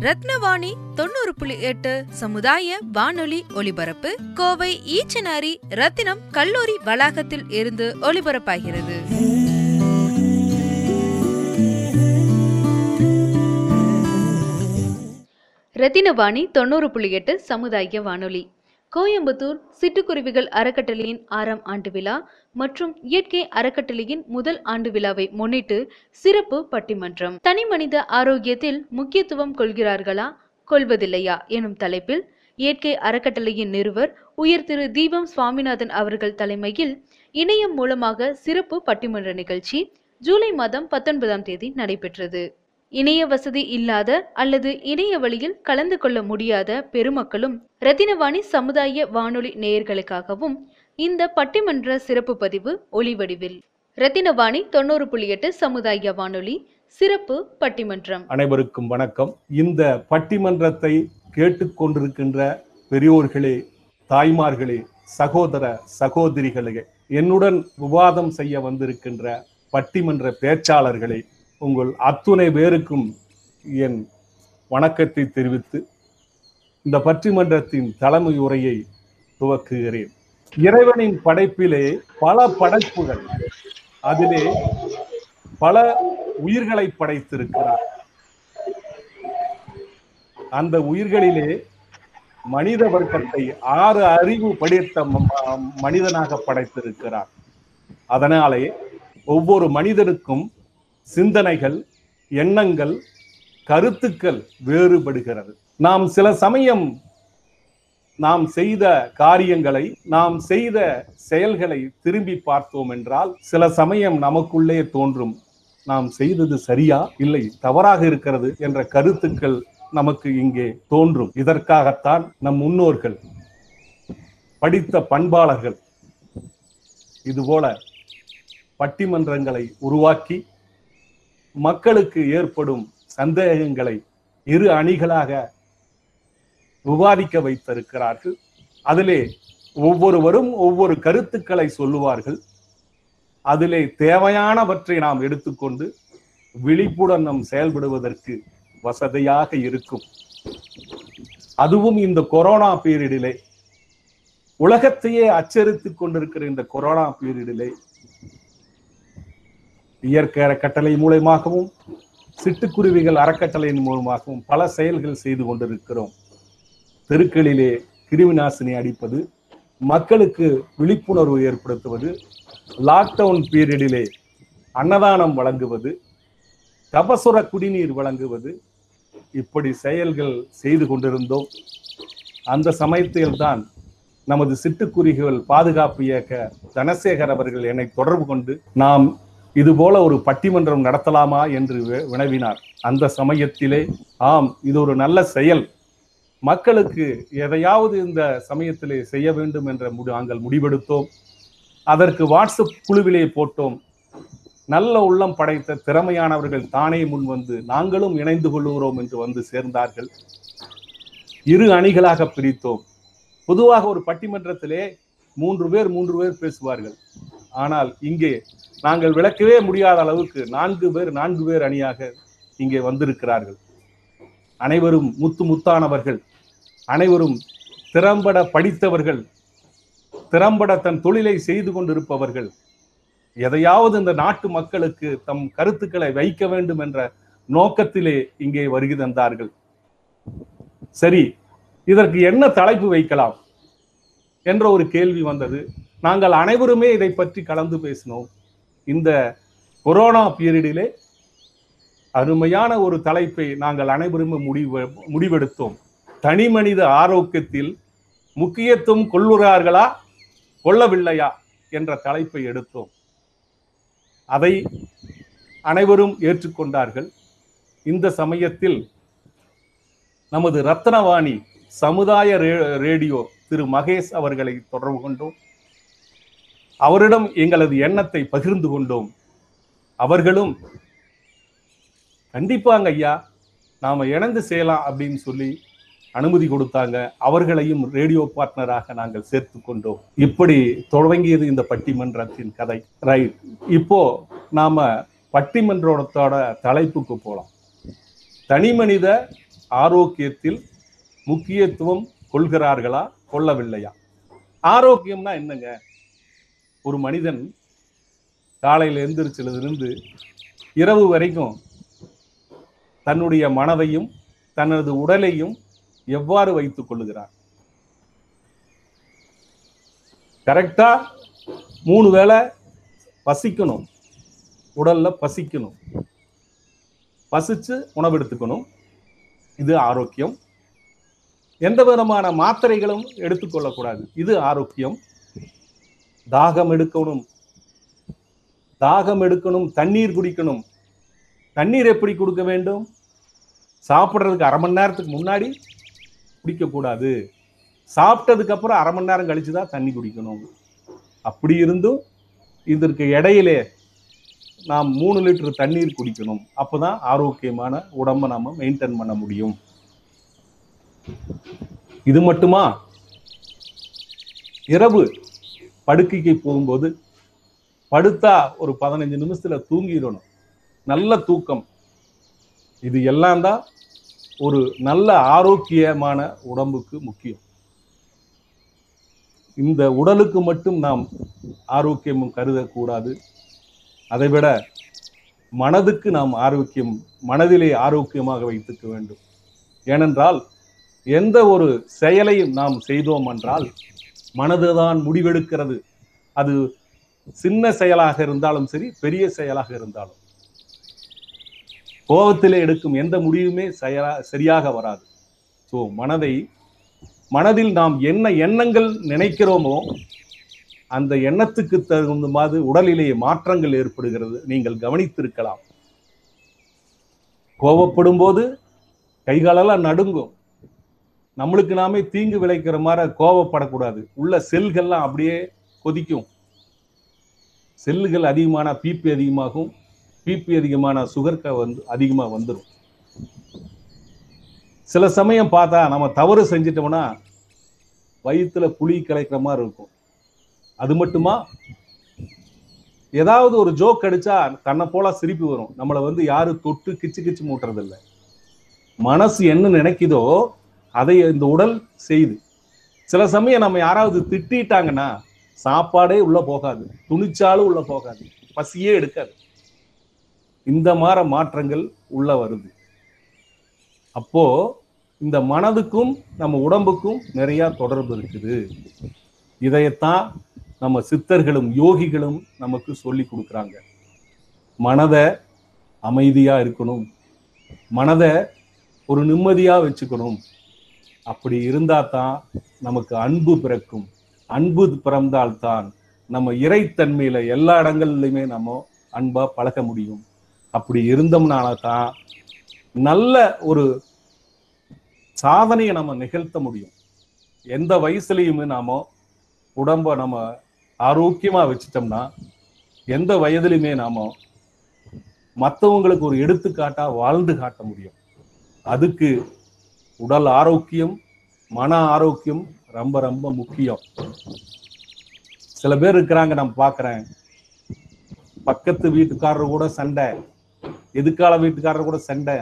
ரத்னவாணி தொண்ணூறு புள்ளி எட்டு சமுதாய வானொலி ஒலிபரப்பு கோவை ஈச்சனாரி ரத்தினம் கல்லூரி வளாகத்தில் இருந்து ஒலிபரப்பாகிறது. ரத்தினவாணி தொண்ணூறு புள்ளி எட்டு சமுதாய வானொலி. கோயம்புத்தூர் சிட்டுக்குருவிகள் அறக்கட்டளையின் ஆறாம் ஆண்டு விழா மற்றும் இயற்கை அறக்கட்டளையின் முதல் ஆண்டு விழாவை முன்னிட்டு சிறப்பு பட்டிமன்றம். தனி மனித ஆரோக்கியத்தில் முக்கியத்துவம் கொள்கிறார்களா? கொள்வதில்லையா? எனும் தலைப்பில் இயற்கை அறக்கட்டளையின் நிறுவர் உயர் திரு தீபம் சுவாமிநாதன் அவர்கள் தலைமையில் இணையம் மூலமாக சிறப்பு பட்டிமன்ற நிகழ்ச்சி ஜூலை மாதம் பத்தொன்பதாம் தேதி நடைபெற்றது. இணைய வசதி இல்லாத அல்லது இணைய வழியில் கலந்து கொள்ள முடியாத பெருமக்களும் ரத்தினவாணி சமுதாய வானொலி நேயர்களுக்காகவும் இந்த பட்டிமன்ற சிறப்பு பதிவு ஒளிவடிவில். ரத்தினவாணி தொண்ணூறு புள்ளி எட்டு சமுதாய வானொலி சிறப்பு பட்டிமன்றம். அனைவருக்கும் வணக்கம். இந்த பட்டிமன்றத்தை கேட்டுக்கொண்டிருக்கின்ற பெரியோர்களே தாய்மார்களே சகோதர சகோதரிகளே என்னுடன் விவாதம் செய்ய வந்திருக்கின்ற பட்டிமன்ற பேச்சாளர்களே உங்கள் அத்துணை பேருக்கும் என் வணக்கத்தை தெரிவித்து இந்த பட்டிமன்றத்தின் தலைமை உரையை துவக்குகிறேன். இறைவனின் படைப்பிலே பல படைப்புகள். அதிலே பல உயிர்களை படைத்திருக்கிறார். அந்த உயிர்களிலே மனித வர்க்கத்தை ஆறு அறிவு படைத்த ம- மனிதனாக படைத்திருக்கிறார். அதனாலே ஒவ்வொரு மனிதனுக்கும் சிந்தனைகள் எண்ணங்கள் கருத்துக்கள் வேறுபடுகிறது. நாம் சில சமயம் நாம் செய்த காரியங்களை நாம் செய்த செயல்களை திரும்பி பார்த்தோம் என்றால் சில சமயம் நமக்குள்ளே தோன்றும் நாம் செய்தது சரியா? இல்லை தவறாக இருக்கிறது என்ற கருத்துக்கள் நமக்கு இங்கே தோன்றும். இதற்காகத்தான் நம் முன்னோர்கள் படித்த பண்பாளர்கள் இதுபோல பட்டிமன்றங்களை உருவாக்கி மக்களுக்கு ஏற்படும் சந்தேகங்களை இரு அணிகளாக விவாதிக்க வைத்திருக்கிறார்கள். அதிலே ஒவ்வொருவரும் ஒவ்வொரு கருத்துக்களை சொல்லுவார்கள். அதிலே தேவையானவற்றை நாம் எடுத்துக்கொண்டு விழிப்புடன் நாம் செயல்படுவதற்கு வசதியாக இருக்கும். அதுவும் இந்த கொரோனா பீரியடிலே. உலகத்தையே அச்சரித்துக் கொண்டிருக்கிற இந்த கொரோனா பீரியடிலே. இயற்கை அறக்கட்டளை மூலமாகவும் சிட்டுக்குருவிகள் அறக்கட்டளையின் மூலமாகவும் பல செயல்கள் செய்து கொண்டிருக்கிறோம். தெருக்களிலே கிருமிநாசினி அடிப்பது மக்களுக்கு விழிப்புணர்வு ஏற்படுத்துவது லாக்டவுன் பீரியடிலே அன்னதானம் வழங்குவது கபசுர குடிநீர் வழங்குவது இப்படி செயல்கள் செய்து கொண்டிருந்தோம். அந்த சமயத்தில்தான் நமது சிட்டுக்குருவிகள் பாதுகாப்பு இயக்க தனசேகர் அவர்கள் என்னை தொடர்பு கொண்டு நாம் இது போல ஒரு பட்டிமன்றம் நடத்தலாமா என்று வி- வினவினார். அந்த சமயத்திலே ஆம் இது ஒரு நல்ல செயல். மக்களுக்கு எதையாவது இந்த சமயத்திலே செய்ய வேண்டும் என்ற முடி நாங்கள் முடிவெடுத்தோம். அதற்கு வாட்ஸ்அப் குழுவிலே போட்டோம். நல்ல உள்ளம் படைத்த திறமையானவர்கள் தானே முன் வந்து நாங்களும் இணைந்து கொள்ளுகிறோம் என்று வந்து சேர்ந்தார்கள். இரு அணிகளாக பிரித்தோம். பொதுவாக ஒரு பட்டிமன்றத்திலே மூன்று பேர் மூன்று பேர் பேசுவார்கள். ஆனால் இங்கே நாங்கள் விளக்கவே முடியாத அளவுக்கு நான்கு பேர் நான்கு பேர் அணியாக இங்கே வந்திருக்கிறார்கள். அனைவரும் முத்து முத்தானவர்கள். அனைவரும் திறம்பட படித்தவர்கள் திறம்பட தன் தொழிலை செய்து கொண்டிருப்பவர்கள் எதையாவது இந்த நாட்டு மக்களுக்கு தம் கருத்துக்களை வைக்க வேண்டும் என்ற நோக்கத்திலே இங்கே வருகை தந்தார்கள். சரி இதற்கு என்ன தலைப்பு வைக்கலாம் என்ற ஒரு கேள்வி வந்தது. நாங்கள் அனைவருமே இதை பற்றி கலந்து பேசினோம். இந்த கொரோனா பீரியடிலே அருமையான ஒரு தலைப்பை நாங்கள் அனைவருமே முடிவு முடிவெடுத்தோம். தனி மனித ஆரோக்கியத்தில் முக்கியத்துவம் கொள்ளுகிறார்களா? கொள்ளவில்லையா? என்ற தலைப்பை எடுத்தோம். அதை அனைவரும் ஏற்றுக்கொண்டார்கள். இந்த சமயத்தில் நமது ரத்னவாணி சமுதாய ரே- ரேடியோ திரு மகேஷ் அவர்களை தொடர்பு கொண்டோம். அவரிடம் எங்களது எண்ணத்தை பகிர்ந்து கொண்டோம். அவர்களும் கண்டிப்பாங்க ஐயா நாம் இணைந்து செய்யலாம் அப்படின்னு சொல்லி அனுமதி கொடுத்தாங்க. அவர்களையும் ரேடியோ பார்ட்னராக நாங்கள் சேர்த்து கொண்டோம். இப்படி தொடங்கியது இந்த பட்டிமன்றத்தின் கதை. ரைட் இப்போ நாம பட்டிமன்றத்தோட தலைப்புக்கு போலாம். தனி மனித ஆரோக்கியத்தில் முக்கியத்துவம் கொள்கிறார்களா கொள்ளவில்லையா? ஆரோக்கியம்னா என்னங்க? ஒரு மனிதன் காலையில் எந்திரிச்சிலிருந்து இரவு வரைக்கும் தன்னுடைய மனதையும் தனது உடலையும் எவ்வாறு வைத்துக் கொள்ளுகிறார்? கரெக்டா மூணு வேளை பசிக்கணும். உடல்ல பசிக்கணும். பசிச்சு உணவு எடுத்துக்கணும் இது ஆரோக்கியம். எந்த விதமான மாத்திரைகளும் எடுத்துக்கொள்ளக்கூடாது இது ஆரோக்கியம். தாகம் எடுக்கணும். தாகம் எடுக்கணும் தண்ணீர் குடிக்கணும். தண்ணீர் எப்படி கொடுக்க வேண்டும்? சாப்பிட்றதுக்கு அரை மணி நேரத்துக்கு முன்னாடி குடிக்கக்கூடாது. சாப்பிட்டதுக்கு அப்புறம் அரை மணி நேரம் கழிச்சு தான் தண்ணி குடிக்கணும். அப்படி இருந்தும் இதற்கு இடையிலே நாம் மூணு லிட்டர் தண்ணீர் குடிக்கணும். அப்பதான் ஆரோக்கியமான உடம்பை நாம மெயின்டைன் பண்ண முடியும். இது மட்டுமா? இரவு படுக்கைக்கு போகும்போது படுத்தா ஒரு பதினஞ்சு நிமிஷத்துல தூங்கிடணும். நல்ல தூக்கம். இது எல்லாம் தான் ஒரு நல்ல ஆரோக்கியமான உடம்புக்கு முக்கியம். இந்த உடலுக்கு மட்டும் நாம் ஆரோக்கியமும் கருதக்கூடாது. அதைவிட மனதுக்கு நாம் ஆரோக்கியம் மனதிலே ஆரோக்கியமாக வைத்துக்க வேண்டும். ஏனென்றால் எந்த ஒரு செயலையும் நாம் செய்தோம் என்றால் மனதுதான் முடிவெடுக்கிறது. அது சின்ன செயலாக இருந்தாலும் சரி பெரிய செயலாக இருந்தாலும். கோபத்திலே எடுக்கும் எந்த முடிவுமே செயலா சரியாக வராது. ஸோ மனதை மனதில் நாம் என்ன எண்ணங்கள் நினைக்கிறோமோ அந்த எண்ணத்துக்கு தகுந்த மாதிரி உடலிலேயே மாற்றங்கள் ஏற்படுகிறது. நீங்கள் கவனித்திருக்கலாம். கோபப்படும் போது கைகாலெல்லாம் நடுங்கும். நம்மளுக்கு நாமே தீங்கு விளைக்கிற மாதிரி கோபப்படக்கூடாது. உள்ள செல்கள்லாம் அப்படியே கொதிக்கும். செல்லுகள் அதிகமான பிபி அதிகமாகும். பிபி அதிகமான சுகர்க வந்து அதிகமா வந்துடும் சில சமயம் பார்த்தா நம்ம தவறு செஞ்சிட்டோம்னா வயிற்றுல புளி கலைக்கிற மாதிரி இருக்கும். அது மட்டுமா? ஏதாவது ஒரு ஜோக் அடிச்சா தன்னை போல சிரிப்பு வரும். நம்மளை வந்து யாரும் தொட்டு கிச்சு கிச்சு மூட்டுறது இல்ல மனசு என்ன நினைக்குதோ அதை இந்த உடல் செய்யுது. சில சமயம் நம்ம யாராவது திட்டிட்டாங்கன்னா சாப்பாடே உள்ள போகாது. துணிச்சாலும் உள்ள போகாது. பசியே எடுக்காது. இந்த மாதிரி மாற்றங்கள் உள்ள வருது. அப்போ இந்த மனதுக்கும் நம்ம உடம்புக்கும் நிறைய தொடர்பு இருக்குது. இதையத்தான் நம்ம சித்தர்களும் யோகிகளும் நமக்கு சொல்லி கொடுக்குறாங்க. மனதை அமைதியா இருக்கணும். மனதை ஒரு நிம்மதியா வச்சுக்கணும். அப்படி இருந்தா தான் நமக்கு அன்பு பிறக்கும். அன்பு பிறந்தால்தான் நம்ம இறைத்தன்மையில எல்லா இடங்கள்லையுமே நம்ம அன்பா பழக முடியும். அப்படி இருந்தோம்னால தான் நல்ல ஒரு சாதனையை நம்ம நிகழ்த்த முடியும். எந்த வயசுலயுமே நாம உடம்ப நம்ம ஆரோக்கியமா வச்சுட்டோம்னா எந்த வயதுலையுமே நாம மற்றவங்களுக்கு ஒரு எடுத்துக்காட்டா வாழ்ந்து காட்ட முடியும். அதுக்கு உடல் ஆரோக்கியம் மன ஆரோக்கியம் ரொம்ப ரொம்ப முக்கியம். சில பேர் இருக்கிறாங்க நான் பார்க்குறேன். பக்கத்து வீட்டுக்காரர் கூட சண்டை. எதுக்கால வீட்டுக்காரர் கூட சண்டை?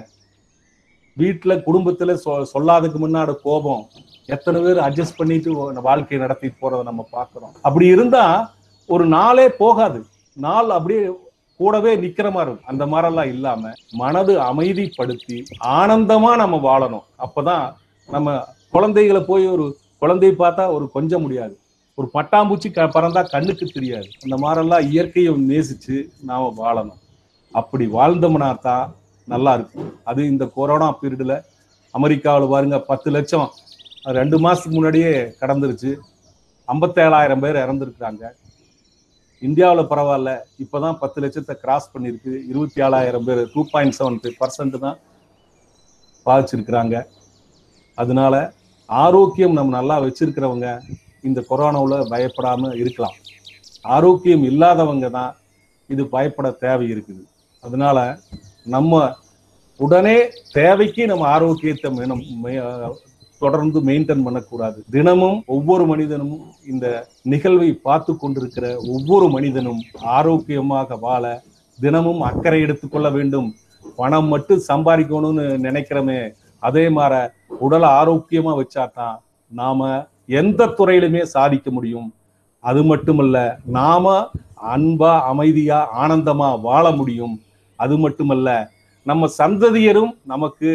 வீட்டுல குடும்பத்துல சொ- சொல்லாததுக்கு முன்னாடி கோபம். எத்தனை பேர் அட்ஜஸ்ட் பண்ணிட்டு வாழ்க்கையை நடத்தி போறதை நம்ம பார்க்குறோம். அப்படி இருந்தா ஒரு நாளே போகாது. நாள் அப்படியே கூடவே நிக்கிற மாதிரி இருக்கும். அந்த மாதிரிலாம் இல்லாம மனது அமைதிப்படுத்தி ஆனந்தமா நம்ம வாழணும். அப்பதான் நம்ம குழந்தைகளை போய் ஒரு குழந்தையை பார்த்தா ஒரு கொஞ்சம் முடியாது. ஒரு பட்டாம்பூச்சி க பறந்தா கண்ணுக்கு தெரியாது. அந்த மாதிரிலாம் இயற்கையை நேசிச்சு நாம வாழணும். அப்படி வாழ்ந்தோம்னா தான் நல்லா இருக்கும். அது இந்த கொரோனா பீரியடில் அமெரிக்காவில் பாருங்க பத்து லட்சம் ரெண்டு மாதத்துக்கு முன்னாடியே கடந்துருச்சு. ஐம்பத்தேழாயிரம் பேர் இறந்துருக்குறாங்க. இந்தியாவில் பரவாயில்ல இப்போ தான் பத்து லட்சத்தை கிராஸ் பண்ணியிருக்கு. இருபத்தி ஏழாயிரம் பேர் two point seven five percent தான் பாதிச்சிருக்கிறாங்க. அதனால ஆரோக்கியம் நம்ம நல்லா வச்சிருக்கிறவங்க இந்த கொரோனாவில் பயப்படாமல் இருக்கலாம். ஆரோக்கியம் இல்லாதவங்க தான் இது பயப்பட தேவை இருக்குது அதனால நம்ம உடனே தேவைக்கு நம்ம ஆரோக்கியத்தை தொடர்ந்து மெயின்டைன் பண்ணக்கூடாது. தினமும் ஒவ்வொரு மனிதனும் இந்த நிகழ்வை பார்த்து கொண்டிருக்கிற ஒவ்வொரு மனிதனும் ஆரோக்கியமாக வாழ தினமும் அக்கறை எடுத்துக்கொள்ள வேண்டும். பணம் மட்டும் சம்பாதிக்கணும்னு நினைக்கிறோமே அதே மாதிரி உடலை ஆரோக்கியமா வச்சாதான் நாம எந்த துறையிலுமே சாதிக்க முடியும். அது மட்டுமல்ல நாம அன்பா அமைதியா ஆனந்தமா வாழ முடியும். அது மட்டுமல்ல நம்ம சந்ததியரும் நமக்கு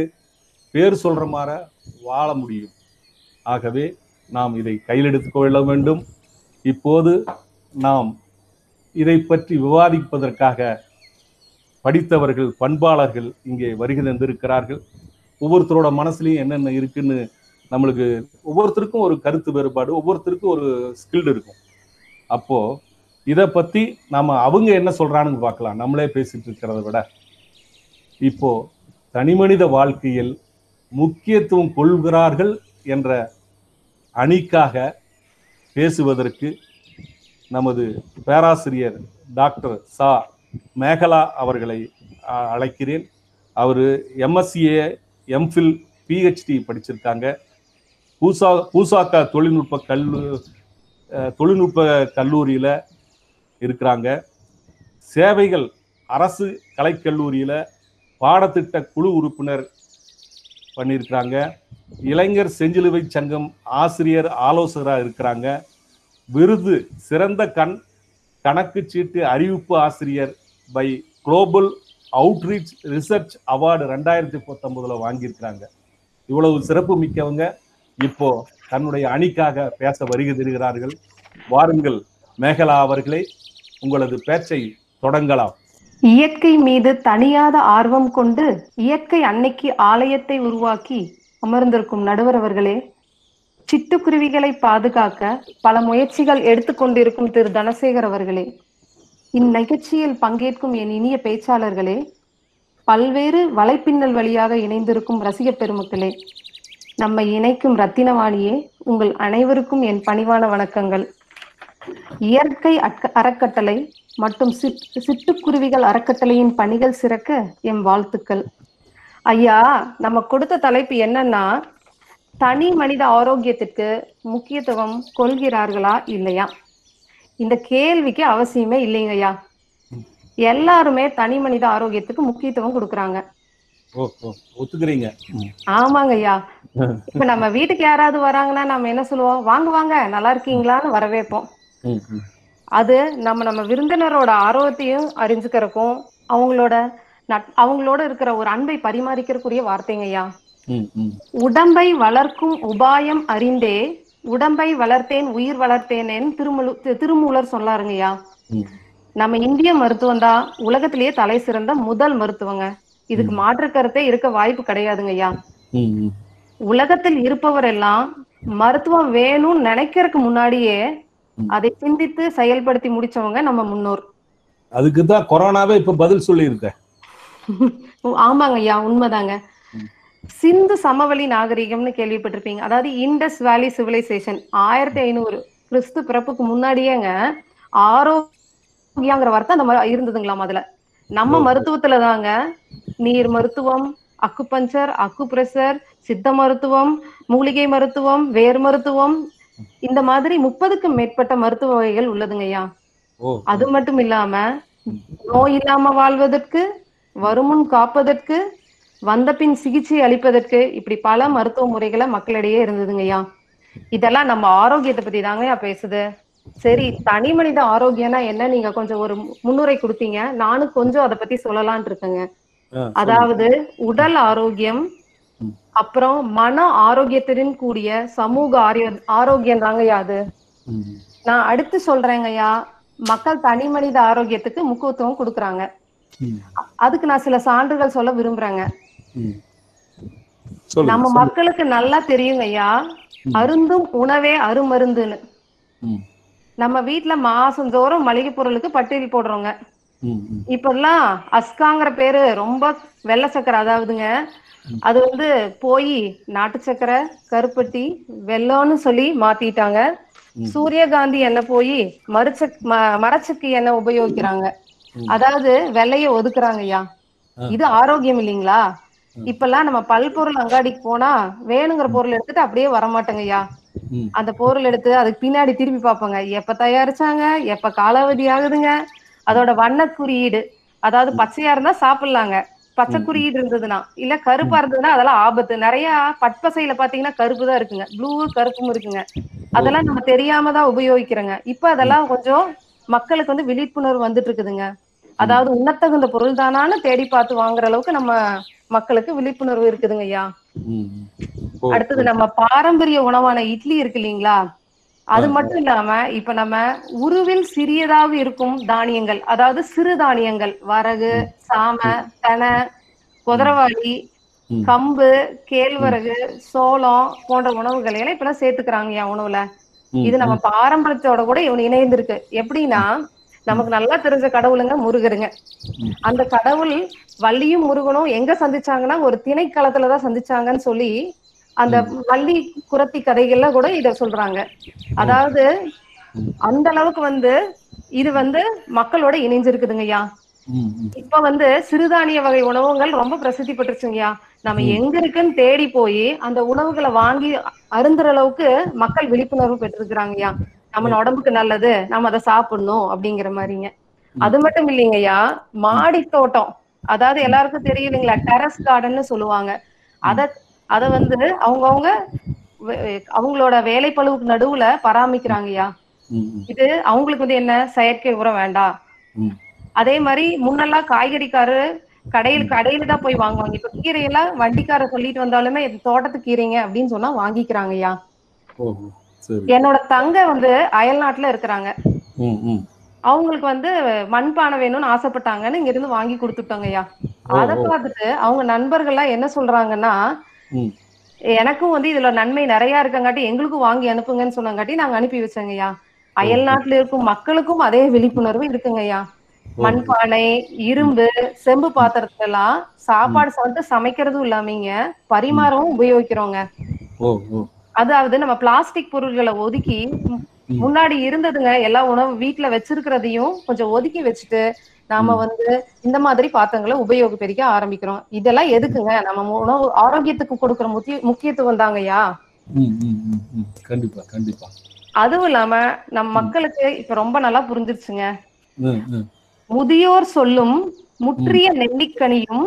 பேர் சொல்ற மாதிரி வாழ முடியும். ஆகவே நாம் இதை கையில் எடுத்துக்கொள்ள வேண்டும். இப்போது நாம் இதை பற்றி விவாதிப்பதற்காக படித்தவர்கள் பண்பாளர்கள் இங்கே வருகை தந்திருக்கிறார்கள். ஒவ்வொருத்தரோட மனசுலையும் என்னென்ன இருக்குன்னு நம்மளுக்கு ஒவ்வொருத்தருக்கும் ஒரு கருத்து வேறுபாடு ஒவ்வொருத்தருக்கும் ஒரு ஸ்கில்டு இருக்கும். அப்போது இதை பற்றி நம்ம அவங்க என்ன சொல்றானுங்க பார்க்கலாம். நம்மளே பேசிட்டு இருக்கிறத விட. இப்போ தனிமனித வாழ்க்கையில் முக்கியத்துவம் கொள்கிறார்கள் என்ற அணிக்காக பேசுவதற்கு நமது பேராசிரியர் டாக்டர் சா. மேகலா அவர்களை அ- அழைக்கிறேன். அவர் எம்எஸ்சிஏ எம்ஃபில் பிஹெச்டி படிச்சிருக்காங்க. பூசா பூசாக்கா தொழில்நுட்ப கல்லு தொழில்நுட்ப கல்லூரியில் இருக்கிறாங்க. சேவைகள் அரசு கலைக்கல்லூரியில் பாடத்திட்ட குழு உறுப்பினர் பண்ணியிருக்கிறாங்க. இளைஞர் செஞ்சிலுவை சங்கம் ஆசிரியர் ஆலோசகராக இருக்கிறாங்க. விருது சிறந்த கண் கணக்கு சீட்டு அறிவிப்பு ஆசிரியர் by global outreach research award ரெண்டாயிரத்தி பத்தொன்பதுல வாங்கியிருக்கிறாங்க. இவ்வளவு சிறப்பு மிக்கவங்க. இப்போ தன்னுடைய அணிக்காக பேச வருகை தருகிறார்கள். வாருங்கள் மேகலா அவர்களை. உங்களது பேச்சை தொடங்கலாம். இயற்கை மீது தனியாத ஆர்வம் கொண்டு இயற்கை அன்னைக்கு ஆலயத்தை உருவாக்கி அமர்ந்திருக்கும் நடுவர் அவர்களே சிட்டுக்குருவிகளை பாதுகாக்க பல முயற்சிகள் எடுத்துக்கொண்டிருக்கும் திரு. தனசேகர் அவர்களே இந்நிகழ்ச்சியில் பங்கேற்கும் என் இனிய பேச்சாளர்களே பல்வேறு வலைப்பின்னல் வழியாக இணைந்திருக்கும் ரசிக பெருமக்களே நம்மை இணைக்கும் ரத்தினவாணியே உங்கள் அனைவருக்கும் என் பணிவான வணக்கங்கள். இயற்கை அறக்கட்டளை மற்றும் சிட்- சிட்டுக்குருவிகள் அறக்கட்டளையின் பணிகள் சிறக்க எம் வாழ்த்துக்கள். ஐயா நம்ம கொடுத்த தலைப்பு என்னன்னா தனி மனித ஆரோக்கியத்திற்கு முக்கியத்துவம் கொள்கிறார்களா இல்லையா? இந்த கேள்விக்கு அவசியமே இல்லைங்க ஐயா. எல்லாருமே தனி மனித ஆரோக்கியத்துக்கு முக்கியத்துவம் கொடுக்கறாங்க. ஒத்துக்கிறீங்க. ஆமாங்க ஐயா. இப்ப நம்ம வீட்டுக்கு யாராவது வராங்கன்னா நம்ம என்ன சொல்லுவோம்? வாங்க வாங்க நல்லா இருக்கீங்களான்னு வரவேற்போம். அது நம்ம நம்ம விருந்தினரோட ஆரோக்கியத்தையும் அறிஞ்சுக்கிறக்கும் அவங்களோட அவங்களோட இருக்கிற ஒரு அன்பை பரிமாறிக்கிறக்குரிய வார்த்தைங்க ஐயா ம், ம். உடம்பை வளர்க்கும் உபாயம் அறிந்தே உடம்பை வளர்த்தேன் உயிர் வளர்த்தேனேன்னு திருமுழு திருமூலர் சொல்லாருங்கய்யா. நம்ம இந்திய மருத்துவம் தான் உலகத்திலேயே தலை சிறந்த முதல் மருத்துவங்க இதுக்கு மாற்று கருத்தே இருக்க வாய்ப்பு கிடையாதுங்க ஐயா ம், ம். உலகத்தில் இருப்பவர் எல்லாம் மருத்துவம் வேணும்னு நினைக்கிறதுக்கு முன்னாடியே. அதை சிந்தித்து செயல்படுத்தி முடிச்சவங்க நம்ம முன்னோர். அதுக்கு தான் கொரோனாவே இப்ப பதில் சொல்லியிருக்க. ஆமாங்க ஐயா உண்மைதாங்க. சிந்து சமவெளி நாகரிகம்னு கேள்விப்பட்டிருப்பீங்க. அதாவது இண்டஸ் வேலி சிவிலைசேஷன் ஆயிரத்தி ஐநூறு கிறிஸ்து பிறப்புக்கு முன்னாடியேங்க ஆரோக்கியங்கிற வார்த்தை அந்த மாதிரி இருந்ததுங்களா முதல்ல நம்ம. மருத்துவத்துல தாங்க நீர் மருத்துவம் அக்குபஞ்சர் அக்குப்ரெஷர் சித்த மருத்துவம் மூலிகை மருத்துவம் வேர் மருத்துவம் இந்த மாதிரி முப்பதுக்கும் மேற்பட்ட மருத்துவ வகைகள் உள்ளதுங்க ஐயா. ஓ. அது மட்டும் இல்லாம நோய் இல்லாம வாழ்வதற்கு வருமுன் காப்பதற்கு வந்த பின் சிகிச்சை அளிப்பதற்கு இப்படி பல மருத்துவ முறைகளை மக்களிடையே இருந்ததுங்கய்யா இதெல்லாம் நம்ம ஆரோக்கியத்தை பத்தி தாங்கய்யா பேசுது. சரி தனி மனித ஆரோக்கியம்னா என்ன? நீங்க கொஞ்சம் ஒரு முன்னுரை கொடுத்தீங்க. நானும் கொஞ்சம் அதை பத்தி சொல்லலாம்னு இருக்கேங்க. அதாவது உடல் ஆரோக்கியம். அப்புறம் மன ஆரோக்கியத்துடன் கூடிய சமூக ஆரோக்கிய ஆரோக்கியம் தாங்கய்யா அது. ம், நான் அடுத்து சொல்றேங்கய்யா மக்கள் தனி மனித ஆரோக்கியத்துக்கு முக்கியத்துவம் கொடுக்கறாங்க. அதுக்கு நான் சில சான்றுகள் சொல்ல விரும்புறேங்க. நம்ம. மக்களுக்கு நல்லா தெரியுங்க ஐயா. அருந்தும் உணவே அருமருந்துன்னு. நம்ம வீட்ல மாசந்தோறும் மளிகை பொருளுக்கு பட்டியல் போடுறோங்க. ம் ம். இப்பெல்லாம் அஸ்காங்கிற பேரு ரொம்ப வெள்ளை சக்கரை அதாவதுங்க. அது வந்து போய் நாட்டு சக்கரை கருப்பட்டி வெல்லம்னு சொல்லி மாத்திட்டாங்க. சூரியகாந்தி எண்ணெய் போய் மறுச்சக் ம- மரச்சக்கு எண்ணெய் உபயோகிக்கிறாங்க. அதாவது வெள்ளைய ஒதுக்குறாங்க ஐயா. ஆ. இது ஆரோக்கியம் இல்லைங்களா? இப்பெல்லாம் நம்ம பல்பொருள் அங்காடிக்கு போனா வேணுங்கிற பொருள் எடுத்துட்டு அப்படியே வரமாட்டோங்க ஐயா. ம். அந்த பொருள் எடுத்து அதுக்கு பின்னாடி திருப்பி பார்ப்பாங்க. எப்ப தயாரிச்சாங்க? எப்ப காலாவதி ஆகுதுங்க? அதோட வண்ண குறியீடு. அதாவது பச்சையா இருந்தா சாப்பிடலாங்க. பச்சை குறியீடு இருந்ததுன்னா இல்ல கருப்பா இருந்ததுன்னா அதெல்லாம் ஆபத்து. நிறைய பட்பசையில பாத்தீங்கன்னா கருப்பு தான் இருக்குங்க. ப்ளூ கருப்பும் இருக்குங்க. அதெல்லாம் நம்ம தெரியாம தான் உபயோகிக்கிறோங்க. இப்ப அதெல்லாம் கொஞ்சம் மக்களுக்கு வந்து விழிப்புணர்வு வந்துட்டு இருக்குதுங்க அதாவது உண்ணத்தகுந்த பொருள் தானான்னு தேடி பார்த்து வாங்குற அளவுக்கு நம்ம மக்களுக்கு விழிப்புணர்வு இருக்குதுங்க ஐயா. அடுத்தது நம்ம பாரம்பரிய உணவான இட்லி இருக்கு இல்லைங்களா? அது மட்டும் இல்லாம இப்ப நம்ம உருவில் சிறியதாக இருக்கும் தானியங்கள் அதாவது சிறு தானியங்கள் வரகு சாம தெனை குதிரவாளி. கம்பு கேழ்வரகு சோளம் போன்ற உணவுகளை எல்லாம் இப்பெல்லாம் சேர்த்துக்கிறாங்க என் உணவுல. இது நம்ம பாரம்பரியத்தோட கூட இவன் இணைந்திருக்கு. எப்படின்னா நமக்கு நல்லா தெரிஞ்ச கடவுளுங்க முருகருங்க. அந்த கடவுள் வள்ளியும் முருகனும் எங்க சந்திச்சாங்கன்னா ஒரு திணைக்களத்துலதான் சந்திச்சாங்கன்னு சொல்லி அந்த வள்ளி குரத்தி கதைகள்ல கூட இத சொல்றாங்க. அதாவது. அந்த அளவுக்கு வந்து இது வந்து மக்களோட இணைஞ்சிருக்குதுங்கய்யா. இப்ப வந்து சிறுதானிய வகை உணவுகள் ரொம்ப பிரசித்தி பெற்றுச்சுங்கய்யா. நம்ம எங்க இருக்குன்னு தேடி போய் அந்த உணவுகளை வாங்கி அருந்துற அளவுக்கு மக்கள் விழிப்புணர்வு பெற்றிருக்கிறாங்கய்யா. நம்ம உடம்புக்கு நல்லது நம்ம அதை சாப்பிடணும் அப்படிங்கிற மாதிரிங்க. அது மட்டும் இல்லைங்கய்யா மாடி தோட்டம். அதாவது எல்லாருக்கும் தெரியுதுங்களா டெரஸ் கார்டன்னு சொல்லுவாங்க. அத அத வந்து அவங்கவங்க அவங்களோட வேலைப்பளுவுக்கு நடுவுல பராமரிக்கிறாங்கய்யா. இது அவங்களுக்கு வந்து என்ன? செயற்கை உரம் வேண்டாம். அதே மாதிரி முன்னெல்லாம் காய்கறிக்காரு கடையில் கடையில தான் போய் வாங்குவாங்க. இப்ப கீரையெல்லாம் வண்டிக்கார சொல்லிட்டு வந்தாலுமே தோட்டத்து கீரைங்க அப்படின்னு சொன்னா வாங்கிக்கிறாங்கய்யா. என்னோட தங்க வந்து அயல் நாட்டுல இருக்கிறாங்க அவங்களுக்கு வந்து மண்பானை வேணும்னு ஆசைப்பட்டாங்கன்னு இங்க இருந்து வாங்கி கொடுத்துட்டோங்கய்யா. அதை ஓ. பார்த்துட்டு அவங்க நண்பர்கள்லாம் என்ன சொல்றாங்கன்னா எனக்கும் வந்து இதுல நன்மை நிறைய இருக்கங்காட்டி எங்களுக்கும் வாங்கி அனுப்புங்கன்னு சொன்னங்காட்டி நாங்க அனுப்பி வச்சோங்கய்யா. அயல் நாட்டுல இருக்கும் மக்களுக்கும் அதே விழிப்புணர்வு இருக்குங்கய்யா. மண்பானை இரும்பு செம்பு பாத்திரத்துல எல்லாம் சாப்பாடு சாப்பிட்டு சமைக்கிறதும் இல்லாமீங்க பரிமாறவும் உபயோகிக்கிறோங்க. அதாவது நம்ம பிளாஸ்டிக் பொருள்களை ஒதுக்கி முன்னாடி இருந்ததுங்க எல்லா உணவு வீட்டுல வச்சிருக்கிறதையும் கொஞ்சம் ஒதுக்கி வச்சுட்டு நாம வந்து இந்த மாதிரி பாத்திரங்களை உபயோகப்படுத்திக்க ஆரம்பிக்கிறோம். இதெல்லாம் எதுக்குங்க? நம்ம உணவு ஆரோக்கியத்துக்கு கொடுக்கிற முக்கிய முக்கியத்துவம் தாங்கய்யா. கண்டிப்பா கண்டிப்பா. அதுவும் இல்லாம நம்ம மக்களுக்கு இப்ப ரொம்ப நல்லா புரிஞ்சிருச்சுங்க. முதியோர் சொல்லும் முற்றிய நெல்லிக்கனியும்.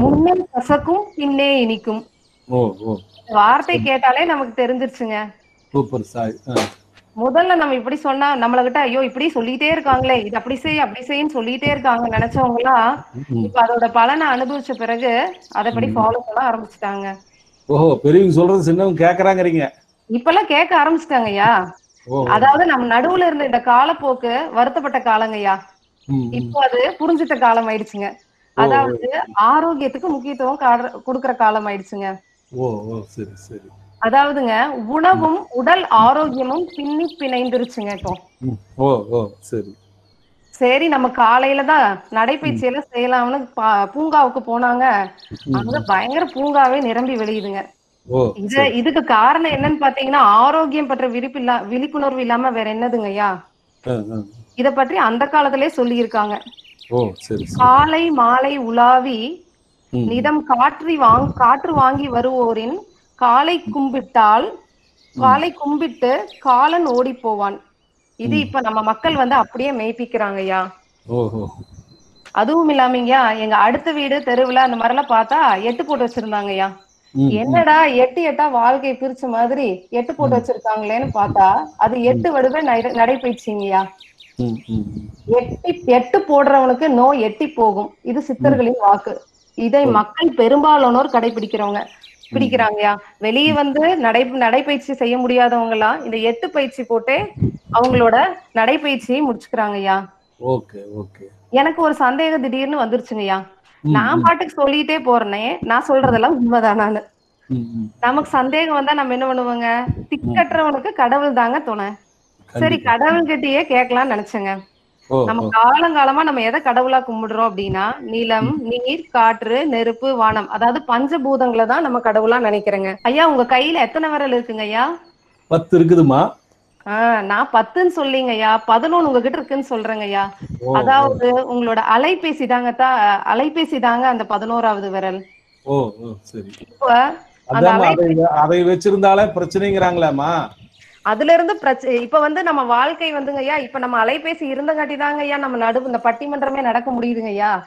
முன்னே கசக்கும் பின்னே இனிக்கும். வார்த்தை கேட்டாலே நமக்கு தெரிஞ்சிருச்சுங்க. சூப்பர் சாய் முதல்ல நம்ம இப்படி சொன்னா நம்மள கிட்ட ஐயோ இப்படி சொல்லிட்டே இருக்காங்களே இது அப்படி செய் அப்படி செய்ன்னு சொல்லிட்டே இருக்காங்க நினைச்சவங்க எல்லாம். இப்ப அதோட பலனை அனுபவிச்ச பிறகு அதைப்படி ஃபாலோ பண்ண ஆரம்பிச்சுட்டாங்க. ஓஹோ பெரியவங்க சொல்றது சின்னவங்க கேக்குறாங்கறீங்க. இப்பெல்லாம் கேட்க ஆரம்பிச்சிட்டாங்கய்யா அதாவது நம்ம நடுவுல இருந்த இந்த காலப்போக்கு வருத்தப்பட்ட காலங்கய்யா. இப்போ அது புரிஞ்சிட்ட காலம் ஆயிடுச்சுங்க. அதாவது ஆரோக்கியத்துக்கு முக்கியத்துவம் கொடுக்கிற காலம் ஆயிடுச்சுங்க. ஓ சரி சரி. அதாவதுங்க உணவும் உடல் ஆரோக்கியமும் பின்னி பிணைந்துருச்சுங்க இப்போ. ம். ஓ ஓ சரி. சரி நம்ம காலையில தான் நடைப்பயிற்சி எல்லாம் செய்யலாம்னு பூங்காவுக்கு போனாங்க. அங்க பயங்கர பூங்காவே நிரம்பி வெளியுதுங்க. இது இதுக்கு காரணம் என்னன்னு பாத்தீங்கன்னா ஆரோக்கியம் பற்ற விழிப்பு இல்ல விழிப்புணர்வு இல்லாம வேற என்னதுங்கய்யா ஆ, ஆ. இத பற்றி அந்த காலத்திலே சொல்லி இருக்காங்க காலை மாலை உலாவி. நிதம் காற்றி வாங் காற்று வாங்கி வருவோரின் காலை கும்பிட்டால் காலை கும்பிட்டு காலன் ஓடி போவான் இது இப்ப நம்ம மக்கள் வந்து அப்படியே மெய்ப்பிக்கிறாங்கய்யா. ஓஹோ. அதுவும் இல்லாமங்கய்யா எங்க அடுத்த வீடு தெருவுல அந்த மாதிரி எல்லாம் பார்த்தா எட்டு போட்டு வச்சிருந்தாங்கய்யா. ம், என்னடா எட்டு எட்டா வாழ்க்கை பிரிச்ச மாதிரி எட்டு போட்டு வச்சிருக்காங்களேன்னு பார்த்தா அது எட்டு வடுவே நடை- நடைபயிற்சிங்கய்யா. ம், ம், ம். எட்டி எட்டு போடுறவனுக்கு நோய் எட்டி போகும். இது சித்தர்களின் வாக்கு. இதை மக்கள் பெரும்பாலானோர் கடைபிடிக்கிறவங்க. பிடிக்கிறாங்கயா? வெளியே வந்து நடை நடைப்பயிற்சி செய்ய முடியாதவங்க எல்லாம் இந்த எட்டு பயிற்சி போட்டே அவங்களோட நடைப்பயிற்சியை முடிச்சுக்கிறாங்கய்யா. எனக்கு ஒரு சந்தேகம் திடீர்னு வந்துருச்சுங்கய்யா. நான் பாட்டுக்கு சொல்லிட்டே போறேனே நான் சொல்றதெல்லாம் உண்மைதானான்னு ம், ம். நமக்கு சந்தேகம் வந்தா நம்ம என்ன பண்ணுவோங்க? திக்கற்றவனுக்கு கடவுள் தாங்க துணை. சரி கண்டிப்பா. கடவுள்கிட்டயே கேட்கலாம்னு நினைச்சேங்க. நம்ம காலங்காலமா நம்ம எதை கடவுளா கும்பிடுறோம் அப்படின்னா நிலம் நீர் காற்று நெருப்பு வானம். அதாவது பஞ்சபூதங்களை தான் நம்ம கடவுளா நினைக்கிறேங்க. ஐயா உங்க கையில எத்தனை விரல் இருக்குங்க ஐயா? பத்து இருக்குதுமா நான் பத்துன்னு சொல்லிங்க ஐயா. பதினொன்னு உங்ககிட்ட இருக்குன்னு சொல்றேங்க ஐயா. அதாவது உங்களோட அலைபேசி தாங்க தான் அலைபேசி தாங்க அந்த பதினோராவது விரல். ஓ ஓ சரி. இப்ப அதை வச்சிருந்தாலே பிரச்சனைங்கிறாங்களேம்மா. அதுல இருந்து பிரச்சனை இப்ப வந்து நம்ம வாழ்க்கை வந்துங்க ஐயா இப்ப நம்ம அலைபேசி இருந்தங்காட்டி தாங்க ஐயா நம்ம நடு இந்த பட்டிமன்றமே நடக்க முடியுதுங்க ஐயா.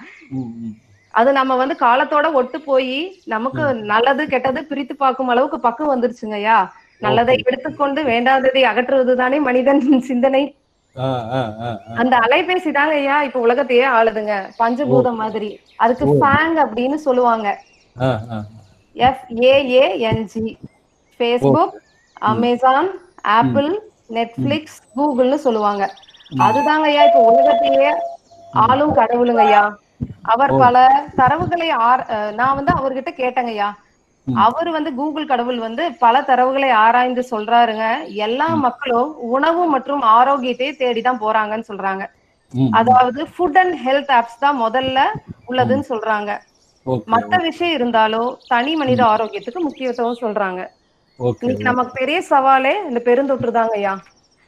அது நம்ம வந்து காலத்தோட ஒட்டு போய் நமக்கு நல்லது கெட்டது பிரித்து பார்க்கும் அளவுக்கு பக்கம் வந்துருச்சுங்க ஐயா. நல்லதை எடுத்துக்கொண்டு வேண்டாததை அகற்றுவது தானே மனிதன் சிந்தனை. அந்த அலைபேசி தாங்க ஐயா இப்ப உலகத்தையே ஆளுதுங்க. பஞ்சபூதம் மாதிரி. அதுக்கு ஃபேங் அப்படின்னு சொல்லுவாங்க. ஆ, ஆ. F AANG Facebook Amazon Apple Netflix கூகுள்னு சொல்லுவாங்க. அதுதாங்க ஐயா இப்ப உலகத்தையே ஆளும் கடவுளுங்க ஐயா அவர் பல தரவுகளை ஆர்- நான் வந்து அவர்கிட்ட கேட்டேங்க ஐயா. அவர் வந்து கூகுள் கடவுள் வந்து பல தரவுகளை ஆராய்ந்து சொல்றாருங்க. எல்லா மக்களும் உணவு மற்றும் ஆரோக்கியத்தை தேடிதான் போறாங்கன்னு சொல்றாங்க. அதாவது ஃபுட் அண்ட் ஹெல்த் ஆப்ஸ் தான் முதல்ல உள்ளதுன்னு சொல்றாங்க. மத்த விஷயம் இருந்தாலும் தனி மனித ஆரோக்கியத்துக்கு முக்கியத்துவம் சொல்றாங்க. இன்னைக்கு நமக்கு பெரிய சவாலே இந்த பெருந்தொற்று தாங்க ஐயா.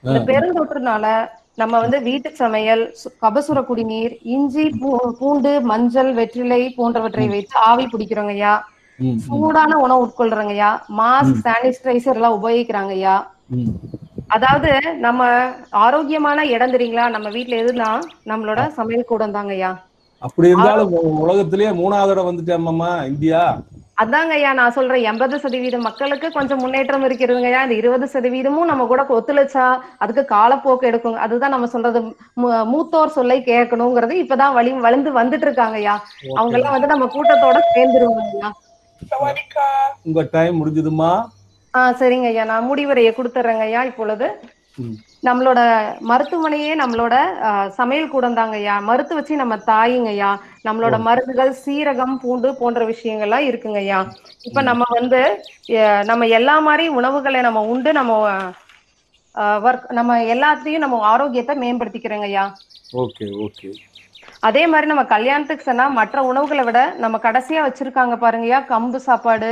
இந்த பெருந்தொற்றுனால நம்ம வந்து வீட்டு சமையல் கபசுர குடிநீர் இஞ்சி பூண்டு மஞ்சள் வெற்றிலை போன்றவற்றை வைத்து ஆவி பிடிக்கிறோங்க ஐயா. சூடான உணவு உட்கொள்றாங்க ஐயா. மாஸ்க் சானிடைசர் எல்லாம் உபயோகிக்கிறாங்க ஐயா. அதாவது நம்ம ஆரோக்கியமான இடம் தெரியுங்களா? நம்ம வீட்ல எதுனா நம்மளோட சமையல் கூடம் தாங்க ஐயா. அப்படி இருந்தாலும் உலகத்திலேயே மூணாவது இடம் வந்துட்டேம்மாம்மா இந்தியா. அதாங்க ஐயா நான் சொல்றேன் எண்பது சதவீதம் மக்களுக்கு கொஞ்சம் முன்னேற்றம் இருக்கிறதுங்க ஐயா இந்த இருபது சதவீதமும் நம்ம கூட ஒத்துழைச்சா அதுக்கு காலப்போக்கு எடுக்கும் அதுதான் நம்ம சொல்றது மூத்தோர் சொல்லை கேட்கணுங்கிறது இப்பதான் வழி வளர்ந்து வந்துட்டு இருக்காங்க ஐயா அவங்க எல்லாம் வந்து நம்ம கூட்டத்தோட சேர்ந்துருவாங்க ஐயா உங்க டைம் முடிஞ்சதுமா? ஆஹ் சரிங்க ஐயா நான் முடிவுரையை கொடுத்துட்றேங்க ஐயா இப்பொழுது. நம்மளோட மருத்துவமனையே நம்மளோட சமையல் கூடம் தாங்க ஐயா மருத்து வச்சு நம்ம தாயுங்க ஐயா நம்மளோட மருந்துகள் சீரகம் பூண்டு போன்ற விஷயங்கள்லாம் இருக்குங்க ஐயா இப்ப நம்ம வந்து நம்ம எல்லா மாதிரி உணவுகளை நம்ம உண்டு நம்ம ஒர்க் நம்ம எல்லாத்தையும் நம்ம ஆரோக்கியத்தை மேம்படுத்திக்கிறோங்க ஐயா ஓகே ஓகே. அதே மாதிரி நம்ம கல்யாணத்துக்கு சொன்னா மற்ற உணவுகளை விட நம்ம கடைசியா வச்சிருக்காங்க பாருங்கய்யா. கம்பு சாப்பாடு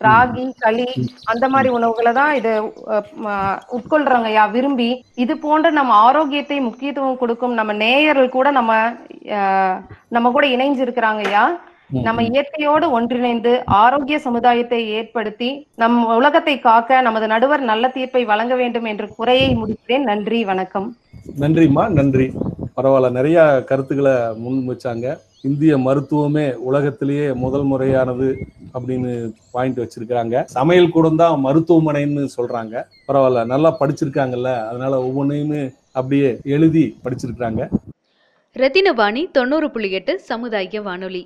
ராகி களி அந்த மாதிரி உணவுகளை தான் இது உட்கொள்றாங்கய்யா விரும்பி. இது போன்ற நம்ம ஆரோக்கியத்தை முக்கியத்துவம் கொடுக்கும் நம்ம நேயர்கள் கூட நம்ம நம்ம கூட இணைஞ்சு இருக்கிறாங்கய்யா நம்ம இயற்கையோடு ஒன்றிணைந்து ஆரோக்கிய சமுதாயத்தை ஏற்படுத்தி நம் உலகத்தை காக்க நமது நடுவர் நல்ல தீர்ப்பை வழங்க வேண்டும் என்று குறையை முடிக்கிறேன். நன்றி வணக்கம். நன்றிம்மா நன்றி. பரவாயில்ல நிறைய கருத்துக்களை முன் வச்சாங்க. இந்திய மருத்துவமே உலகத்திலேயே முதல் முறையானது அப்படின்னு பாயிண்ட் வச்சிருக்கிறாங்க. சமையல் கூட தான் மருத்துவமனைன்னு சொல்றாங்க. பரவாயில்ல நல்லா படிச்சிருக்காங்கல்ல. அதனால ஒவ்வொன்றையுமே அப்படியே எழுதி படிச்சிருக்கிறாங்க. ரத்தினவாணி தொண்ணூறு புள்ளி எட்டு சமுதாய வானொலி.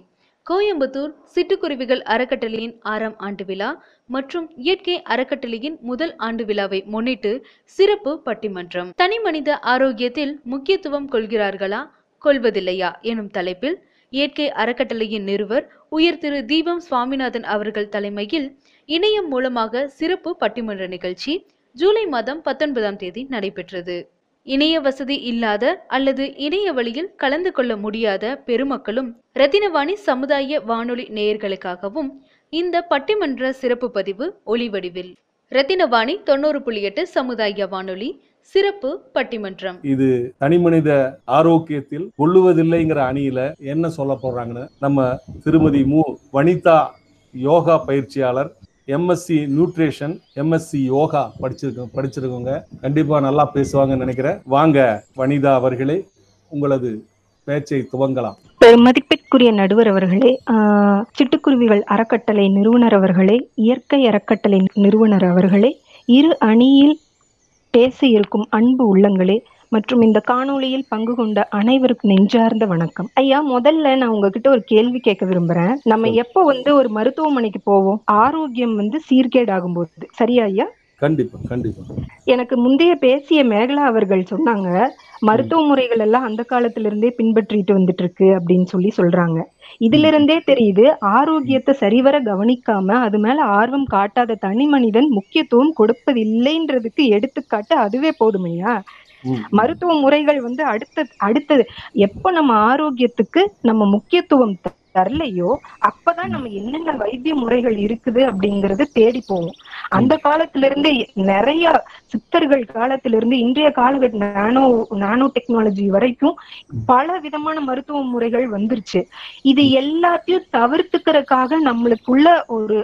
கோயம்புத்தூர் சிட்டுக்குருவிகள் அறக்கட்டளையின் ஆறாம் ஆண்டு விழா மற்றும் இயற்கை அறக்கட்டளையின் முதல் ஆண்டு விழாவை முன்னிட்டு சிறப்பு பட்டிமன்றம். தனி மனித ஆரோக்கியத்தில் முக்கியத்துவம் கொள்கிறார்களா? கொள்வதில்லையா? எனும் தலைப்பில் இயற்கை அறக்கட்டளையின் நிறுவர் உயர் திரு தீபம் சுவாமிநாதன் அவர்கள் தலைமையில் இணையம் மூலமாக சிறப்பு பட்டிமன்ற நிகழ்ச்சி ஜூலை மாதம் பத்தொன்பதாம் தேதி நடைபெற்றது. இணைய வசதி இல்லாத அல்லது இணைய வழியில் கலந்து கொள்ள முடியாத பெருமக்களும் ரத்தினவாணி சமுதாய வானொலி நேயர்களுக்காகவும் இந்த பட்டிமன்ற சிறப்பு பதிவு ஒளிவடிவில். ரத்தினவாணி தொண்ணூறு புள்ளி எட்டு சமுதாய வானொலி சிறப்பு பட்டிமன்றம். இது தனிமனித ஆரோக்கியத்தில் கொள்ளுவதில்லைங்கிற அணியில என்ன சொல்ல போறாங்கன்னு நம்ம திருமதி மு. வனிதா யோகா பயிற்சியாளர் எம்எஸ்சி நியூட்ரிஷன் எம்எஸ்சி யோகா படிச்சிருக்க படிச்சிருக்கவங்க கண்டிப்பா நல்லா பேசுவாங்கன்னு நினைக்கிறேன். வாங்க வனிதா அவர்களே உங்களது பேச்சை துவங்கலாம். பெருமதிப்பிற்குரிய நடுவர் அவர்களே சிட்டுக்குருவிகள் அறக்கட்டளை நிறுவனர் அவர்களே இயற்கை அறக்கட்டளை நிறுவனர் அவர்களே இரு அணியில் பேச இருக்கும் அன்பு உள்ளங்களே. மற்றும் இந்த காணொளியில் பங்கு கொண்ட அனைவருக்கும் நெஞ்சார்ந்த வணக்கம். ஐயா முதல்ல நான் உங்ககிட்ட ஒரு கேள்வி கேட்க விரும்புறேன். நம்ம எப்போ வந்து ஒரு மருத்துவமனைக்கு போவோம்? ஆரோக்கியம் வந்து சீர்கேடாகும் போது சரியா ஐயா? கண்டிப்பா கண்டிப்பா. எனக்கு முந்தைய பேசிய மேகலா அவர்கள் சொன்னாங்க மருத்துவ முறைகள் எல்லாம் அந்த காலத்துல இருந்தே பின்பற்றிட்டு வந்துட்டு இருக்கு அப்படின்னு சொல்லி சொல்றாங்க. இதுல இருந்தே தெரியுது ஆரோக்கியத்தை சரிவர கவனிக்காம அது மேல ஆர்வம் காட்டாத தனி மனிதன் முக்கியத்துவம் கொடுப்பதில்லைன்றதுக்கு எடுத்துக்காட்டு அதுவே போதுமையா மருத்துவ முறைகள் வந்து அடுத்த அடுத்தது எப்ப நம்ம ஆரோக்கியத்துக்கு நம்ம முக்கியத்துவம் தரலையோ அப்பதான் நம்ம என்னென்ன வைத்திய முறைகள் இருக்குது அப்படிங்கறது தேடி போவோம். அந்த காலத்துல இருந்து நிறைய சித்தர்கள் காலத்துல இருந்து இன்றைய காலகட்ட நானோ நானோ டெக்னாலஜி வரைக்கும் பல விதமான மருத்துவ முறைகள் வந்துருச்சு. இது எல்லாத்தையும் தவிர்த்துக்கிறதுக்காக நம்மளுக்குள்ள ஒரு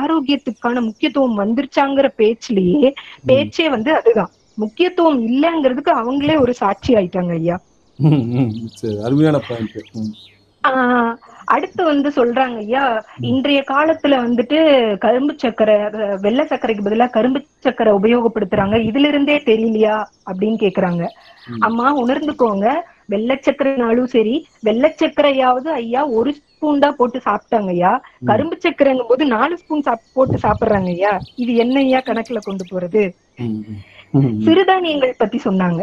ஆரோக்கியத்துக்கான முக்கியத்துவம் வந்துருச்சாங்கிற பேச்சுலயே பேச்சே வந்து அதுதான். முக்கியத்துவம் இல்லைங்கிறதுக்கு அவங்களே ஒரு சாட்சி ஆயிட்டாங்க ஐயா. அருமையான அடுத்து வந்து சொல்றாங்க ஐயா இன்றைய காலத்துல வந்துட்டு கரும்பு சக்கரை வெள்ளை சர்க்கரைக்கு பதிலா கரும்பு சக்கரை உபயோகப்படுத்துறாங்க. இதுல இருந்தே தெரியலையா அப்படின்னு கேக்குறாங்க. அம்மா உணர்ந்துக்கோங்க. வெள்ளை சக்கரைனாலும் சரி வெள்ளை சக்கரையாவது ஐயா ஒரு ஸ்பூன் தான் போட்டு சாப்பிட்டாங்க ஐயா. கரும்பு சக்கரைங்கும் போது நாலு ஸ்பூன் சாப் போட்டு சாப்பிடுறாங்க ஐயா. இது என்ன ஐயா கணக்குல கொண்டு போறது? சிறுதானியங்கள் பத்தி சொன்னாங்க.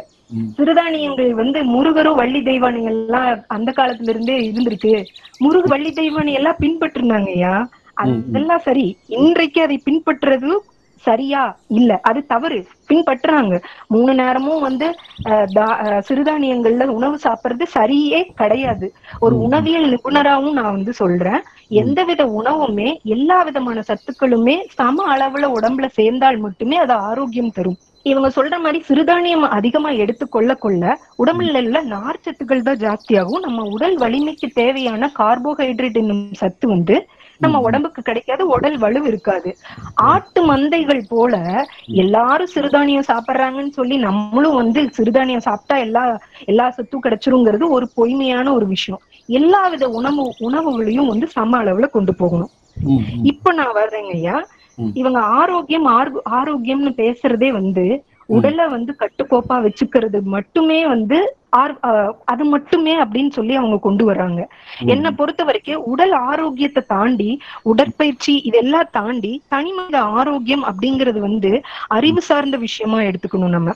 சிறுதானியங்கள் வந்து முருகரும் வள்ளி தெய்வானிகள் எல்லாம் அந்த காலத்துல இருந்தே இருந்திருக்கு. முருக வள்ளி தெய்வானி எல்லாம் பின்பற்றினாங்க ஐயா. அதெல்லாம் சரி. இன்றைக்கு அதை பின்பற்றுறது சரியா? இல்ல. அது தவறு. பின்பற்றுறாங்க. மூணு நேரமும் வந்து சிறுதானியங்கள்ல உணவு சாப்பிடுறது சரியே கிடையாது. ஒரு. உணவியல் நிபுணராவும் நான் வந்து சொல்றேன். எந்தவித உணவுமே எல்லா விதமான சத்துக்களுமே சம அளவுல உடம்புல சேர்ந்தால் மட்டுமே அது ஆரோக்கியம் தரும். இவங்க சொல்ற மாதிரி சிறுதானியம் அதிகமா எடுத்துக்கொள்ள கொள்ள உடம்புல உள்ள நார்ச்சத்துக்கள் தான் ஜாஸ்தியாகும். நம்ம உடல் வலிமைக்கு தேவையான கார்போஹைட்ரேட் என்னும் சத்து வந்து நம்ம உடம்புக்கு கிடைக்காது உடல் வலு இருக்காது. ஆட்டு மந்தைகள் போல எல்லாரும் சிறுதானியம் சாப்பிடுறாங்கன்னு சொல்லி நம்மளும் வந்து சிறுதானியம் சாப்பிட்டா எல்லா எல்லா சத்தும் கிடைச்சிருங்கிறது ஒரு பொய்மையான ஒரு விஷயம். எல்லா வித உணவு உணவுகளையும் வந்து சம அளவுல கொண்டு போகணும். இப்ப நான் வர்றேங்க ஐயா. இவங்க ஆரோக்கியம் ஆர்கு- ஆரோக்கியம்னு பேசுறதே வந்து உடலை வந்து கட்டுக்கோப்பா வச்சுக்கிறது மட்டுமே வந்து அது மட்டுமே அப்படின்னு சொல்லி அவங்க கொண்டு வர்றாங்க. என்னை பொறுத்த வரைக்கும் உடல் ஆரோக்கியத்தை தாண்டி உடற்பயிற்சி இதெல்லாம் தாண்டி தனிமனித ஆரோக்கியம் அப்படிங்கிறது வந்து அறிவு சார்ந்த விஷயமா எடுத்துக்கணும் நம்ம.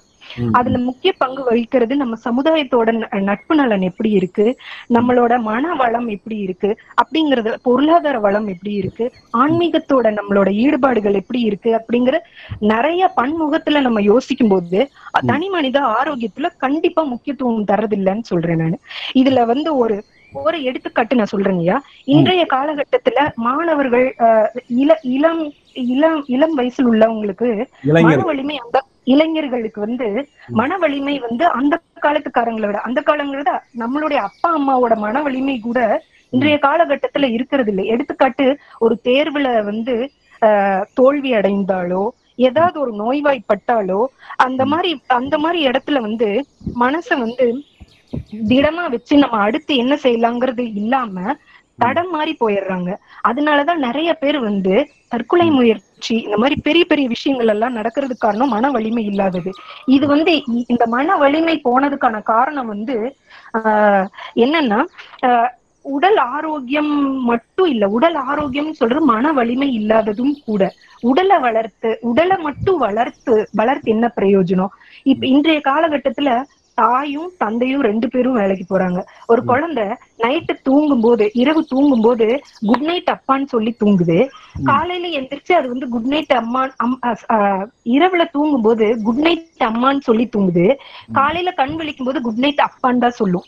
அதுல முக்கிய பங்கு வகிக்கிறது நம்ம சமுதாயத்தோட நட்பு நலன் எப்படி இருக்கு? நம்மளோட மன வளம் எப்படி இருக்கு? அப்படிங்கறது பொருளாதார வளம் எப்படி இருக்கு? ஆன்மீகத்தோட நம்மளோட ஈடுபாடுகள் எப்படி இருக்கு? அப்படிங்கிற நிறைய பன்முகத்துல நம்ம யோசிக்கும் போது தனி மனித ஆரோக்கியத்துல கண்டிப்பா முக்கியத்துவம் தர்றதில்லைன்னு சொல்றேன் நான். இதுல வந்து ஒரு ஒரு எடுத்துக்காட்டு நான் சொல்றேங்கய்யா இன்றைய காலகட்டத்துல மாணவர்கள் இள இளம் இளம் இளம் வயசுல உள்ளவங்களுக்கு மன வலிமை அந்த இளைஞர்களுக்கு வந்து மன வலிமை வந்து அந்த காலத்துக்காரங்களை விட அந்த காலங்களை விட நம்மளுடைய அப்பா அம்மாவோட மன வலிமை கூட இன்றைய காலகட்டத்துல இருக்கிறது இல்லை எடுத்துக்காட்டு ஒரு தேர்வுல வந்து தோல்வி அடைந்தாலோ ஏதாவது ஒரு நோய்வாய்ப்பட்டாலோ அந்த மாதிரி அந்த மாதிரி இடத்துல வந்து மனசை வந்து திடமா வச்சு நம்ம அடுத்து என்ன செய்யலாங்கிறது இல்லாம தடம் மாறி போயிடுறாங்க. அதனாலதான் நிறைய பேர் வந்து தற்கொலை முயற்சி இந்த மாதிரி பெரிய பெரிய விஷயங்கள் எல்லாம் நடக்கிறதுக்கு காரணம் மன வலிமை இல்லாதது. இது வந்து இந்த மன வலிமை போனதுக்கான காரணம் வந்து ஆஹ் என்னன்னா உடல் ஆரோக்கியம் மட்டும் இல்ல உடல் ஆரோக்கியம் சொல்றது மன வலிமை இல்லாததும் கூட. உடலை வளர்த்து உடலை மட்டும் வளர்த்து வளர்த்து என்ன பிரயோஜனம்? இப்ப இன்றைய காலகட்டத்துல தாயும் தந்தையும் ரெண்டு பேரும் வேலைக்கு போறாங்க. ஒரு குழந்தை நைட்டு தூங்கும் போது இரவு தூங்கும் போது குட் நைட் அப்பான்னு சொல்லி தூங்குது. காலையில எந்திரிச்சு அது வந்து குட் நைட் அம்மா அம்- அ- அ- இரவுல தூங்கும் போது குட் நைட் அம்மான்னு சொல்லி தூங்குது. காலையில கண் விழிக்கும் போது குட் நைட் அப்பான்னு தான் சொல்லும்.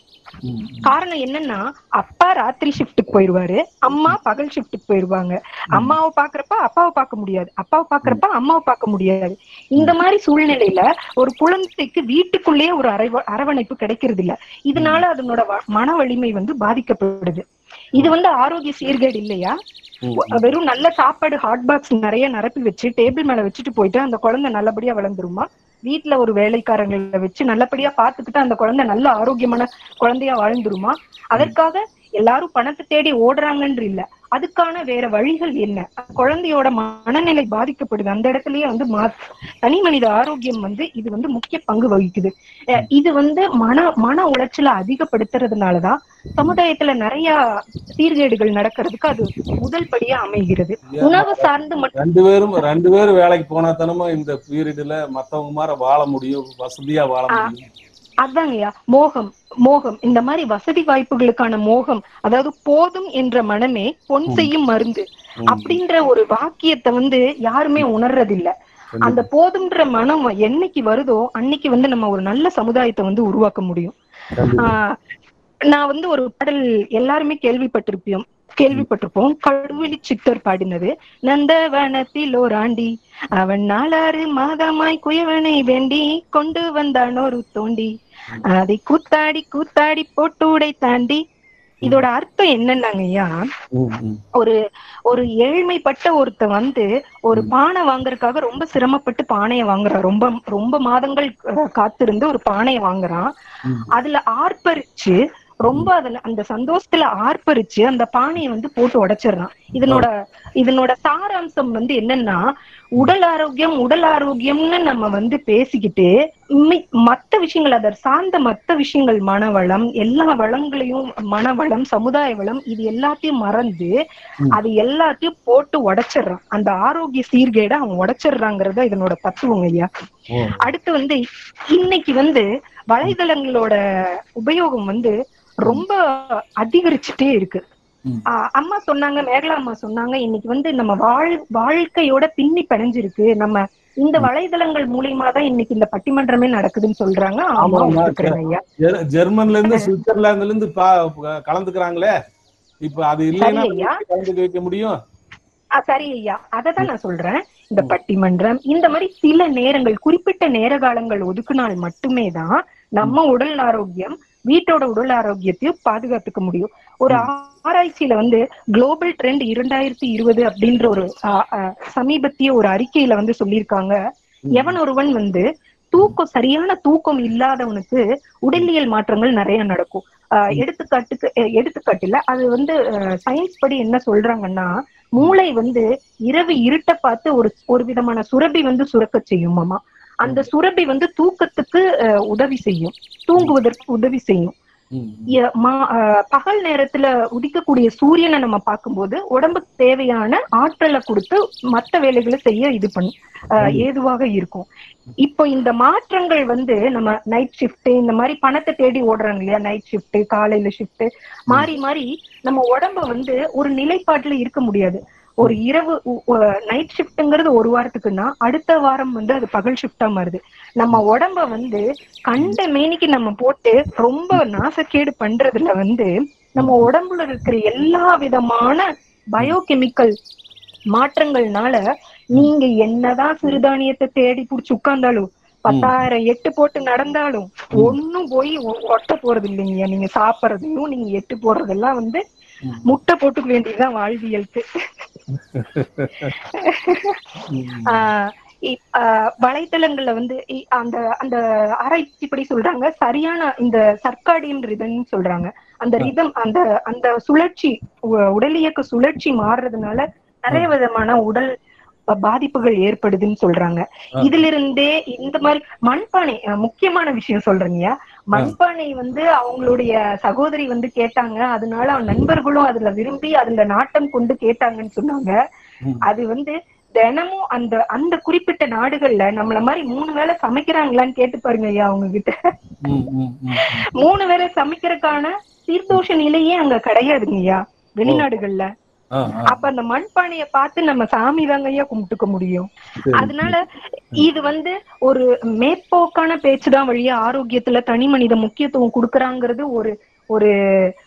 காரணம் என்னன்னா அப்பா ராத்திரி ஷிஃப்ட்டுக்கு போயிருவாரு அம்மா பகல் ஷிஃப்ட்டுக்கு போயிருவாங்க. அம்மாவை பாக்குறப்ப அப்பாவை பார்க்க முடியாது. அப்பாவை பாக்குறப்ப அம்மாவை பார்க்க முடியாது. இந்த மாதிரி சூழ்நிலையில ஒரு குழந்தைக்கு வீட்டுக்குள்ளேயே ஒரு அரவ அரவணைப்பு கிடைக்கிறது இல்ல இதனால அதனோட மன வலிமை வந்து பாதிக்கப்படுது. இது வந்து ஆரோக்கிய சீர்கேடு இல்லையா? வெறும் நல்ல சாப்பாடு ஹாட் பாக்ஸ் நிறைய நிரப்பி வச்சு டேபிள் மேல வச்சுட்டு போயிட்டு அந்த குழந்தை நல்லபடியா வளர்ந்துருமா? வீட்ல ஒரு வேலைக்காரங்களை வச்சு நல்லபடியா பாத்துக்கிட்டு அந்த குழந்தை நல்ல ஆரோக்கியமான குழந்தையா வாழ்ந்துருமா? அதற்காக எல்லாரும் பணத்தை தேடி ஓடுறாங்கன்ற இல்ல அதுக்கான வேற வழிகள் என்ன? குழந்தையோட மனநிலை பாதிக்கப்படுது. அந்த இடத்துலயே வந்து மா தனி மனித ஆரோக்கியம் வந்து இது வந்து முக்கிய பங்கு வகிக்குது. இது வந்து மன மன உளைச்சலை அதிகப்படுத்துறதுனாலதான் சமுதாயத்துல நிறைய சீர்கேடுகள் நடக்கிறதுக்கு அது முதல் படியா அமைகிறது. உணவு சார்ந்து மட்டும் ரெண்டு பேரும் ரெண்டு பேரும் வேலைக்கு போனா தானமா இந்த பீரியட்ல மத்தவங்க மாதிரி வாழ முடியும் வசதியா வாழ. முடியும். அதாங்கய்யா மோகம் மோகம். இந்த மாதிரி வசதி வாய்ப்புகளுக்கான மோகம் அதாவது போதும் என்ற மனமே பொன். செய்யும் மருந்து. அப்படின்ற ஒரு வாக்கியத்தை வந்து யாருமே உணர்றதில்ல. அந்த போதும்ன்ற மனம் என்னைக்கு வருதோ அன்னைக்கு வந்து நம்ம ஒரு நல்ல சமுதாயத்தை வந்து உருவாக்க முடியும். ஆஹ் நான் வந்து ஒரு பாடல் எல்லாருமே கேள்விப்பட்டிருப்போம். கேள்விப்பட்டிருப்போம். கடுவெளி சித்தர் பாடினது நந்தவனத்தில் ஓராண்டி அவன் நாலாறு மாதமாய் குயவனை வேண்டி கொண்டு வந்தான் ஒரு தோண்டி. அதை கூத்தாடி கூத்தாடி போட்டு உடை தாண்டி. இதோட அர்த்தம் என்னன்னாங்கய்யா. ஒரு ஒரு ஏழ்மைப்பட்ட ஒருத்தன் வந்து ஒரு பானை வாங்குறதுக்காக ரொம்ப சிரமப்பட்டு பானையை வாங்குறான். ரொம்ப ரொம்ப மாதங்கள் காத்திருந்து ஒரு பானையை வாங்குறான். அதுல ஆர்ப்பரிச்சு ரொம்ப அதுல அந்த சந்தோஷத்துல ஆர்ப்பரிச்சு அந்த பானையை வந்து போட்டு உடைச்சிடுறான் இதனோட இதனோட சாராம்சம் வந்து என்னன்னா உடல் ஆரோக்கியம் உடல் ஆரோக்கியம்னு நம்ம வந்து பேசிக்கிட்டு மத்த விஷயங்கள் அதை சார்ந்த மத்த விஷயங்கள் மனவளம் எல்லா வளங்களையும் மனவளம் சமுதாய வளம் இது எல்லாத்தையும் மறந்து. அது எல்லாத்தையும் போட்டு உடைச்சிடுறான் அந்த ஆரோக்கிய சீர்கேட அவன் உடைச்சிடுறாங்கிறத இதனோட தத்துவம் ஐயா. அடுத்து வந்து இன்னைக்கு வந்து வலைதளங்களோட உபயோகம் வந்து ரொம்ப அதிகரிச்சுட்டே இருக்கு. அம்மா சொன்னாங்க மேகலா அம்மா சொன்னாங்க இன்னைக்கு வந்து நம்ம வாழ் வாழ்க்கையோட பின்னி பிணைஞ்சிருக்கு நம்ம இந்த வலைதளங்கள் மூலியமா தான் இன்னைக்கு இந்த பட்டிமன்றமே நடக்குதுன்னு சொல்றாங்க. ஜெர்மன்ல இருந்து சுவிட்சர்லாந்துல இருந்து கலந்துக்கிறாங்களே? இப்ப அது ஐயா. கலந்துக்க வைக்க முடியும்? சரி ஐயா. அததான் நான் சொல்றேன். இந்த பட்டிமன்றம் இந்த மாதிரி சில நேரங்கள் குறிப்பிட்ட நேர காலங்கள் ஒதுக்குனால் மட்டுமே தான் நம்ம உடல் ஆரோக்கியம் வீட்டோட உடல் ஆரோக்கியத்தையும் பாதுகாத்துக்க முடியும். ஒரு ஆராய்ச்சியில வந்து குளோபல் ட்ரெண்ட் இரண்டாயிரத்தி இருபது அப்படின்ற ஒரு சமீபத்திய ஒரு அறிக்கையில வந்து சொல்லியிருக்காங்க. எவன் ஒருவன் வந்து தூக்கம் சரியான தூக்கம் இல்லாதவனுக்கு உடலியல் மாற்றங்கள் நிறைய நடக்கும். ஆஹ் எடுத்துக்காட்டுக்கு எடுத்துக்காட்டுல அது வந்து சயின்ஸ் படி என்ன சொல்றாங்கன்னா மூளை வந்து இரவு இருட்ட பார்த்து ஒரு ஒரு விதமான சுரபி வந்து சுரக்க செய்யுமாமா அந்த சுரபி வந்து தூக்கத்துக்கு உதவி செய்யும். தூங்குவதற்கு உதவி செய்யும். பகல் நேரத்துல உதிக்கக்கூடிய சூரியனை நம்ம பார்க்கும்போது உடம்புக்கு தேவையான ஆற்றலை கொடுத்து மத்த வேலைகளை செய்ய இது பண்ணும் ஏதுவாக இருக்கும். இப்போ இந்த மாற்றங்கள் வந்து நம்ம நைட் ஷிஃப்ட் இந்த மாதிரி பணத்தை தேடி ஓடுறாங்க இல்லையா? நைட் ஷிஃப்ட் காலையில ஷிஃப்ட் மாறி மாறி நம்ம உடம்ப வந்து ஒரு நிலைப்பாட்டுல இருக்க முடியாது. ஒரு இரவு நைட் ஷிஃப்ட்ங்கிறது ஒரு வாரத்துக்குன்னா அடுத்த வாரம் வந்து அது பகல் ஷிஃப்டா மாறுது. நம்ம உடம்ப வந்து கண்ட மேனிக்கு நம்ம போட்டு ரொம்ப நாசக்கேடு பண்றதுல வந்து நம்ம உடம்புல இருக்கிற எல்லா விதமான பயோகெமிக்கல் மாற்றங்கள்னால நீங்க என்னதான் சிறுதானியத்தை தேடி புடிச்சு உட்கார்ந்தாலும் பத்தாயிரம் எட்டு போட்டு நடந்தாலும் ஒண்ணும் போய் ஒட்ட போறது இல்லைங்க நீங்க சாப்பிடுறதையும் நீங்க எட்டு போடுறதெல்லாம் வந்து. முட்டை போட்டுக்க வேண்டியதுதான் வாழ்வியலுக்கு. வலைத்தளங்கள்ல வந்து அந்த அந்த ஆராய்ச்சிப்படி சொல்றாங்க சரியான இந்த சர்க்காடியன் ரிதம்னு சொல்றாங்க. அந்த ரிதம் அந்த அந்த சுழற்சி உடல் இயக்க சுழற்சி மாறுறதுனால நிறைய விதமான உடல் பாதிப்புகள் ஏற்படுதுன்னு சொல்றாங்க. இதுல இருந்தே இந்த மாதிரி மண்பானை முக்கியமான விஷயம் சொல்றீங்க மண்பானை வந்து அவங்களுடைய சகோதரி வந்து கேட்டாங்க அதனால நண்பர்களும் அதுல விரும்பி அதுல நாட்டம் கொண்டு கேட்டாங்கன்னு சொன்னாங்க. அது வந்து தினமும் அந்த அந்த குறிப்பிட்ட நாடுகள்ல நம்மள மாதிரி மூணு வேளை சமைக்கிறாங்களான்னு கேட்டு பாருங்க ஐயா அவங்க கிட்ட. மூணு வேளை சமைக்கிறதுக்கான சீர்தோஷ நிலையே அங்க கிடையாதுங்க ஐயா வெளிநாடுகள்ல. அப்ப அந்த மண்பானைய பார்த்து நம்ம சாமி தாங்க ஐயா கும்பிட்டுக்க முடியும். அதனால இது வந்து ஒரு மேற்போக்கான பேச்சுதான் வழியா ஆரோக்கியத்துல தனி மனித முக்கியத்துவம் கொடுக்கறாங்கிறது ஒரு ஒரு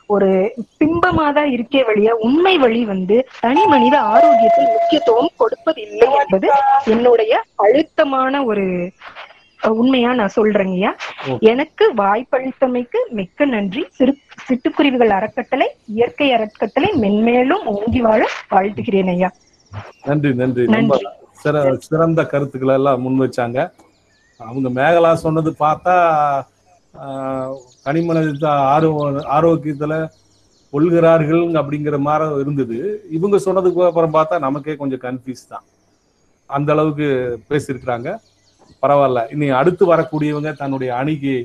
ஒரு பிம்பமா தான் இருக்கே வழியா உண்மை வழி வந்து தனி மனித ஆரோக்கியத்தில் முக்கியத்துவம் கொடுப்பதில்லை என்பது என்னுடைய அழுத்தமான ஒரு உண்மையா நான் சொல்றேங்கய்யா. எனக்கு வாய்ப்பளித்தமைக்கு மிக்க நன்றி. சிறு சிட்டுக்குருவிகள் அறக்கட்டளை இயற்கை அறக்கட்டளை மென்மேலும் ஓங்கி வாழ வாழ்த்துகிறேன் ஐயா. நன்றி நன்றி. ரொம்ப சிறந்த கருத்துக்களை எல்லாம் முன் வச்சாங்க. அவங்க மேகலா சொன்னது பார்த்தா ஆஹ், கனிமனித ஆரோ ஆரோக்கியத்துல கொள்கிறார்கள் அப்படிங்கிற மாதிரி இருந்தது. இவங்க சொன்னதுக்கு அப்புறம் பார்த்தா நமக்கே கொஞ்சம் கன்ஃபியூஸ் தான். அந்த அளவுக்கு பேசியிருக்கிறாங்க. பரவாயில்ல. இனி அடுத்து வரக்கூடியவங்க தன்னுடைய அணிக்கு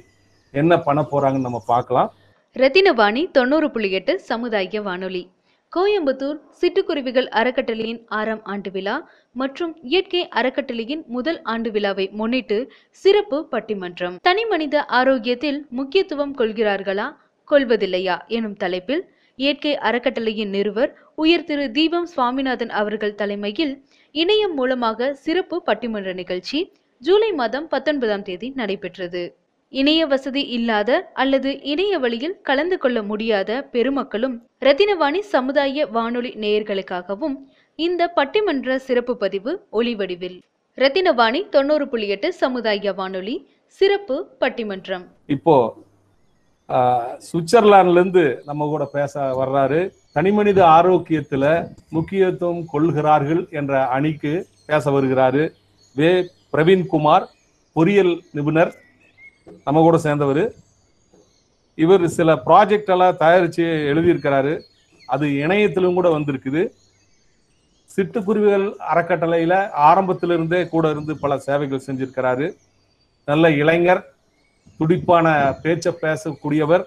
என்ன பண்ண போறாங்கன்னு நம்ம பார்க்கலாம். ரத்தினவாணி தொண்ணூறு புள்ளி எட்டு சமுதாய வானொலி. கோயம்புத்தூர் சிட்டுக்குருவிகள் அறக்கட்டளையின் ஆறாம் ஆண்டு விழா மற்றும் இயற்கை அறக்கட்டளையின் முதல் ஆண்டு விழாவை முன்னிட்டு சிறப்பு பட்டிமன்றம். தனி மனித ஆரோக்கியத்தில் முக்கியத்துவம் கொள்கிறார்களா? கொள்வதில்லையா? எனும் தலைப்பில் இயற்கை அறக்கட்டளையின் நிறுவர் உயர் திரு தீபம் சுவாமிநாதன் அவர்கள் தலைமையில் இணையம் மூலமாக சிறப்பு பட்டிமன்ற நிகழ்ச்சி ஜூலை மாதம் பத்தொன்பதாம் தேதி நடைபெற்றது. இணைய வசதி இல்லாத அல்லது இணைய வழியில் கலந்து கொள்ள முடியாத பெருமக்களும் ரத்தினவாணி சமுதாய வானொலி நேயர்களுக்காகவும் இந்த பட்டிமன்ற சிறப்பு பதிவு ஒளிவடிவில். ரத்தினவாணி தொண்ணூறு புள்ளி எட்டு சமுதாய வானொலி சிறப்பு பட்டிமன்றம். இப்போ சுவிட்சர்லாந்துல இருந்து நம்ம கூட பேச வர்றாரு. தனிமனித ஆரோக்கியத்துல முக்கியத்துவம் கொள்கிறார்கள் என்ற அணிக்கு பேச வருகிறாரு. வே பிரவீன்குமார் பொறியியல் நிபுணர் நம்ம கூட சேர்ந்தவர். இவர் சில ப்ராஜெக்ட் எல்லாம் தயாரித்து எழுதியிருக்கிறாரு. அது இணையத்திலும் கூட வந்திருக்குது. சிட்டுக்குருவிகள் அறக்கட்டளையில் ஆரம்பத்திலிருந்தே கூட இருந்து பல சேவைகள் செஞ்சிருக்கிறாரு. நல்ல இளைஞர் துடிப்பான பேச்சை பேசக்கூடியவர்.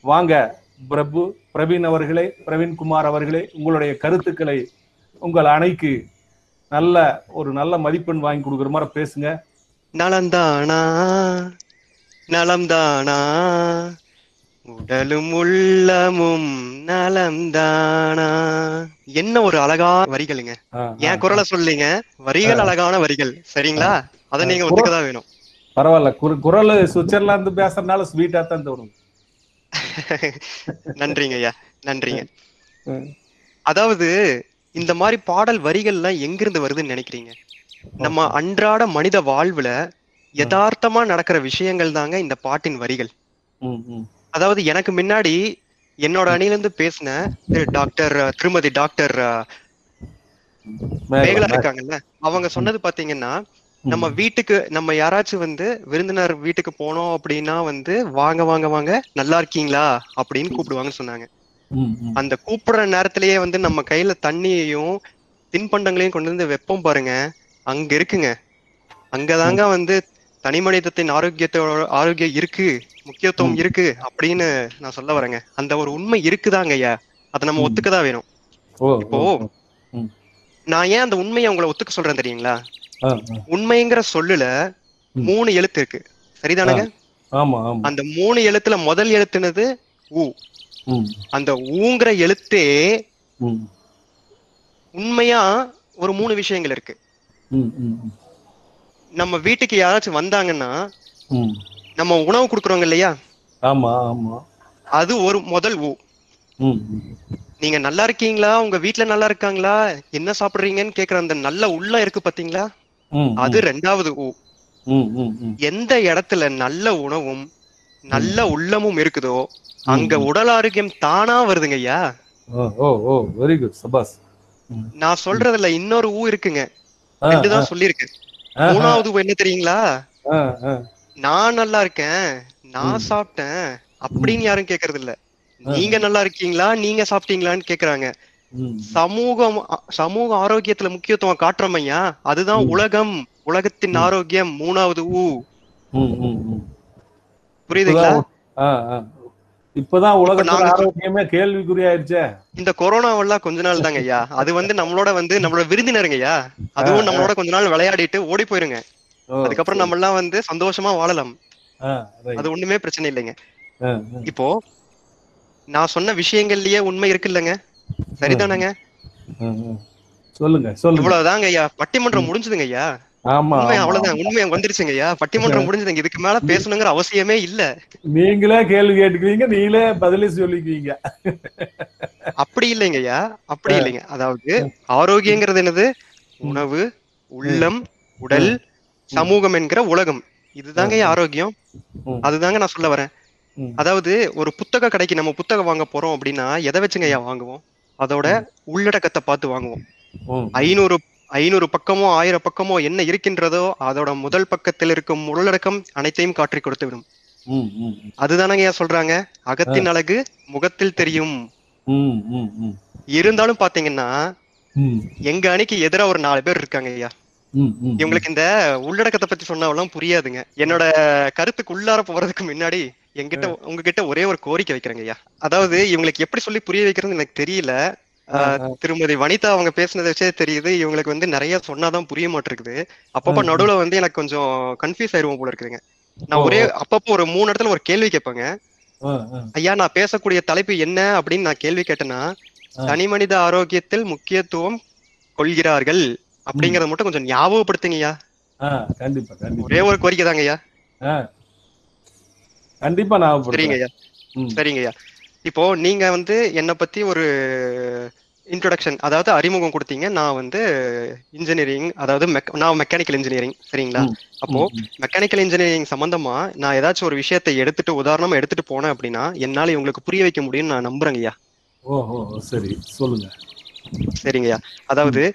வாங்க பிரபு பிரவீன் அவர்களே பிரவீன்குமார் அவர்களே உங்களுடைய கருத்துக்களை உங்கள் அணைக்கு நல்ல ஒரு நல்ல மதிப்பெண் வாங்கி கொடுக்குற மாதிரி பேசுங்க. நலந்தானா? நலம்தானா? உடலும் உள்ளமும் நலம்தானா? என்ன ஒரு அழகா வரிகளுங்க. என் குரலை சொல்லிங்க வரிகள் அழகான வரிகள் சரிங்களா? அதை நீங்க ஒத்துக்கதான் வேணும். பரவாயில்ல குர- குரல் சுவிட்சர்லாந்து பேசுறதுனால ஸ்வீட்டா தான் தோணும். நன்றிங்க. ஐயா நன்றிங்க. அதாவது இந்த மாதிரி பாடல் வரிகள்லாம் எங்கிருந்து வருதுன்னு நினைக்கிறீங்க? நம்ம அன்றாட மனித வாழ்வுல யதார்த்தமா நடக்கிற விஷயங்கள் தாங்க இந்த பாட்டின் வரிகள். அதாவது எனக்கு முன்னாடி என்னோட அணில இருந்து பேசின டாக்டர் திருமதி டாக்டர் மேகலா. இருக்காங்கல்ல? அவங்க சொன்னது பாத்தீங்கன்னா. நம்ம வீட்டுக்கு நம்ம யாராச்சும் வந்து விருந்தினர் வீட்டுக்கு போனோம் அப்படின்னா வந்து வாங்க வாங்க வாங்க நல்லா இருக்கீங்களா? அப்படின்னு கூப்பிடுவாங்கன்னு சொன்னாங்க. அந்த கூப்பிடுற நேரத்திலேயே வந்து நம்ம கையில தண்ணியையும் தின்பண்டங்களையும் கொண்டு வந்து வெப்பம் பாருங்க. அங்க இருக்குங்க. அங்கதாங்க வந்து தனி மனிதத்தின் ஆரோக்கியத்தோட ஆரோக்கியம் இருக்கு முக்கியத்துவம். இருக்கு அப்படின்னு நான் சொல்ல வரேங்க. அந்த ஒரு உண்மை இருக்குதாங்க ஐயா. அதை நம்ம. ஒத்துக்கதான் வேணும்? இப்போ. நான் ஏன் அந்த உண்மையை உங்களை ஒத்துக்க சொல்றேன் தெரியுங்களா. உண்மைங்கிற சொல்லுல. மூணு எழுத்து இருக்கு. சரிதானங்க? அந்த மூணு எழுத்துல முதல் எழுத்துனது ஊ ம், அந்த ஊங்கிற எழுத்தே உண்மையா ஒரு மூணு விஷயங்கள் இருக்கு. நம்ம வீட்டுக்கு யாராச்சும் வந்தாங்கன்னா. நம்ம உணவு கொடுக்குறோங்க இல்லையா? ஆமா ஆமா. அது ஒரு முதல் ஊ. நீங்க நல்லா இருக்கீங்களா? உங்க வீட்ல நல்லா இருக்காங்களா? என்ன சாப்பிடுறீங்கன்னு கேக்குற அந்த நல்ல உள்ளம் இருக்கு பாத்தீங்களா? அது ரெண்டாவது ஊ. எந்த இடத்துல நல்ல உணவும் நல்ல உள்ளமும் இருக்குதோ அங்க. உடல் ஆரோக்கியம் தானா வருதுங்க ஐயா. ஓ ஓ வெரி குட் சபாஸ். நான் சொல்றதுல இன்னொரு ஊ இருக்குங்க. ரெண்டு தான் சொல்லியிருக்கேன் மூணாவது ஊ என்ன தெரியுங்களா. நான் நல்லா இருக்கேன். நான். சாப்பிட்டேன். அப்படின்னு யாரும் கேக்குறது இல்ல. நீங்க நல்லா இருக்கீங்களா? நீங்க சாப்பிட்டீங்களான்னு கேக்குறாங்க. சமூகம் சமூக ஆரோக்கியத்துல முக்கியத்துவம் காட்டுறோம் ஐயா. அதுதான். உலகம். உலகத்தின். ஆரோக்கியம் மூணாவது ஊ. புரியுதுங்களா? இப்பதான் நாங்க- ஆரோக்கியமே கேள்விக்குறியாயிருச்சே. இந்த கொரோனாவெல்லாம் கொஞ்ச நாள் தாங்க ஐயா. அது வந்து நம்மளோட வந்து நம்மளோட விருந்தினருங்க ஐயா. அதுவும் நம்மளோட கொஞ்ச நாள் விளையாடிட்டு ஓடி போயிருங்க. அதுக்கப்புறம் நம்ம எல்லாம் வந்து சந்தோஷமா வாழலாம். அது ஒண்ணுமே பிரச்சனை இல்லைங்க. இப்போ நான் சொன்ன விஷயங்கள்லயே உண்மை இருக்கு இல்லைங்க சரிதானங்க. சொல்லுங்க சொல்லுங்க. இவ்வளவுதாங்க ஐயா. பட்டிமன்றம் முடிஞ்சதுங்க ஐயா. அவ்வளவுதான். உண்மை வந்துருச்சுங்க ஐயா பட்டிமன்றம் முடிஞ்சதுங்க இதுக்கு மேல பேசணுங்கிற அவசியமே இல்ல. நீங்களே கேள்வி கேட்டுக்குவீங்க நீங்களே பதிலே சொல்லிக்குவீங்க. அப்படி இல்லைங்க ஐயா அப்படி. இல்லைங்க. அதாவது ஆரோக்கியங்கிறது என்னது? உணவு உள்ளம் உடல் சமூகம் என்கிற உலகம். இதுதாங்க ஆரோக்கியம். அதுதாங்க நான் சொல்ல வரேன். அதாவது ஒரு புத்தக கடைக்கு நம்ம புத்தகம் வாங்க போறோம் அப்படின்னா எதை வச்சுங்க ஐயா வாங்குவோம்? அதோட உள்ளடக்கத்தை பார்த்து வாங்குவோம். ஐநூறு ஐநூறு பக்கமோ ஆயிரம் பக்கமோ என்ன இருக்கின்றதோ அதோட முதல் பக்கத்தில் இருக்கும் உள்ளடக்கம் அனைத்தையும் காட்டி கொடுத்து விடும். அதுதானங்க ஐயா சொல்றாங்க? அகத்தின் அழகு முகத்தில் தெரியும். இருந்தாலும் பாத்தீங்கன்னா எங்க அணிக்கு எதிரா ஒரு நாலு பேர் இருக்காங்க ஐயா. இவங்களுக்கு இந்த உள்ளடக்கத்தை பத்தி சொன்னாவெல்லாம் புரியாதுங்க. என்னோட கருத்துக்கு உள்ளார போறதுக்கு முன்னாடி என்கிட்ட உங்ககிட்ட ஒரே ஒரு கோரிக்கை வைக்கிறேங்க ஐயா. அதாவது இவங்களுக்கு எப்படி சொல்லி புரிய வைக்கிறது எனக்கு தெரியல. திருமதி வனிதா அவங்க பேசுனதை வச்சே தெரியுது. இவங்களுக்கு வந்து நிறைய சொன்னாதான் புரிய மாட்டிருக்குது. அப்பப்ப. நடுவுல வந்து எனக்கு கொஞ்சம் கன்ஃபியூஸ் ஆயிருவோம் போல இருக்குதுங்க. நான் ஒரே அப்பப்போ ஒரு மூணு இடத்துல ஒரு கேள்வி கேட்பேங்க. ஐயா நான் பேசக்கூடிய தலைப்பு என்ன அப்படின்னு நான் கேள்வி கேட்டேன்னா. தனி மனித ஆரோக்கியத்தில் முக்கியத்துவம் கொள்கிறார்கள் அப்படிங்கறத மட்டும் கொஞ்சம் ஞாபகப்படுத்துங்க ஐயா. ஆ, கண்டிப்பா கண்டிப்பா. ஒரே ஒரு கோரிக்கை தாங்க ஐயா. ஆ. கண்டிப்பா நான் சரிங்க ஐயா. சரிங்க ஐயா. இப்போ நீங்க வந்து என்னை பத்தி ஒரு இன்ட்ரோடக்ஷன் அதாவது அறிமுகம் கொடுத்தீங்க. நான் வந்து இன்ஜினியரிங் அதாவது மெக்- நான் மெக்கானிக்கல் இன்ஜினியரிங் சரிங்களா. அப்போ மெக்கானிக்கல் இன்ஜினியரிங் சம்பந்தமா நான் ஏதாச்சும் ஒரு விஷயத்தை எடுத்துட்டு உதாரணமா எடுத்துட்டு போனேன் அப்படின்னா என்னால இவங்களுக்கு புரிய வைக்க முடியும்னு நான் நம்புறேங்க ஐயா. ஓஹோ சரி. சொல்லுங்க. சரிங்கய்யா அதாவது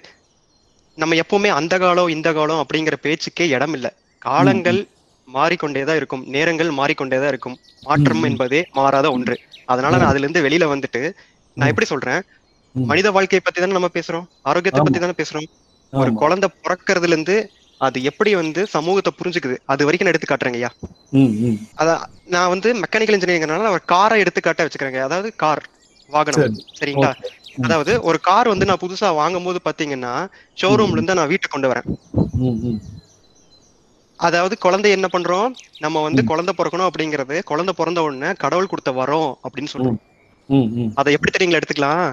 நம்ம எப்பவுமே அந்த காலம் இந்த காலம் அப்படிங்கிற பேச்சுக்கே இடம் இல்ல. காலங்கள் மாறிக்கொண்டேதான் இருக்கும். நேரங்கள் மாறிக்கொண்டேதான் இருக்கும். மாற்றம். என்பதே மாறாத ஒன்று. அதனால நான் அதுல இருந்து வெளியில வந்துட்டு நான். எப்படி சொல்றேன். மனித வாழ்க்கையை பத்தி தானே நம்ம பேசுறோம் ஆரோக்கியத்தை. பத்தி தானே பேசுறோம் ஒரு. குழந்தை பிறக்கறதுல இருந்து அது எப்படி வந்து சமூகத்தை புரிஞ்சுக்குது அது வரைக்கும் நான் எடுத்து காட்டுறேங்க ஐயா ம், ம். அதான் நான் வந்து மெக்கானிக்கல் இன்ஜினியரிங்னால ஒரு காரை எடுத்துக்காட்ட வச்சுக்கிறேங்க அதாவது கார் வாகனம் சரி. சரிங்களா. அதாவது ஒரு கார் வந்து நான் புதுசா வாங்கும் போது பாத்தீங்கன்னா ஷோரூம்ல இருந்து நான் வீட்டுக்கு கொண்டு வரேன். அதாவது குழந்தை என்ன பண்றோம் நம்ம வந்து. குழந்தை பிறக்கணும் அப்படிங்கறது குழந்தை பிறந்த உடனே கடவுள் கொடுத்த வரோம் அப்படின்னு சொல்றோம் அதை எப்படி தெரியுங்களா எடுத்துக்கலாம்.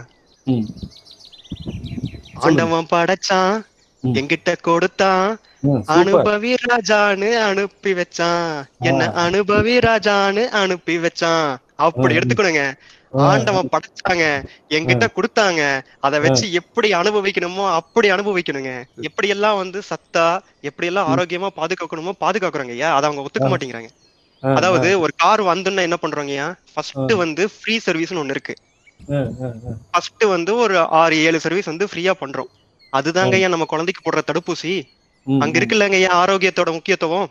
ஆண்டவன் படைச்சான் ம். என்கிட்ட கொடுத்தான். அனுபவி ராஜான்னு அனுப்பி வச்சான் என்ன. அனுபவி ராஜான்னு அனுப்பி வச்சான் அப்படி. எடுத்துக்கணுங்க ஆண்டவன் படைச்சாங்க என்கிட்ட கொடுத்தாங்க. அதை வச்சு எப்படி அனுபவிக்கணுமோ அப்படி அனுபவிக்கணுங்க. எப்படி எல்லாம் வந்து சத்தா எப்படி எல்லாம் ஆரோக்கியமா பாதுகாக்கணுமோ பாதுகாக்கிறோங்க ஐயா. அதை அவங்க ஒத்துக்க. மாட்டேங்கிறாங்க. அதாவது ஒரு கார் வந்துன்னா என்ன பண்றோங்கய்யா ஃபர்ஸ்ட் வந்து ஃப்ரீ சர்வீஸ்னு ஒண்ணு இருக்கு. ஃபர்ஸ்ட் வந்து ஒரு ஆறு ஏழு சர்வீஸ் வந்து ஃப்ரீயா பண்றோம். அதுதாங்க ஐயா நம்ம குழந்தைக்கு போடுற தடுப்பூசி. அங்க இருக்குல்லங்க ஐயா ஆரோக்கியத்தோட முக்கியத்துவம்.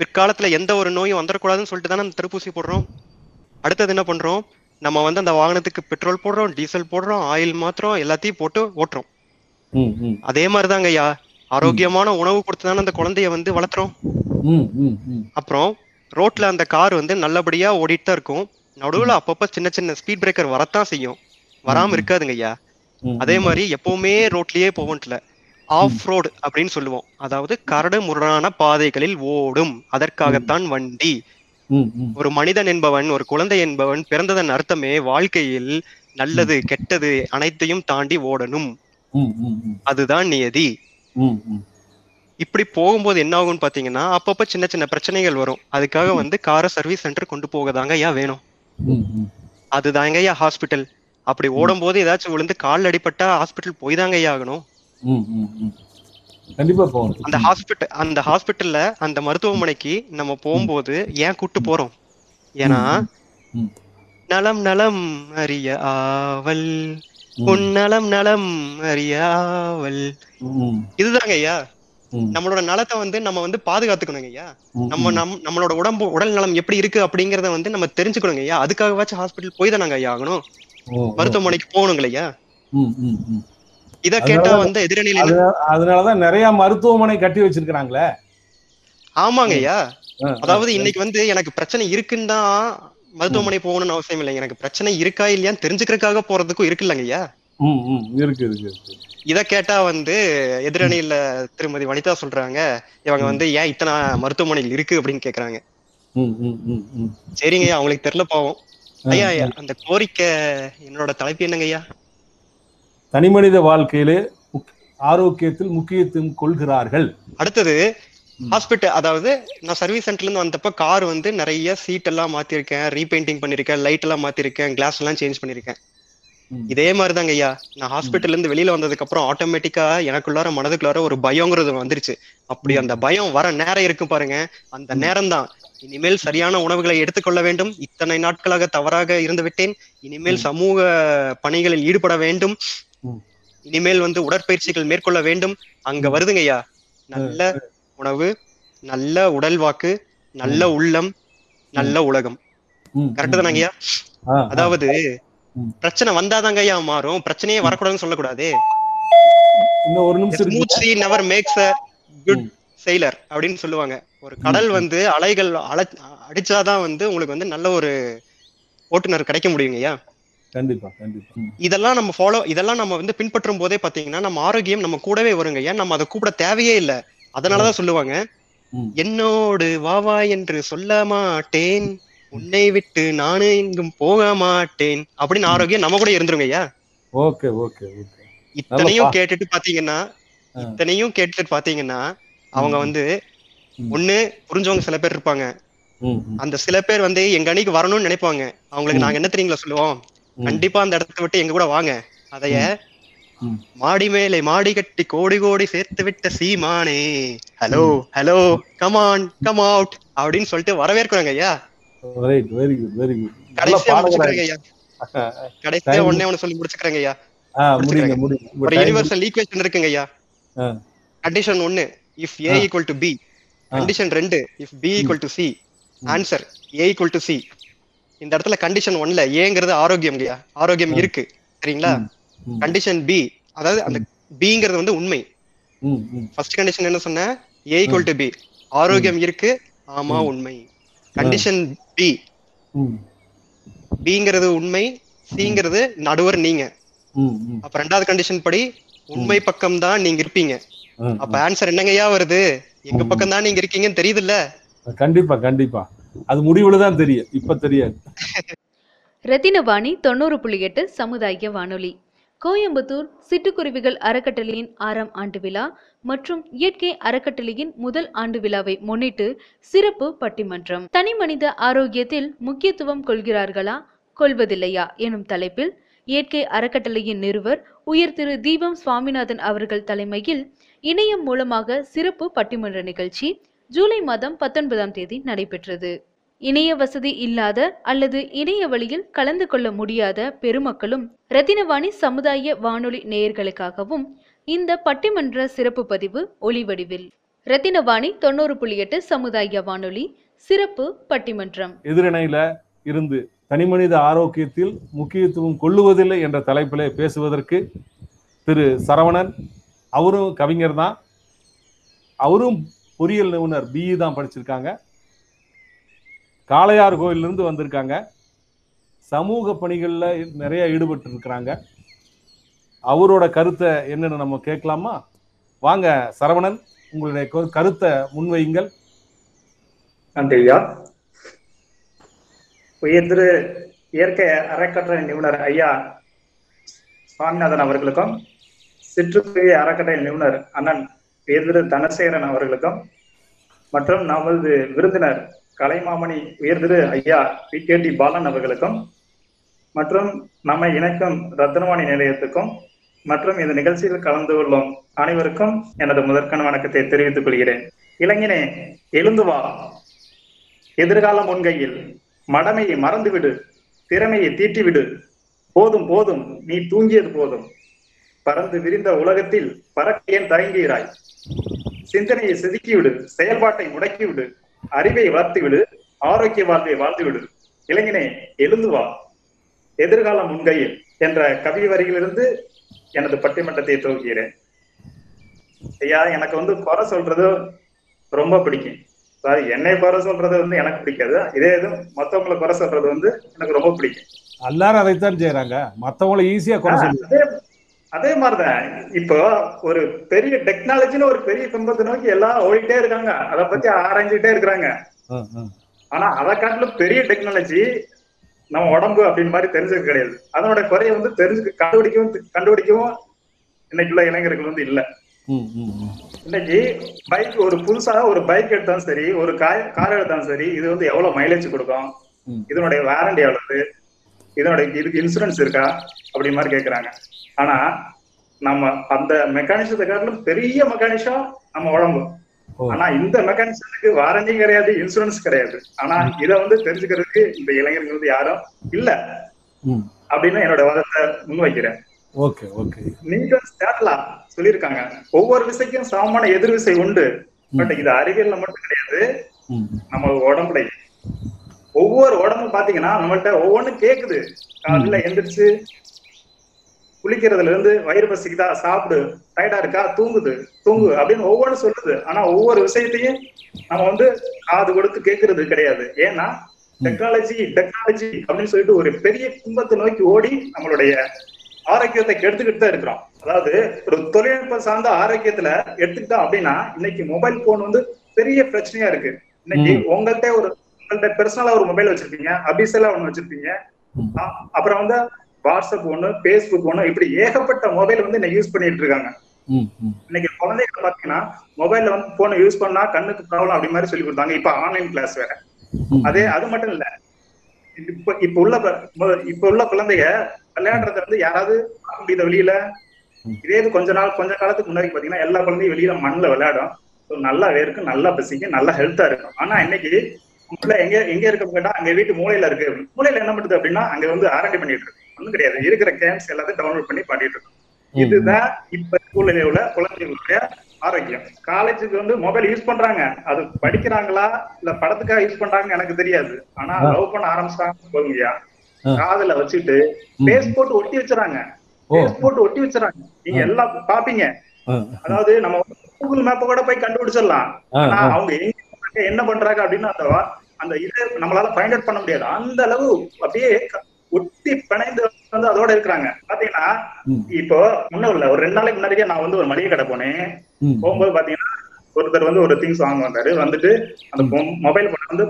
பிற்காலத்துல எந்த ஒரு நோயும் வந்துடக்கூடாதுன்னு சொல்லிட்டு தானே அந்த தடுப்பூசி போடுறோம். அடுத்தது என்ன பண்றோம்? நம்ம வந்து அந்த வாகனத்துக்கு பெட்ரோல் போடுறோம் டீசல் போடுறோம் ஆயில் மாத்துறோம் எல்லாத்தையும் போட்டு ஓட்டுறோம். அதே மாதிரிதாங்க ஐயா. ஆரோக்கியமான உணவு கொடுத்து தானே அந்த குழந்தைய வந்து வளர்த்துறோம். அப்புறம் ரோட்ல அந்த கார் வந்து நல்லபடியா ஓடிட்டு தான் இருக்கும். நடுவுல அப்பப்ப சின்ன சின்ன ஸ்பீட் பிரேக்கர் வரத்தான் செய்யும். வராம. இருக்காதுங்க ஐயா. அதே மாதிரி எப்பவுமே ரோட்லயே போவோம்ல ஆஃப் ரோடு அப்படின்னு சொல்லுவோம். அதாவது கரடு முரடான பாதைகளில் ஓடும். அதற்காகத்தான் வண்டி. ஒரு மனிதன் என்பவன் ஒரு குழந்தை என்பவன் பிறந்ததன் அர்த்தமே வாழ்க்கையில் நல்லது கெட்டது அனைத்தையும் தாண்டி ஓடணும். அதுதான் நியதி. இப்படி போகும்போது என்ன ஆகும்னு பாத்தீங்கன்னா அப்பப்ப சின்ன சின்ன பிரச்சனைகள் வரும். அதுக்காக வந்து காரை சர்வீஸ் சென்டர் கொண்டு போகதாங்க ஐயா வேணும். அதுதாங்க ஐயா ஹாஸ்பிட்டல். அப்படி ஓடும்போது ஏதாச்சும் விழுந்து கால் அடிபட்டா ஹாஸ்பிட்டல் போய் தாங்க ஐயா ஆகணும். கண்டிப்பா போகணும். அந்த ஹாஸ்பிட்டல் அந்த ஹாஸ்பிட்டல்ல அந்த மருத்துவமனைக்கு நம்ம போகும்போது ஏன் கூட்டு போறோம்? ஏன்னா. நலம் நலம் அறிய ஆவல். உன் நலம் நலம் அறிய ஆவல். ம், இதுதாங்க ஐயா. நம்மளோட நலத்தை வந்து நம்ம வந்து பாதுகாத்துக்கணுங்க ஐயா. நம்ம நம் நம்மளோட உடம்பு உடல் நலம் எப்படி இருக்கு அப்படிங்கறத வந்து நம்ம தெரிஞ்சுக்கணுங்க ஐயா. அதுக்காகவாச்சும் ஹாஸ்பிட்டல் போய் தானங்க ஐயா ஆகணும். மருத்துவமனைக்கு போகணுங்களே ஐயா. இத கேட்டா வந்து எதிரணியில அதனாலதான் நிறைய மருத்துவமனை கட்டி வச்சிருக்கிறாங்களே. ஆமாங்க ஐயா. அதாவது இன்னைக்கு வந்து எனக்கு பிரச்சனை இருக்குன்னு தான் மருத்துவமனை போகணும்னு அவசியம் இல்லை. எனக்கு பிரச்சனை இருக்கா இல்லையான்னு தெரிஞ்சுக்கிறதுக்காக போறதுக்கும் இருக்கு இல்லைங்க ஐயா. இருக்கு இருக்கு இத கேட்டா வந்து எதிரணியில திருமதி வனிதா சொல்றாங்க. இவங்க வந்து ஏன் இத்தனை மருத்துவமனைகள் இருக்கு அப்படின்னு கேக்குறாங்க. சரிங்க அவங்களுக்கு தெரியல பாவம். ஐயா, அந்த கோரிக்கை என்னோட தலைப்பு என்னங்க ஐயா? தனிமனித வாழ்க்கையிலே ஆரோக்கியத்தில் முக்கியத்துவம் கொள்கிறார்கள். அடுத்தது. ஹாஸ்பிட்டல் அதாவது நான் சர்வீஸ் சென்டர்ல இருந்து வந்தப்ப கார் வந்து நிறைய சீட் எல்லாம் மாத்திருக்கேன் ரீபெயிண்டிங் பண்ணிருக்கேன் லைட் எல்லாம் மாத்திருக்கேன் கிளாஸ் எல்லாம் சேஞ்ச் பண்ணிருக்கேன். இதே மாதிரி தாங்க ஐயா. நான் ஹாஸ்பிட்டல்ல இருந்து வெளியில வந்ததுக்கு அப்புறம் ஆட்டோமேட்டிக்கா எனக்குள்ளார மனதுக்குள்ளார ஒரு பயங்கிறது வந்துருச்சு. அப்படி அந்த பயம் வர நேரம் இருக்கும் பாருங்க. அந்த நேரம் தான் இனிமேல் சரியான உணவுகளை எடுத்துக்கொள்ள வேண்டும். இத்தனை நாட்களாக தவறாக இருந்து விட்டேன். இனிமேல் சமூக பணிகளில் ஈடுபட வேண்டும். இனிமேல் வந்து உடற்பயிற்சிகள் மேற்கொள்ள வேண்டும். அங்க வருதுங்க ஐயா நல்ல உணவு நல்ல உடல் வாக்கு நல்ல உள்ளம் நல்ல உலகம். கரெக்ட் தானங்க ஐயா? ஆ, ஆ. அதாவது. பிரச்சனை வந்தாதாங்க ஐயா மாறும். பிரச்சனையே வரக்கூடாதுன்னு சொல்லக்கூடாது. ஒரு நிமிஷம் நெவர் மேக்ஸ் அ குட். செயலர் அப்படின்னு சொல்லுவாங்க. ஒரு கடல். வந்து அலைகள் அலை அடிச்சாதான் வந்து உங்களுக்கு வந்து நல்ல ஒரு ஓட்டுநர் கிடைக்க முடியுங்க ஐயா கண்டிப்பா கண்டிப்பா. இதெல்லாம் நம்ம ஃபாலோ இதெல்லாம் நம்ம வந்து பின்பற்றும் போதே பாத்தீங்கன்னா நம்ம ஆரோக்கியம் நம்ம கூடவே வருங்க. ஏன் நம்ம அதை கூப்பிட தேவையே இல்ல. அதனாலதான் சொல்லுவாங்க. என்னோடு வா வா என்று சொல்ல மாட்டேன். உன்னை விட்டு நானு எங்கும் போக மாட்டேன். அப்படின்னு ஆரோக்கியம் நம்ம கூட இருந்துருங்க ஐயா. Okay okay okay. இத்தனையும் கேட்டுட்டு பாத்தீங்கன்னா. இத்தனையும் கேட்டுட்டு பாத்தீங்கன்னா அவங்க. வந்து. ஒண்ணு புரிஞ்சவங்க சில பேர் இருப்பாங்க. அந்த சில பேர் வந்து எங்க அணிக்கு வரணும்னு நினைப்பாங்க. அவங்களுக்கு. நாங்க என்ன தெரியுங்களா சொல்லுவோம். கண்டிப்பா அந்த இடத்த விட்டு எங்க கூட வாங்க. அதைய. மாடி மேலே மாடி கட்டி கோடி கோடி சேர்த்து விட்ட சீமானே. Hello hello come on come out அப்படின்னு சொல்லிட்டு வரவேற்கிறாங்க ஐயா. வெரி குட் வெரி குட் நல்ல கடைசியா முடிச்சுக்கிறாங்க ஐயா. கடைசியா you. ஒண்ணே ஒண்ணு சொல்லி முடிச்சுக்கிறாங்க ஐயா. ஒரு யூனிவர்சல் ஈக்குவேஷன் இருக்குங்க ஐயா. கண்டிஷன் ஒன்னு if A. Equal to B. Condition ரெண்டு if B equal to C answer A equal to C இந்த இடத்துல கண்டிஷன் ஒன்ல ஏங்கிறது ஆரோக்கியம் ஆரோக்கியம். இருக்கு. சரிங்களா? கண்டிஷன் பி அதாவது அந்த பிங்கிறது வந்து உண்மை. ஃபர்ஸ்ட் கண்டிஷன் என்ன சொன்ன? ஏ ஈக்குவல் டு பி ஆரோக்கியம் இருக்கு ஆமா. உண்மை. கண்டிஷன் பி பிங்கிறது உண்மை சிங்கிறது நடுவர் நீங்க. அப்ப ரெண்டாவது கண்டிஷன் படி உண்மை பக்கம் தான் நீங்க இருப்பீங்க. அப்ப ஆன்சர் என்னங்கய்யா வருது? எங்க. பக்கம் தான் நீங்க இருக்கீங்கன்னு தெரியுதுல்ல. கண்டிப்பா கண்டிப்பா. அது முடிவுல தான் தெரியும் இப்ப தெரியாது. ரத்தினவாணி தொண்ணூறு புள்ளி எட்டு சமுதாய வானொலி. கோயம்புத்தூர் சிட்டுக்குருவிகள் அறக்கட்டளையின் ஆறாம் ஆண்டு விழா மற்றும் இயற்கை அறக்கட்டளையின் முதல் ஆண்டு விழாவை முன்னிட்டு சிறப்பு பட்டிமன்றம். தனிமனித ஆரோக்கியத்தில் முக்கியத்துவம் கொள்கிறார்களா? கொள்வதில்லையா? எனும் தலைப்பில் இயற்கை அறக்கட்டளையின் நிறுவர் உயர் திரு தீபம் சுவாமிநாதன் அவர்கள் தலைமையில் இணையம் மூலமாக சிறப்பு பட்டிமன்ற நிகழ்ச்சி ஜூலை மாதம் பத்தொன்பதாம் தேதி நடைபெற்றது. இணைய வசதி இல்லாத அல்லது இணைய வழியில் கலந்து கொள்ள முடியாத பெருமக்களும் ரத்தினவாணி சமுதாய வானொலி நேயர்களுக்காகவும் இந்த பட்டிமன்ற சிறப்பு பதிவு ஒளிவடிவில். ரத்தினவாணி தொண்ணூறு புள்ளி எட்டு சமுதாய வானொலி சிறப்பு பட்டிமன்றம். எதிரணையில இருந்து தனிமனித ஆரோக்கியத்தில் முக்கியத்துவம் கொள்ளுவதில்லை என்ற தலைப்பிலே பேசுவதற்கு திரு சரவணன் அவரும் கவிஞர் தான். அவரும் பொறியியல் நிபுணர் பிஇ தான் படிச்சிருக்காங்க. காளையார் கோயிலிருந்து வந்திருக்காங்க. சமூக பணிகளில் நிறைய ஈடுபட்டு இருக்கிறாங்க அவரோட கருத்தை என்னன்னு நம்ம கேட்கலாமா? வாங்க சரவணன் உங்களுடைய கரு- கருத்தை முன்வையுங்கள். நன்றி ஐயா. உயர்திரு இயற்கை அறக்கட்டளை நிபுணர் ஐயா சுவாமிநாதன் அவர்களுக்கும் சிற்றுக்குரிய அறக்கட்டளை நிபுணர் அண்ணன் உயர்திரு தனசேகரன் அவர்களுக்கும் மற்றும் நமது விருந்தினர் கலைமாமணி உயர்திரு ஐயா பி கே டி பாலன் அவர்களுக்கும் மற்றும் நம்மை இணைக்கும் ரத்னவாணி நிலையத்துக்கும் மற்றும் இந்த நிகழ்ச்சியில் கலந்து கொள்ளும் அனைவருக்கும் எனது முதற்கண் வணக்கத்தை தெரிவித்துக் கொள்கிறேன். இளைஞனே எழுந்து வா. எதிர்காலம் முன்கையில் மடமையை மறந்துவிடு. திறமையை தீட்டிவிடு. போதும் போதும். நீ தூங்கியது போதும். பறந்து விரிந்த உலகத்தில் பறக்க ஏன் தயங்குகிறாய்? சிந்தனையை செதுக்கிவிடு செயல்பாட்டை முடக்கிவிடு அறிவை வளர்த்துவிடு ஆரோக்கிய வாழ்வை வாழ்ந்துவிடு. இளைஞனே எழுந்து வா. எதிர்காலம் உன்கையில் என்ற கவி வரியிலிருந்து எனது பட்டிமன்றத்தை துவக்குகிறேன். ஐயா எனக்கு வந்து குறை சொல்றது ரொம்ப பிடிக்கும். அதாவது என்னை குறை சொல்றது வந்து எனக்கு பிடிக்காது. இதே இது மத்தவங்களை குறை சொல்றது வந்து எனக்கு ரொம்ப பிடிக்கும். எல்லாரும் அதைத்தான் செய்யறாங்க மத்தவங்கள ஈஸியா குறை சொல்லி அதே மாதிரிதான். இப்போ ஒரு பெரிய டெக்னாலஜின்னு ஒரு பெரிய துன்பத்தை நோக்கி எல்லாம் ஓடிட்டே இருக்காங்க. அதை பத்தி ஆராய்ஞ்சுட்டே இருக்கிறாங்க. ஆனா அதை காட்டிலும் பெரிய டெக்னாலஜி நம்ம உடம்பு அப்படின்னு மாதிரி தெரிஞ்சது கிடையாது. அதனோட குறைய வந்து தெரிஞ்சு கண்டுபிடிக்கவும் கண்டுபிடிக்கவும் இன்னைக்குள்ள இளைஞர்கள் வந்து இல்ல. இன்னைக்கு பைக் ஒரு புதுசா ஒரு பைக் எடுத்தாலும் சரி ஒரு கார் கார் எடுத்தாலும் சரி இது வந்து எவ்வளவு மைலேஜ் கொடுக்கும். இதனுடைய வாரண்டி எவ்வளவு? இதனுடைய இதுக்கு இன்சூரன்ஸ் இருக்கா? அப்படி மாதிரி கேக்குறாங்க ஆனா நம்ம அந்த மெக்கானிசத்தை காட்டிலும் பெரிய மெக்கானிசம் நம்ம உடம்பு. ஆனா இந்த மெக்கானிசத்துக்கு வாரண்டி கிடையாது இன்சூரன்ஸ் கிடையாது. ஆனா இத வந்து தெரிஞ்சுக்கிறதுக்கு இந்த இளைஞர்கள் வந்து யாரும் இல்ல. அப்படின்னு என்னோட வாதத்தை முன்வைக்கிறேன். Okay okay. நியூட்டன் ஸ்டாட்லா சொல்லியிருக்காங்க. ஒவ்வொரு விசைக்கும் சமமான எதிர் விசை உண்டு. பட் இது அறிவியல்ல மட்டும் கிடையாது. நம்ம உடம்புல ஒவ்வொரு உடம்பும் பாத்தீங்கன்னா நம்மள்ட்ட ஒவ்வொன்றும் கேக்குது. காலையில எந்திரிச்சு குளிக்கிறதுல இருந்து வயிறு பசிக்குதா சாப்பிடு டயர்டா இருக்கா தூங்குது தூங்கு அப்படின்னு ஒவ்வொன்றும் சொல்லுது. ஆனா ஒவ்வொரு விஷயத்தையும் நம்ம வந்து காது கொடுத்து கேட்கறது கிடையாது. ஏன்னா டெக்னாலஜி டெக்னாலஜி அப்படின்னு சொல்லிட்டு ஒரு பெரிய கும்பத்தை நோக்கி ஓடி நம்மளுடைய ஆரோக்கியத்தை கெடுத்துக்கிட்டு தான் இருக்கிறோம். அதாவது ஒரு தொழில்நுட்பம் சார்ந்த ஆரோக்கியத்துல எடுத்துக்கிட்டோம் அப்படின்னா இன்னைக்கு மொபைல் போன் வந்து பெரிய பிரச்சனையா இருக்கு. இன்னைக்கு உங்கள்ட்ட ஒரு உங்கள்ட்ட பெர்சனலா ஒரு மொபைல் வச்சிருப்பீங்க அபிஷியலா ஒண்ணு வச்சிருப்பீங்க. அப்புறம் வந்து வாட்ஸ்அப் ஒண்ணு பேஸ்புக் ஒண்ணு இப்படி ஏகப்பட்ட மொபைல் வந்து இன்னைக்கு யூஸ் பண்ணிட்டு இருக்காங்க. இன்னைக்கு குழந்தைகள் பாத்தீங்கன்னா மொபைல்ல வந்து போனை யூஸ் பண்ணா கண்ணுக்கு ப்ராப்ளம் அப்படி மாதிரி சொல்லி கொடுத்தாங்க. இப்ப ஆன்லைன் கிளாஸ் வேற. அதே அது மட்டும் இல்ல. இப்ப இப்ப உள்ள இப்ப உள்ள குழந்தைங்க விளையாடுறத வந்து யாராவது பார்க்க முடியுத வெளியில. இதே இது கொஞ்ச நாள் கொஞ்ச காலத்துக்கு முன்னாடி பாத்தீங்கன்னா எல்லா குழந்தையும் வெளியில மண்ணுல விளையாடும். நல்லா வேர்க்கும் நல்லா பசிக்கும் நல்லா ஹெல்த்தா இருக்கும். ஆனா இன்னைக்கு உள்ள எங்க எங்க இருக்க கேட்டா அங்க வீட்டு மூலையில இருக்கு. மூலையில என்ன பண்ணுது அப்படின்னா அங்க வந்து ஆரண்டி பண்ணிட்டு இருக்கு ஒண்ணும் கிடையாது. இருக்கிற கேம்ஸ் எல்லாத்தையும் டவுன்லோட் பண்ணி பண்ணிட்டு இருக்கு இதுதான் இப்ப சூழ்நிலையில குழந்தைகளுடைய ஆரோக்கியம். காலேஜுக்கு வந்து மொபைல் யூஸ் பண்றாங்க. அது படிக்கிறாங்களா? இல்ல படத்துக்காக யூஸ் பண்றாங்கன்னு எனக்கு தெரியாது. ஆனா. லவ் பண்ண ஆரம்பிச்சிட்டாங்க போங்கய்யா ஆ. காதுல வச்சுட்டு. பேஸ் போட்டு ஒட்டி வச்சுறாங்க. பேஸ் போட்டு ஒட்டி வச்சுறாங்க. நீங்க. எல்லாம் பாப்பீங்க. அதாவது நம்ம கூகுள் மேப்ப கூட போய் கண்டுபிடிச்சிடலாம். ஆனா. அவங்க எங்க என்ன பண்றாங்க அப்படின்னு அந்த அந்த இதை நம்மளால ஃபைண்ட் அவுட் பண்ண முடியாது. அந்த அளவு அப்படியே ஒட்டி பிணைந்து வந்து அதோட இருக்கிறாங்க. பாத்தீங்கன்னா. இப்போ முன்ன இல்ல. ஒரு ரெண்டு நாளைக்கு முன்னாடியே நான் வந்து ஒரு மளிகை கடை போனேன். போகும்போது பாத்தீங்கன்னா ஒருத்தர் வந்து ஒரு திங்ஸ் வாங்க வந்தாரு. வந்துட்டு அந்த மொபைல் போன் வந்து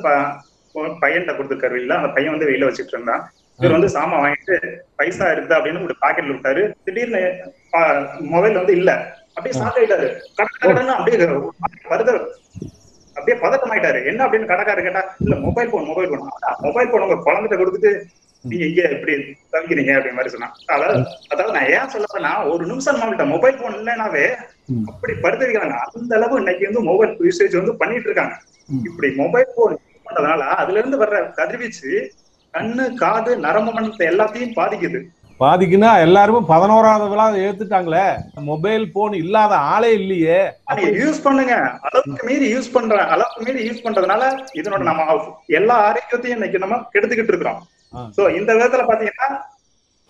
பையன்கிட்ட கொடுத்துருக்காரு இல்ல அந்த பையன் வந்து வெளியில வச்சுட்டு இருந்தான். இவர் வந்து சாமான் வாங்கிட்டு பைசா இருக்குது? அப்படின்னு ஒரு பாக்கெட்ல விட்டாரு. திடீர்னு மொபைல் வந்து இல்ல. அப்படியே ஷாக் ஆயிட்டாரு கடன்னு அப்படியே வருது அப்படியே பதட்டம் ஆயிட்டாரு என்ன அப்படின்னு கடைக்காரர் கேட்டா இல்ல mobile phone mobile phone mobile phone உங்க குழந்தைகிட்ட கொடுத்துட்டு நீங்க இங்க இப்படி தவிக்கிறீங்க அப்படி மாதிரி சொன்னா அதாவது அதாவது நான் ஏன் சொல்ல ஒரு நிமிஷம் நம்மகிட்ட மொபைல் போன் இல்லைனாவே. அப்படி படுத்து வைக்கிறாங்க அந்த அளவு இன்னைக்கு வந்து மொபைல் யூசேஜ் வந்து பண்ணிட்டு இருக்காங்க. இப்படி மொபைல் போன் பண்றதுனால அதுல இருந்து வர்ற கதிர்வீச்சு கண்ணு காது நரம்பு மண்டலத்தை எல்லாத்தையும் பாதிக்குது. பாதிக்குன்னா எல்லாருமே பதினோராவது விழா ஏத்துட்டாங்களே மொபைல் போன் இல்லாத ஆளே இல்லையே. யூஸ் பண்ணுங்க. அளவுக்கு மீறி யூஸ் பண்ற அளவுக்கு மீறி யூஸ் பண்றதுனால இதனோட நம்ம எல்லா ஆரோக்கியத்தையும் இன்னைக்கு நம்ம கெடுத்துக்கிட்டு இருக்கிறோம். சோ இந்த விதத்துல பாத்தீங்கன்னா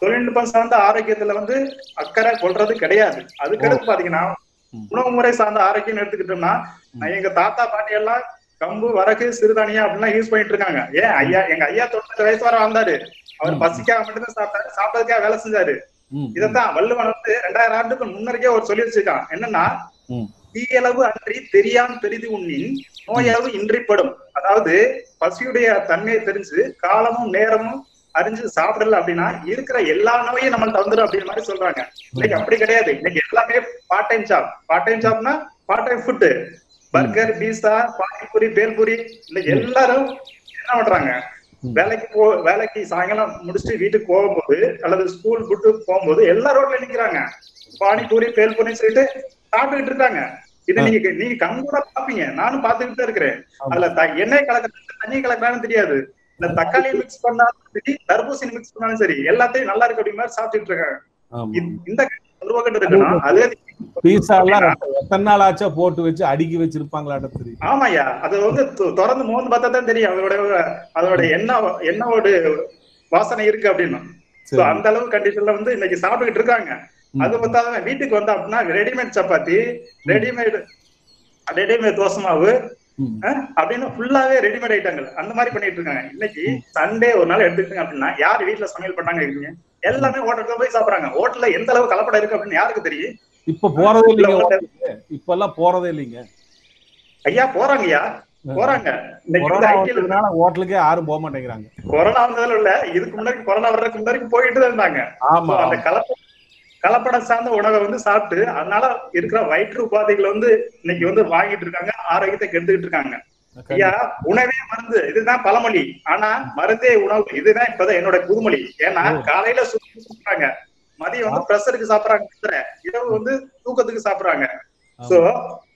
தொழில்நுட்பம் சார்ந்த ஆரோக்கியத்துல வந்து அக்கறை கொள்றது கிடையாது. அதுக்கடுத்து பாத்தீங்கன்னா. உணவு முறை சார்ந்த ஆரோக்கியம் எடுத்துக்கிட்டோம்னா எங்க தாத்தா பாட்டி எல்லாம் கம்பு வரகு சிறுதானியம் அப்படிலாம் யூஸ் பண்ணிட்டு இருக்காங்க. ஏன் ஐயா எங்க ஐயா தொண்ணூறு வயசு வரை வந்தாரு அவர். பசிக்காக மட்டும்தான் சாப்பிட்டாரு சாப்பிட்டதுக்காக வேலை செஞ்சாரு. இதத்தான் வள்ளுவன் வந்து ரெண்டாயிரம் ஆண்டுக்கு முன்னருக்கே ஒரு சொல்லி வச்சிருக்கான். என்னன்னா. தீயளவு அன்றி தெரியான் பெரிது உண்ணின் நோயளவு இன்றிப்படும். அதாவது பசியுடைய தன்மையை தெரிஞ்சு காலமும் நேரமும் அறிஞ்சு சாப்பிடல அப்படின்னா இருக்கிற எல்லா நோயும் நம்ம தந்துடும் அப்படின்ற மாதிரி சொல்றாங்க. இன்னைக்கு அப்படி கிடையாது. இன்னைக்கு எல்லாமே part time job part time Jaffna part time food burger pizza panipuri bhelpuri இன்னைக்கு எல்லாரும் என்ன பண்றாங்க? வேலைக்கு போ வேலைக்கு சாயங்காலம் முடிச்சுட்டு வீட்டுக்கு போகும்போது அல்லது ஸ்கூல் விட்டு போகும்போது எல்லா ரோட்ல நிக்கிறாங்க பானிபூரி பேல்பூரின்னு சொல்லிட்டு சாப்பிட்டுக்கிட்டு இருக்காங்க. இது. நீங்க நீங்க கண் கூட பாப்பீங்க நானும் பாத்துக்கிட்டு தான் இருக்கிறேன் அதுல எண்ணெய் கலக்குறது தண்ணி கலக்குறான்னு தெரியாது. இந்த தக்காளி மிக்ஸ் பண்ணாலும் சரி தர்பூசணி மிக்ஸ் பண்ணாலும் சரி எல்லாத்தையும் நல்லா இருக்கு அப்படி மாதிரி சாப்பிட்டுட்டு இருக்காங்க. இந்த- போட்டு வச்சு அடுக்கி வச்சிருப்பாங்களாட்ட தெரியும். ஆமாய்யா. அது வந்து தொ- திறந்து மோந்து பார்த்தா தான் தெரியும். அதோட அதோட எண்ணெய் எண்ணெயோட வாசனை இருக்கு அப்படின்னு. அந்த அளவு கண்டிஷன்ல வந்து இன்னைக்கு சாப்பிட்டுக்கிட்டு இருக்காங்க. அது பத்தாதான் வீட்டுக்கு வந்தா அப்படின்னா readymade chapati readymade readymade dosa மாவு அப்படின்னு ஃபுல்லாவே ரெடிமேட் ஐட்டங்கள் அந்த மாதிரி பண்ணிட்டு இருக்காங்க. இன்னைக்கு சண்டே ஒரு நாள் எடுத்துக்கிட்டீங்க அப்படின்னா யார் வீட்டுல சமையல் பண்ணாங்க இருக்கீங்க? எல்லாமே ஹோட்டலுக்கு போய் சாப்பிடுறாங்க. ஹோட்டல்ல எந்த அளவு கலப்படம் இருக்கு அப்படின்னு யாருக்கு தெரியும்? இப்ப போறதே இல்ல, இல்லைங்க இப்ப எல்லாம் போறதே இல்லைங்க. ஐயா போறாங்க. ஐடியில் வந்ததுனால ஹோட்டலுக்கே யாரும் போக மாட்டேங்கிறாங்க. கொரோனா வந்ததுல இல்ல இதுக்கு முன்னாடி கொரோனா வர்றதுக்கு முன்னாடி போயிட்டு இருந்தாங்க. ஆமா. அந்த கலப்ப கலப்படம் சார்ந்த உணவை வந்து சாப்பிட்டு அதனால இருக்கிற வயிற்று உபாதைகளை வந்து இன்னைக்கு வந்து வாங்கிட்டு இருக்காங்க ஆரோக்கியத்தை கெடுத்துக்கிட்டு இருக்காங்க. ஐயா உணவே மருந்து. இதுதான் பழமொழி. ஆனா மருந்தே உணவு. இதுதான் இப்பதான் என்னோட புதுமொழி ஏன்னா. காலையில சுத்தி சாப்பிடுறாங்க. மதியம் வந்து ப்ரெஷருக்கு சாப்பிடுறாங்க இரவு வந்து தூக்கத்துக்கு சாப்பிடுறாங்க. சோ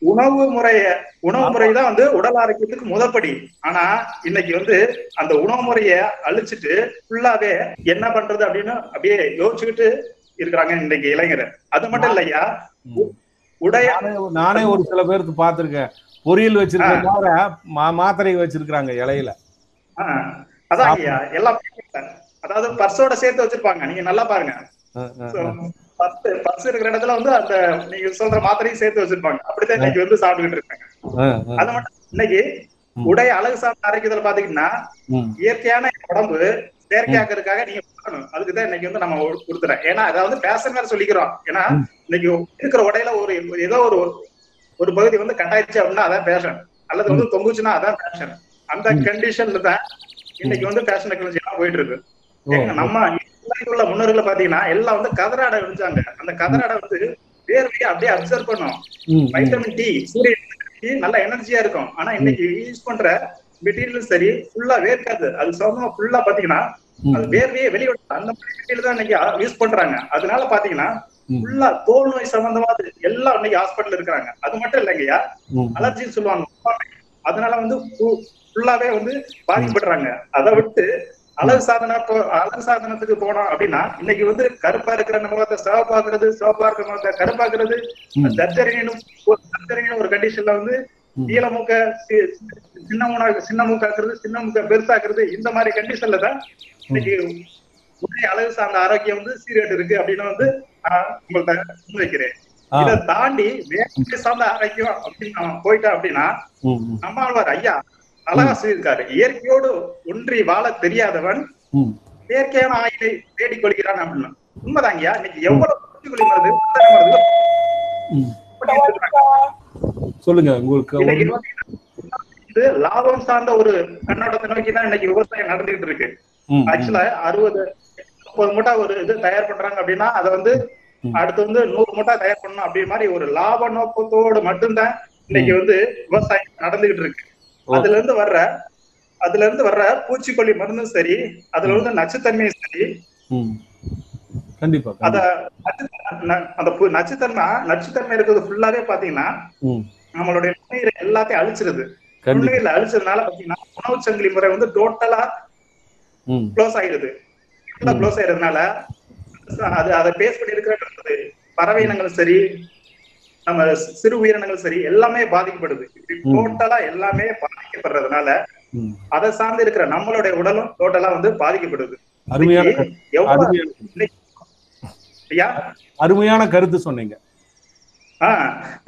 உணவு முறைய உணவு முறை தான் வந்து உடல் ஆரோக்கியத்துக்கு முதற்படி. ஆனா இன்னைக்கு வந்து அந்த உணவு முறைய அழிச்சிட்டு ஃபுல்லாவே என்ன பண்றது அப்படின்னு அப்படியே யோசிச்சுக்கிட்டு இருக்கிறாங்க இன்னைக்கு இளைஞர். அது மட்டும் இல்லையா. உடைய நானே ஒரு சில பேருக்கு பார்த்திருக்கேன். பொரியல் வச்சிருக்க தவிர மா மாத்திரை வச்சிருக்காங்க இலையில. அதான் ஐயா எல்லாம் அதாவது பர்ஸோட சேர்த்து வச்சிருப்பாங்க. நீங்க நல்லா பாருங்க. பர்ஸ் பர்ஸ் இருக்கிற இடத்துல வந்து அந்த நீங்க சொல்ற மாத்திரையும் சேர்த்து வச்சிருப்பாங்க. அப்படித்தான் இன்னைக்கு வந்து சாப்பிட்டுக்கிட்டு இருக்காங்க. அது மட்டும் இன்னைக்கு உடை அழகு சார்ந்த அரைக்குதல் பாத்தீங்கன்னா இயற்கையான உடம்பு செயற்கையாக்கிறதுக்காக நீங்க அதுக்குதான் இன்னைக்கு வந்து நம்ம கொடுத்துறேன் ஏன்னா அதாவது பேஷன் வேற சொல்லிக்கிறோம். ஏன்னா இன்னைக்கு இருக்கிற உடையில ஒரு ஏதோ ஒரு ஒரு பகுதி வந்து கட்டாயிடுச்சு அப்படின்னா அதான் பேஷன் அல்லது வந்து தொங்குச்சுன்னா அதான் பேஷன் அந்த கண்டிஷன்ல தான் இன்னைக்கு வந்து ஃபேஷன் டெக்னாலஜி எல்லாம் போயிட்டு இருக்கு நம்ம உள்ள முன்னோர்களை பாத்தீங்கன்னா எல்லாம் வந்து கதராடை விரிச்சாங்க அந்த கதராடை வந்து வேர்வையை அப்படியே அப்சர்வ் பண்ணும் வைட்டமின் டி சூரிய டி நல்ல எனர்ஜியா இருக்கும். ஆனா இன்னைக்கு யூஸ் பண்ற மெட்டீரியல் சரி ஃபுல்லா வேர்க்காது. அது சம்பந்தமா ஃபுல்லா பாத்தீங்கன்னா அது வேர்வையே வெளியிட அந்த மெட்டீரியல் தான் இன்னைக்கு யூஸ் பண்றாங்க அதனால பாத்தீங்கன்னா. ஃபுல்லா தோல் நோய் சம்பந்தமா எல்லாம் இன்னைக்கு ஹாஸ்பிட்டல் இருக்கிறாங்க அது மட்டும் இல்லைங்கய்யா. அலர்ஜின்னு சொல்லுவாங்க அதனால வந்து ஃபுல்லாவே வந்து பாதிக்கப்படுறாங்க அதை விட்டு அழகு சாதன அழகு சாதனத்துக்கு போனோம் அப்படின்னா இன்னைக்கு வந்து கருப்பா இருக்கிற முகத்தை சிவப்பாக்குறது சிவப்பா இருக்கிற முகத்தை கருப்பாக்குறது ம். சர்ஜரின்னு சர்ஜரின்னு ஒரு கண்டிஷன்ல வந்து. நீல மூக்க சின்ன மூணா சின்ன மூக்காக்குறது சின்ன மூக்க பெருசாக்குறது இந்த மாதிரி கண்டிஷன்ல தான் இன்னைக்கு உடை அழகு சார்ந்த ஆரோக்கியம் வந்து சீரேட் இருக்கு அப்படின்னு வந்து நான் உங்கள்ட்ட முன்வைக்கிறேன் ஆ, இதை தாண்டி வேலை சார்ந்த ஆரோக்கியம் அப்படின்னு நம்ம போயிட்டோம் அப்படின்னா நம்மாழ்வார் ஐயா அழகா சொல்லியிருக்காரு. இயற்கையோடு ஒன்றி வாழ தெரியாதவன் ம். செயற்கையான ஆயிலை தேடிக் கொள்கிறான் அப்படின்னு. உண்மைதாங்கய்யா இன்னைக்கு எவ்வளவு. பண்ணிட்டு இருக்காங்க. சொல்லுங்க. உங்களுக்கு லாபம் சார்ந்த ஒரு கண்ணோட்டத்தை நோக்கி தான் இன்னைக்கு விவசாயம் நடந்துகிட்டு இருக்கு. ஆக்சுவலா அறுபது முப்பது மூட்டை ஒரு இது தயார் பண்றாங்க அப்படின்னா அதை வந்து. அடுத்து வந்து நூறு மூட்டை தயார் பண்ணணும் அப்படி மாதிரி ஒரு லாப நோக்கத்தோடு மட்டும்தான் இன்னைக்கு வந்து விவசாயம் நடந்துகிட்டு இருக்கு. அதுல இருந்து வர்ற அதுல இருந்து வர்ற பூச்சிக்கொல்லி மருந்தும் சரி அதுல வந்து நச்சுத்தன்மையும் சரி. கண்டிப்பா அத அந்த நச்சுத்தன்மை நச்சுத்தன்மை இருக்கிறது ஃபுல்லாவே பாத்தீங்கன்னா நம்மளுடைய நுண்ணுயிரை எல்லாத்தையும் அழிச்சிருது. நுண்ணுயிரில் அழிச்சதுனால பாத்தீங்கன்னா உணவு சங்கிலி முறை வந்து டோட்டலா க்ளோஸ் ஆயிடுது. க்ளோஸ் ஆயிடுறதுனால அது அதை பேஸ் பண்ணி இருக்கிற பறவை இனங்கள் சரி நம்ம சிறு உயிரினங்கள் சரி எல்லாமே பாதிக்கப்படுது. டோட்டலா எல்லாமே பாதிக்கப்படுறதுனால. அதை சார்ந்து இருக்கிற நம்மளுடைய உடலும் டோட்டலா வந்து பாதிக்கப்படுது. அருமையான அருமையான ஐயா? அருமையான கருத்து சொன்னீங்க.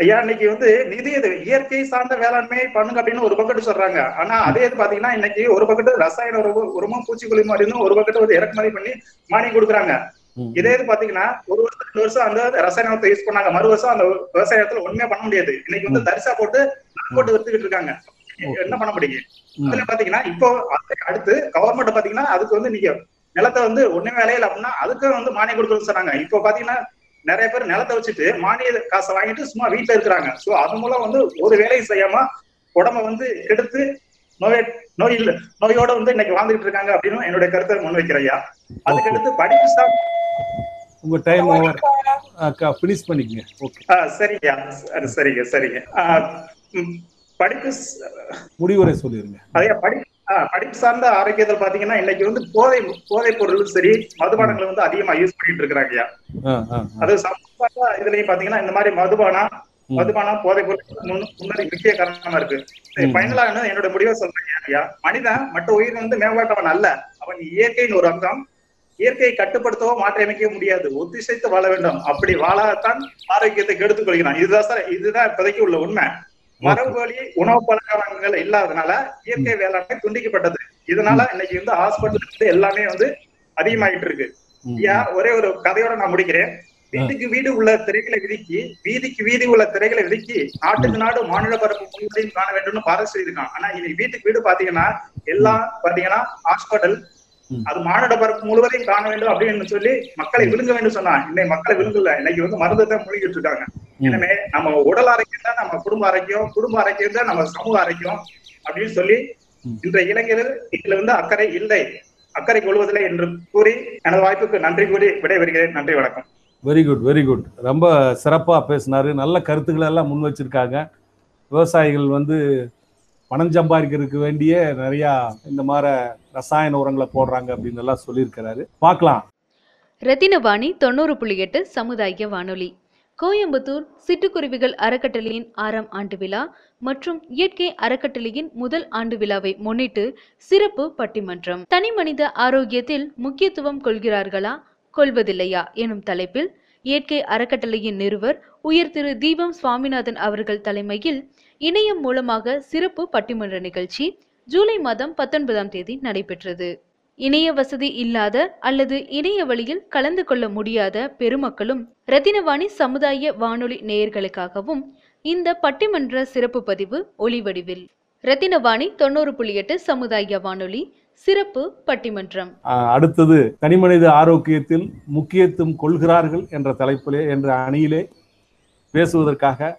ஐயா இன்னைக்கு வந்து நிதி இது இயற்கை சார்ந்த வேளாண்மை பண்ணுங்க அப்படின்னு ஒரு பக்கெட் சொல்றாங்க. ஆனா அதே இது பாத்தீங்கன்னா இன்னைக்கு ஒரு பக்கெட் ரசாயன உரமு உரமும் பூச்சிக்கொல்லி மருந்தும் ஒரு பக்கெட் வந்து இறக்குமதி பண்ணி மானியம் கொடுக்குறாங்க. இதே இது பாத்தீங்கன்னா ஒரு வருஷம் ரெண்டு வருஷம் அந்த ரசாயன உரத்தை யூஸ் பண்ணாங்க. மறு வருஷம் அந்த விவசாயத்துல ஒண்ணுமே பண்ண முடியாது. இன்னைக்கு வந்து தரிசா போட்டு போட்டு வித்துக்கிட்டு இருக்காங்க. என்ன பண்ண முடியும். அதுல பாத்தீங்கன்னா இப்போ அடுத்து கவர்மெண்ட் பாத்தீங்கன்னா அதுக்கு வந்து நீங்க நிலத்தை வந்து ஒண்ணுமே விளையல அப்படின்னா அதுக்கும் வந்து மானியம் கொடுக்கணும்னு சொன்னாங்க. இப்போ பாத்தீங்கன்னா நிறைய பேர் நிலத்தை வச்சுட்டு மானிய காசை வாங்கிட்டு சும்மா வீட்டுல இருக்கிறாங்க. சோ அது மூலம் வந்து ஒரு வேலையும் செய்யாம உடம்ப வந்து கெடுத்து நோய் நோயில் நோயோட வந்து இன்னைக்கு வாழ்ந்துகிட்டு இருக்காங்க அப்படின்னு என்னுடைய கருத்தை முன்வைக்கிறேன் ஐயா. அதுக்கு அடுத்து படிப்பு சார்ந்த உங்க டைம் ஓவர் ஃபினிஷ் பண்ணிக்கங்க. ஓகே ஆ, சரிங்க சரி, சரிங்க சரிங்க. படிப்பு முடிவுரை சொல்லிருங்க. அதே படி ஆ, படிப்பு சார்ந்த ஆரோக்கியத்தில் பாத்தீங்கன்னா இன்னைக்கு வந்து போதை போதைப் பொருளும் சரி மதுபானங்களை வந்து அதிகமா யூஸ் பண்ணிட்டு இருக்கிறாங்க ஆ. அது சமூக இதுலயும் பாத்தீங்கன்னா இந்த மாதிரி மதுபானம். மதுபானம் போதைப் பொருள் முன்- முன்னாடி முக்கிய காரணமா இருக்கு. ஃபைனலா என்னோட முடிவை சொல்றேன் ஐயா. மனிதன் மற்ற உயிர் வந்து மேம்பட்டவன் அல்ல. அவன் இயற்கையின் ஒரு அங்கம். இயற்கையை கட்டுப்படுத்தவோ மாற்றியமைக்கவோ முடியாது. ஒத்திசைத்து வாழ வேண்டும். அப்படி வாழத்தான் ஆரோக்கியத்தை கெடுத்துக் கொள்கிறான். இதுதான் சார் இதுதான் இப்போதைக்கு உள்ள உண்மை. மரபு வழி உணவு பழக்க வழக்கங்கள் இல்லாதனால இயற்கை வேளாண்மை துண்டிக்கப்பட்டது. இதனால இன்னைக்கு வந்து ஹாஸ்பிட்டல் வந்து எல்லாமே வந்து அதிகமாயிட்டு இருக்கு. ஐயா ஒரே ஒரு கதையோட நான் முடிக்கிறேன். வீட்டுக்கு வீடு உள்ள திரைகளை விதிக்கி வீதிக்கு வீதி உள்ள திரைகளை விதிக்கி நாட்டுக்கு நாடு மாநில பரப்பு முழுவதையும் காண வேண்டும்னு பாரத் செய்திருக்கான் ஆனா இன்னைக்கு வீட்டுக்கு வீடு பாத்தீங்கன்னா எல்லாம் பாத்தீங்கன்னா ஹாஸ்பிட்டல். அது மாநில பரப்பு முழுவதையும் காண வேண்டும் அப்படின்னு சொல்லி மக்களை விழுங்க வேண்டும் சொன்னா இன்னைக்கு மக்களை விழுங்கல. இன்னைக்கு வந்து மருந்தை தான் மூழ்கிட்டு இருக்காங்க. எனவே நம்ம உடல் ஆரோக்கியம் தான் நம்ம குடும்ப ஆரோக்கியம் குடும்ப ஆரோக்கியம் தான் நம்ம சமூக ஆரோக்கியம் அப்படின்னு சொல்லி. இன்றைய இளைஞர்கள் இதுல வந்து அக்கறை இல்லை. அக்கறை கொள்வதில்லை என்று கூறி எனது வாய்ப்புக்கு நன்றி கூறி விடைபெறுகிறேன். நன்றி வணக்கம். வெரி குட் வெரி குட் ரொம்ப சிறப்பாக பேசினாரு. நல்ல கருத்துக்களை எல்லாம் முன் வச்சிருக்காங்க. விவசாயிகள் வந்து பணம் சம்பாதிக்கிறதுக்கு வேண்டிய நிறையா இந்த மாதிரி ரசாயன உரங்களை போடுறாங்க அப்படின்னு எல்லாம் சொல்லியிருக்கிறாரு. பார்க்கலாம். ரத்தினவாணி தொண்ணூறு புள்ளி எட்டு சமுதாய வானொலி. கோயம்புத்தூர் சிட்டுக்குருவிகள் அறக்கட்டளையின் ஆறாம் ஆண்டு விழா மற்றும் இயற்கை அறக்கட்டளையின் முதல் ஆண்டு விழாவை முன்னிட்டு சிறப்பு பட்டிமன்றம். தனி மனித ஆரோக்கியத்தில் முக்கியத்துவம் கொள்கிறார்களா? கொள்வதில்லையா? எனும் தலைப்பில் இயற்கை அறக்கட்டளையின் நிறுவர் உயர் திரு தீபம் சுவாமிநாதன் அவர்கள் தலைமையில் இணையம் மூலமாக சிறப்பு பட்டிமன்ற நிகழ்ச்சி ஜூலை மாதம் பத்தொன்பதாம் தேதி நடைபெற்றது. இணைய வசதி இல்லாத அல்லது இணைய வழியில் கலந்து கொள்ள முடியாத பெருமக்களும் ரத்தினவாணி சமுதாய வானொலி நேயர்களுக்காகவும் இந்த பட்டிமன்ற சிறப்பு பதிவு ஒளிவடிவில். ரத்தினவாணி தொண்ணூறு புள்ளி எட்டு சமுதாய வானொலி சிறப்பு பட்டிமன்றம். அடுத்தது தனிமனித ஆரோக்கியத்தில் முக்கியத்துவம் கொள்கிறார்கள் என்ற தலைப்பிலே என்ற அணியிலே பேசுவதற்காக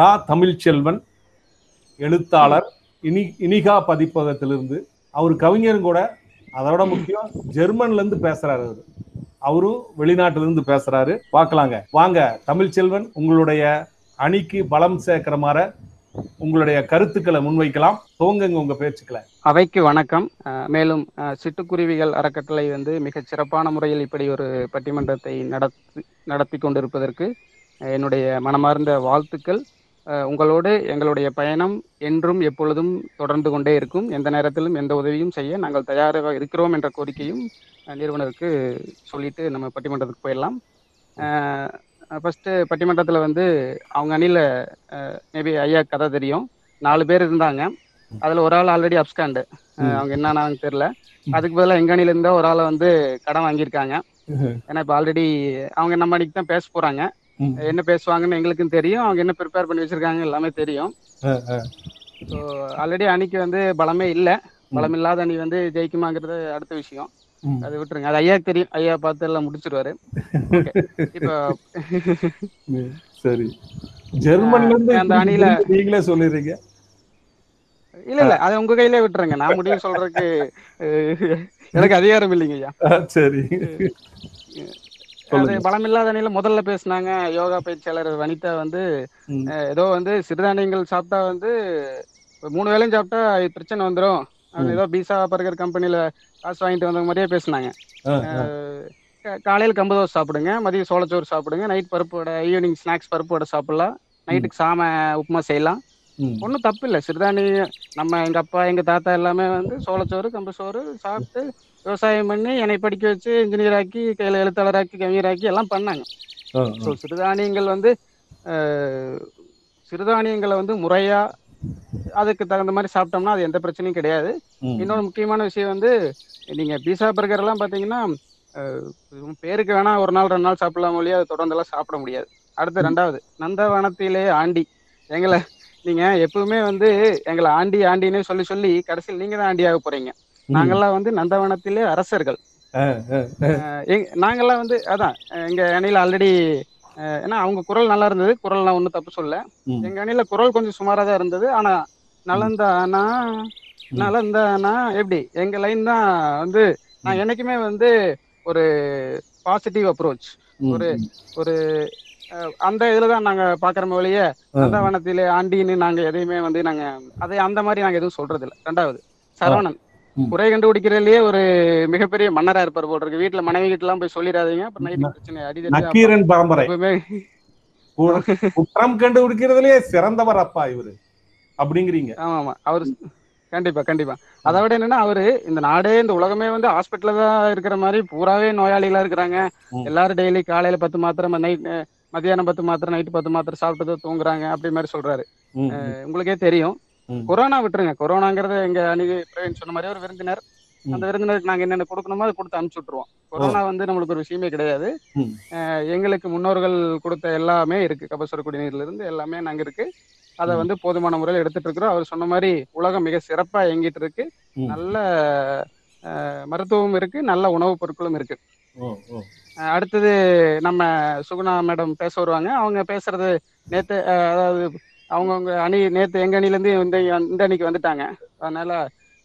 ரா தமிழ்ச்செல்வன் எழுத்தாளர் இனி இனிகா பதிப்பகத்திலிருந்து அவர் கவிஞரும் கூட அதோட முக்கியம் ஜெர்மன்லேருந்து பேசுகிறாரு அவர். அவரும் வெளிநாட்டிலிருந்து பேசுகிறாரு பார்க்கலாங்க. வாங்க தமிழ்ச்செல்வன் உங்களுடைய அணிக்கு பலம் சேர்க்கிற மாதிரி உங்களுடைய கருத்துக்களை முன்வைக்கலாம். துவங்குங்க உங்க பேச்சுக்களை. அவைக்கு வணக்கம். மேலும் சிட்டுக்குருவிகள் அறக்கட்டளை வந்து மிகச் சிறப்பான முறையில் இப்படி ஒரு பட்டிமன்றத்தை நடத்தி நடத்தி கொண்டிருப்பதற்கு என்னுடைய மனமார்ந்த வாழ்த்துக்கள். உங்களோடு எங்களுடைய பயணம் என்றும் எப்பொழுதும் தொடர்ந்து கொண்டே இருக்கும். எந்த நேரத்திலும் எந்த உதவியும் செய்ய நாங்கள் தயாராக இருக்கிறோம் என்ற கோரிக்கையும் நிறுவனருக்கு சொல்லிட்டு நம்ம பட்டிமன்றத்துக்கு போயிடலாம். ஃபஸ்ட்டு பட்டிமன்றத்தில் வந்து அவங்க அணியில் மேபி ஐயா கதை தெரியும். நாலு பேர் இருந்தாங்க. அதில் ஒரு ஆள் ஆல்ரெடி அப்ஸ்காண்டு. அவங்க என்னன்னு தெரியல. அதுக்கு பதிலாக எங்க அணில இருந்தா ஒரு ஆளை வந்து கடன் வாங்கியிருக்காங்க. ஏன்னா இப்போ ஆல்ரெடி அவங்க நம்ம அன்னைக்கு தான் பேச போறாங்க. ம். என்ன பேசுவாங்கன்னு எங்களுக்கும் தெரியும். அவங்க என்ன ப்ரிப்பேர் பண்ணி வச்சிருக்காங்க எல்லாமே தெரியும். ஸோ ஆல்ரெடி அணிக்கு வந்து பலமே இல்லை. பலம் இல்லாத அணி வந்து ஜெயிக்குமாங்கிறது அடுத்த விஷயம். அது விட்டுருங்க. அது ஐயாக்கு தெரியும். ஐயா பார்த்து எல்லாம் முடிச்சிருவாரு. இப்போ சரி. ஜெர்மன்ல இருந்து அந்த அணியில- நீங்களே சொல்லிடுறீங்க? இல்ல இல்ல. அதை உங்க கையிலே விட்டுருங்க. நான் முடிவு சொல்றதுக்கு எனக்கு அதிகாரம் இல்லைங்க ஐயா. சரி. அது. பலமில்லாத அணியில முதல்ல பேசுனாங்க. யோகா பயிற்சியாளர் வனிதா வந்து ஏதோ வந்து சிறுதானியங்கள் சாப்பிட்டா வந்து மூணு வேளையும் சாப்பிட்டா பிரச்சனை வந்துரும். அது ம். ஏதோ பீஸா பர்கர் கம்பெனில காசு வாங்கிட்டு வந்த மாதிரியே பேசுனாங்க. காலையில கம்பு தோசை சாப்பிடுங்க மதியம் சோளச்சோறு சாப்பிடுங்க நைட் பருப்பு வடை ஈவினிங் ஸ்நாக்ஸ் பருப்பு வடை சாப்பிடலாம். நைட்டுக்கு சாம உப்புமா செய்யலாம். ஒன்றும் தப்பு இல்லை. சிறுதானியம் நம்ம எங்க அப்பா எங்க தாத்தா எல்லாமே வந்து சோளச்சோறு கம்பு சோறு சாப்பிட்டு விவசாயம் பண்ணி என்னை படிக்க வச்சு இன்ஜினியர் ஆக்கி கையில் எழுத்தாளராக்கி கவிஞராக்கி எல்லாம் பண்ணாங்க. ஸோ சிறுதானியங்கள் வந்து சிறுதானியங்களை வந்து முறையா அதுக்கு தகுந்த மாதிரி சாப்பிட்டோம்னா அது எந்த பிரச்சனையும் கிடையாது. இன்னொரு முக்கியமான விஷயம் வந்து நீங்க பீஸா பர்கர் எல்லாம் பாத்தீங்கன்னா பேருக்கு வேணா ஒரு நாள் ரெண்டு நாள் சாப்பிடலாம் ஒழிய அது தொடர்ந்து எல்லாம் சாப்பிட முடியாது. அடுத்து ரெண்டாவது நந்தவனத்திலே ஆண்டி. எங்களை நீங்க எப்பவுமே வந்து எங்களை ஆண்டி ஆண்டினே சொல்லி சொல்லி கடைசியில் நீங்க தான் ஆண்டியாக போறீங்க. நாங்கெல்லாம் வந்து நந்தவனத்திலே அரசர்கள். நாங்கெல்லாம் வந்து அதான் எங்க அணியில ஆல்ரெடி ஏன்னா அவங்க குரல் நல்லா இருந்தது. குரல் நான் ஒன்றும் தப்பு சொல்ல. எங்க அணியில குரல் கொஞ்சம் சுமாரா தான் இருந்தது. ஆனா நலந்தானா நலந்தானா எப்படி? எங்க லைன் தான் வந்து நான் என்னைக்குமே வந்து ஒரு பாசிட்டிவ் அப்ரோச். ஒரு ஒரு அந்த இதுல தான் நாங்க பாக்குறோமே ஒழிய நந்தவனத்திலே ஆண்டின்னு நாங்க எதையுமே வந்து நாங்க அதை அந்த மாதிரி நாங்க எதுவும் சொல்றது இல்ல ரெண்டாவது சரவணன். குறை கண்டுபிடிக்கிறதுலயே ஒரு மிகப்பெரிய மன்னரா இருப்பார் போல் இருக்கு. வீட்டுல மனைவி கிட்ட எல்லாம் போய் சொல்லிடாதீங்க. அப்புறம் நைட்டு பிரச்சனை. அடிதடி பரம்பரை குற்றம் கண்டுபிடிக்கிறதுலயே சிறந்தவர் அப்பா இவரு. அப்படிங்கிறீங்க. ஆமா ஆமா அவரு கண்டிப்பா கண்டிப்பா. அதை விட என்னன்னா அவரு இந்த நாடே இந்த உலகமே வந்து ஹாஸ்பிட்டல்ல தான் இருக்கிற மாதிரி பூராவே நோயாளிகளா இருக்கிறாங்க. எல்லாரும் டெய்லி காலையில பத்து மாத்திரை நைட் மத்தியானம் பத்து மாத்திரை நைட்டு பத்து மாத்திரை சாப்பிட்டது தூங்குறாங்க அப்படி மாதிரி சொல்றாரு. உங்களுக்கே தெரியும். கொரோனா விட்டுருங்க. கொரோனாங்கிறது எங்க பிரவீன் சொன்ன மாதிரி ஒரு விருந்தினர். அந்த விருந்தினருக்கு நாங்க என்னென்ன கொடுக்கணுமோ அதை கொடுத்து அனுப்பிச்சு விட்டுருவோம். கொரோனா வந்து நம்மளுக்கு ஒரு விஷயமே கிடையாது. எங்களுக்கு முன்னோர்கள் கொடுத்த எல்லாமே இருக்கு. கபசுர குடிநீர்ல இருந்து எல்லாமே நாங்க இருக்கு. அதை. வந்து போதுமான முறையில் எடுத்துட்டு இருக்கிறோம். அவர் சொன்ன மாதிரி உலகம் மிக சிறப்பா இயங்கிட்டு இருக்கு. நல்ல மருத்துவமும் இருக்கு. நல்ல உணவுப் பொருட்களும் இருக்கு. அடுத்தது நம்ம சுகுணா மேடம் பேச வருவாங்க. அவங்க பேசுறது நேத்து அதாவது அவங்கவுங்க அணி நேத்து எங்க அணில இருந்து இந்த இந்த அணிக்கு வந்துட்டாங்க அதனால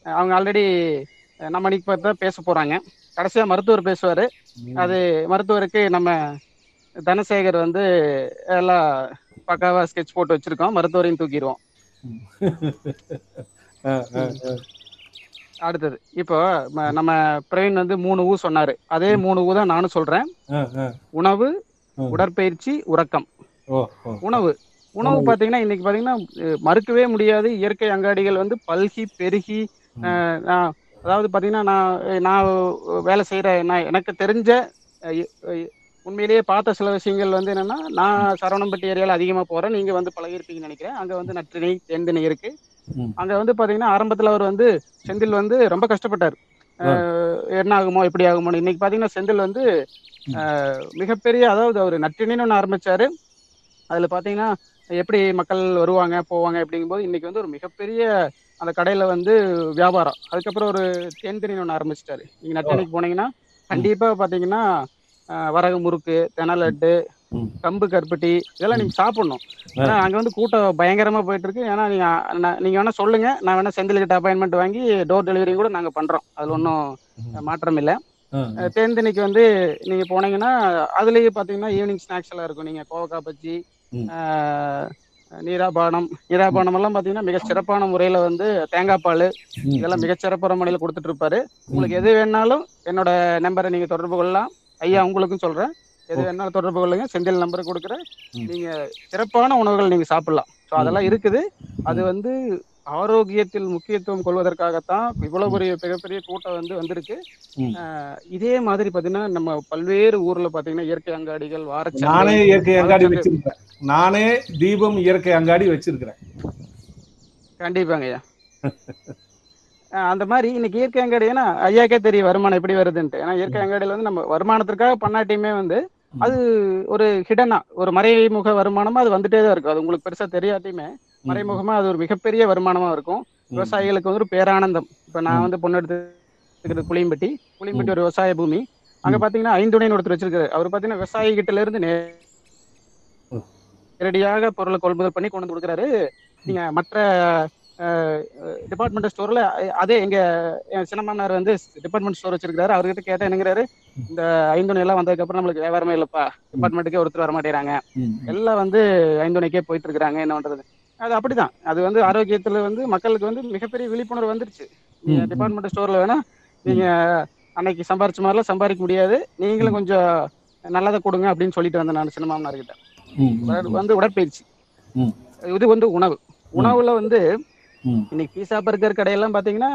அவங்க ஆல்ரெடி நம்ம அணிக்கு பார்த்து தான் பேச போறாங்க கடைசியா மருத்துவர் பேசுவாரு. அது மருத்துவருக்கு நம்ம தனசேகர் வந்து எல்லாம் பக்காவா ஸ்கெட்ச் போட்டு வச்சிருக்கோம் மருத்துவரையும் தூக்கிடுவோம். அடுத்தது இப்போ நம்ம பிரவீன் வந்து மூணு ஊ சொன்னாரு அதே மூணு ஊ தான் நானும் சொல்றேன். உணவு. உடற்பயிற்சி உறக்கம். உணவு உணவு. பாத்தீங்கன்னா இன்னைக்கு பாத்தீங்கன்னா அஹ், மறுக்கவே முடியாது. இயற்கை அங்காடிகள் வந்து பல்கி பெருகி அதாவது பாத்தீங்கன்னா நான் நான் வேலை செய்யற நான் எனக்கு தெரிஞ்ச உண்மையிலேயே பார்த்த சில விஷயங்கள் வந்து என்னன்னா நான் சரவணம்பட்டி ஏரியால அதிகமா போறேன். நீங்க வந்து பழகிருப்பீங்கன்னு நினைக்கிறேன். அங்க வந்து நற்றிணை தேன்திணை இருக்கு. அங்க வந்து பாத்தீங்கன்னா ஆரம்பத்துல அவர் வந்து செந்தில் வந்து ரொம்ப கஷ்டப்பட்டார். என்ன ஆகுமோ எப்படி ஆகுமோ இன்னைக்கு பாத்தீங்கன்னா செந்தில் வந்து மிகப்பெரிய அதாவது அவர் நற்றிணைன்னு ஒன்று ஆரம்பிச்சாரு. அதுல பாத்தீங்கன்னா எப்படி மக்கள் வருவாங்க போவாங்க அப்படிங்கும்போது இன்னைக்கு வந்து ஒரு மிகப்பெரிய அந்த கடையில வந்து வியாபாரம். அதுக்கப்புறம் ஒரு தேன்திணி ஒன்று ஆரம்பிச்சிட்டாரு. நீங்க நட்டனைக்கு போனீங்கன்னா கண்டிப்பா பாத்தீங்கன்னா வரகு முறுக்கு தென லட்டு ம். கம்பு கருப்பட்டி இதெல்லாம் நீங்க சாப்பிடணும். ஏன்னா அங்க வந்து கூட்டம் பயங்கரமா போயிட்டு இருக்கு ஏன்னா நீங்க நீங்க வேணா சொல்லுங்க. நான் வேணா செந்தில்கிட்ட அப்பாயின்மெண்ட் வாங்கி டோர் டெலிவரி கூட நாங்க பண்றோம். அதுல ஒன்றும் மாற்றம் இல்லை. தேன்திணிக்கு வந்து நீங்க போனீங்கன்னா அதுலயே பாத்தீங்கன்னா ஈவினிங் ஸ்நாக்ஸ் எல்லாம் இருக்கும். நீங்க கோவக்காய் பஜ்ஜி நீராபானம் நீராபானம். எல்லாம் பாத்தீங்கன்னா மிக சிறப்பான முறையில வந்து தேங்காய் பால். இதெல்லாம் மிக சிறப்பான முறையில கொடுத்துட்டு இருப்பாரு உங்களுக்கு எது வேணாலும் என்னோட நம்பரை நீங்க தொடர்பு கொள்ளலாம். ஐயா உங்களுக்கும் சொல்றேன். எது வேணாலும் தொடர்பு கொள்ளுங்க. செந்தில் நம்பர் கொடுக்குறேன். நீங்க சிறப்பான உணவுகள் நீங்க சாப்பிடலாம். ஸோ அதெல்லாம் இருக்குது. அது வந்து ஆரோக்கியத்தில் முக்கியத்துவம் கொள்வதற்காகத்தான் இவ்வளவு பெரிய மிகப்பெரிய கூட்டம் வந்து வந்திருக்கு. இதே மாதிரி பாத்தீங்கன்னா நம்ம பல்வேறு ஊர்ல பாத்தீங்கன்னா இயற்கை அங்காடிகள் நானே வாரச்சந்தை இயற்கை அங்காடி வச்சிருக்கிறேன். நானே தீபம் இயற்கை அங்காடி வச்சிருக்கிறேன். கண்டிப்பாங்க ஐயா. அந்த மாதிரி இன்னைக்கு இயற்கை அங்காடி ஏன்னா ஐயாக்கே தெரியும் வருமானம் எப்படி வருதுன்ட்டு. ஏன்னா இயற்கை அங்காடியில வந்து நம்ம வருமானத்திற்காக பண்ணாட்டியுமே வந்து அது ஒரு ஹிடனா ஒரு மறைமுக வருமானமா அது வந்துட்டே தான் இருக்கும் அது உங்களுக்கு பெருசா தெரியாட்டியுமே. மறைமுகமா அது ஒரு மிகப்பெரிய வருமானமா இருக்கும். விவசாயிகளுக்கு வந்து ஒரு பேரானந்தம். இப்ப நான் வந்து பொண்ணு எடுத்துக்கிறது புளியம்பட்டி. புளியம்பட்டி ஒரு விவசாய பூமி. அங்க பாத்தீங்கன்னா ஐந்துணைன்னு ஒருத்தர் வச்சிருக்காரு. அவர் பாத்தீங்கன்னா விவசாயி கிட்ட இருந்து நேரடியாக பொருளை கொள்முதல் பண்ணி கொண்டு வந்து கொடுக்குறாரு. நீங்க மற்ற டிபார்ட்மெண்ட் ஸ்டோர்ல அதே எங்க என் சின்னமானார் வந்து டிபார்ட்மெண்ட் ஸ்டோர் வச்சிருக்காரு அவர்கிட்ட கேட்டா என்னங்கிறாரு? இந்த ஐந்துணை எல்லாம் வந்ததுக்கு அப்புறம் நம்மளுக்கு வியாபாரமே இல்லப்பா. டிபார்ட்மெண்ட்டுக்கே ஒருத்தர் வர மாட்டேறாங்க எல்லாம் வந்து ஐந்துணைக்கே போயிட்டு இருக்காங்க என்ன பண்றது அது அப்படிதான். அது வந்து ஆரோக்கியத்துல வந்து மக்களுக்கு வந்து மிகப்பெரிய விழிப்புணர்வு வந்துருச்சு. நீங்க. டிபார்ட்மெண்ட் ஸ்டோர்ல வேணா நீங்க அன்னைக்கு சம்பாரிச்ச மாதிரிலாம் சம்பாதிக்க முடியாது. நீங்களும் கொஞ்சம் நல்லதை கொடுங்க அப்படின்னு சொல்லிட்டு வந்தேன் நான் சினிமாமனார் கிட்ட அது வந்து உடற்பயிற்சி. இது வந்து உணவு. உணவுல வந்து. இன்னைக்கு பீஸா பர்கர் கடையெல்லாம் பாத்தீங்கன்னா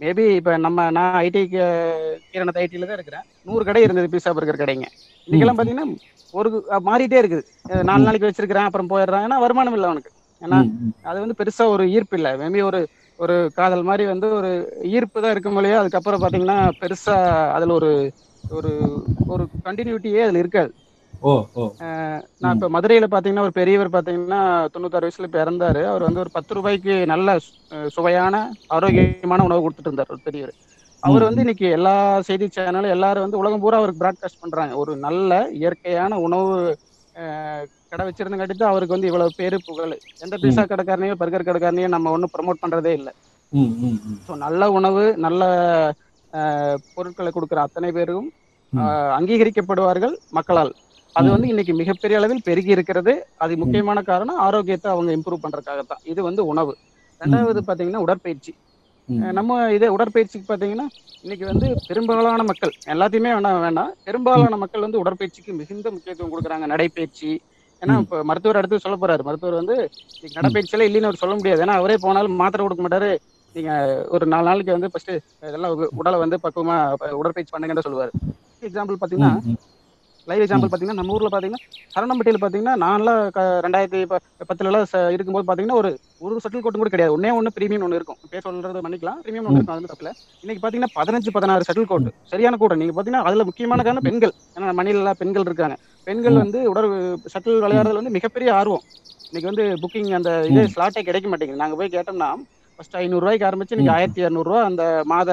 மேபி இப்ப நம்ம நான் ஐடி கீரணத்து ஐடில தான் இருக்கிறேன். நூறு கடை இருந்தது பீஸா பர்கர் கடைங்க. இன்னைக்கெல்லாம் பாத்தீங்கன்னா ஒரு மாறிட்டே இருக்குது. நாலு நாளைக்கு வச்சிருக்கிறேன் அப்புறம் போயிடுறான். ஏன்னா வருமானம் இல்லை அவனுக்கு. ஏன்னா அது வந்து பெருசா ஒரு ஈர்ப்பு இல்லை. மேபி ஒரு ஒரு காதல் மாதிரி வந்து ஒரு ஈர்ப்பு தான் இருக்கும் இல்லையா? அதுக்கப்புறம் பாத்தீங்கன்னா பெருசா அதுல ஒரு ஒரு ஒரு கண்டினியூட்டியே அதுல இருக்காது. நான் இப்ப மதுரையில பாத்தீங்கன்னா ஒரு பெரியவர் பாத்தீங்கன்னா தொண்ணூத்தாறு வயசுல இப்ப இறந்தாரு. அவர் வந்து ஒரு பத்து ரூபாய்க்கு நல்ல சுவையான ஆரோக்கியமான உணவு கொடுத்துட்டு இருந்தார் ஒரு பெரியவர். அவர் வந்து இன்னைக்கு எல்லா செய்தி சேனலும் எல்லாரும் வந்து உலகம் பூரா அவருக்கு பிராட்காஸ்ட் பண்றாங்க. ஒரு நல்ல இயற்கையான உணவு கடை வச்சிருந்தங்காட்டி தான் அவருக்கு வந்து இவ்வளவு பேரு புகழ். எந்த பீஸா கடைக்காரனையும் பர்கர் கடைக்காரனையும் நம்ம ஒன்றும் ப்ரமோட் பண்றதே இல்லை. ஸோ நல்ல உணவு நல்ல பொருட்களை கொடுக்குற அத்தனை பேரும் அங்கீகரிக்கப்படுவார்கள் மக்களால். அது வந்து இன்னைக்கு மிகப்பெரிய அளவில் பெருகி இருக்கிறது. அது முக்கியமான காரணம் ஆரோக்கியத்தை அவங்க இம்ப்ரூவ் பண்றதுக்காகத்தான் இது வந்து உணவு. ரெண்டாவது பாத்தீங்கன்னா உடற்பயிற்சி. நம்ம இதே உடற்பயிற்சிக்கு பாத்தீங்கன்னா இன்னைக்கு வந்து பெரும்பாலான மக்கள் எல்லாத்தையுமே வேணாம். வேண்டாம் பெரும்பாலான மக்கள் வந்து உடற்பயிற்சிக்கு மிகுந்த முக்கியத்துவம் கொடுக்குறாங்க. நடைப்பயிற்சி ஏன்னா இப்ப மருத்துவர் அடுத்து சொல்ல போறாரு. மருத்துவர் வந்து இன்னைக்கு நடைப்பயிற்சியில இல்லைன்னு அவர் சொல்ல முடியாது. ஏன்னா அவரே போனாலும் மாத்திரை கொடுக்க மாட்டாரு. நீங்க ஒரு நாலு நாளைக்கு வந்து ஃபர்ஸ்ட் இதெல்லாம் உடலை வந்து பக்குவமா உடற்பயிற்சி பண்ணுங்கன்னு சொல்லுவாரு. எக்ஸாம்பிள் பாத்தீங்கன்னா லைவ் எக்ஸாம்பிள் பாத்தீங்கன்னா நம்ம ஊர்ல பாத்தீங்கன்னா சரணம்பட்டியில பாத்தீங்கன்னா நான்லாம் க- ரெண்டாயிரத்தி ப- பத்துல எல்லாம் ச- இருக்கும்போது பாத்தீங்கன்னா ஒரு ஒரு சட்டில் கோட்டும் கூட கிடையாது. ஒன்னே ஒண்ணு பிரீமியம் ஒன்று இருக்கும். பேர் சொல்றது மன்னிக்கலாம். பிரீமியம் ஒன்று இருக்கும் அது தப்புல இன்னைக்கு பாத்தீங்கன்னா பதினஞ்சு பதினாறு செட்டில் கோட் சரியான கூட்டம் நீங்க பாத்தீங்கன்னா அதுல முக்கியமான காரணம் பெண்கள். ஏன்னா மணில பெண்கள் இருக்காங்க. பெண்கள் வந்து உடல் ஷட்டில் விளையாடுறதுல வந்து மிகப்பெரிய ஆர்வம். இன்னைக்கு வந்து புக்கிங் அந்த இது ஸ்லாட்டே கிடைக்க மாட்டேங்குது. நாங்க போய் கேட்டோம்னா ஃபர்ஸ்ட் ஐநூறு ரூபாய்க்கு ஆரம்பிச்சு இன்னைக்கு ஆயிரத்தி இரநூறுவா அந்த மாத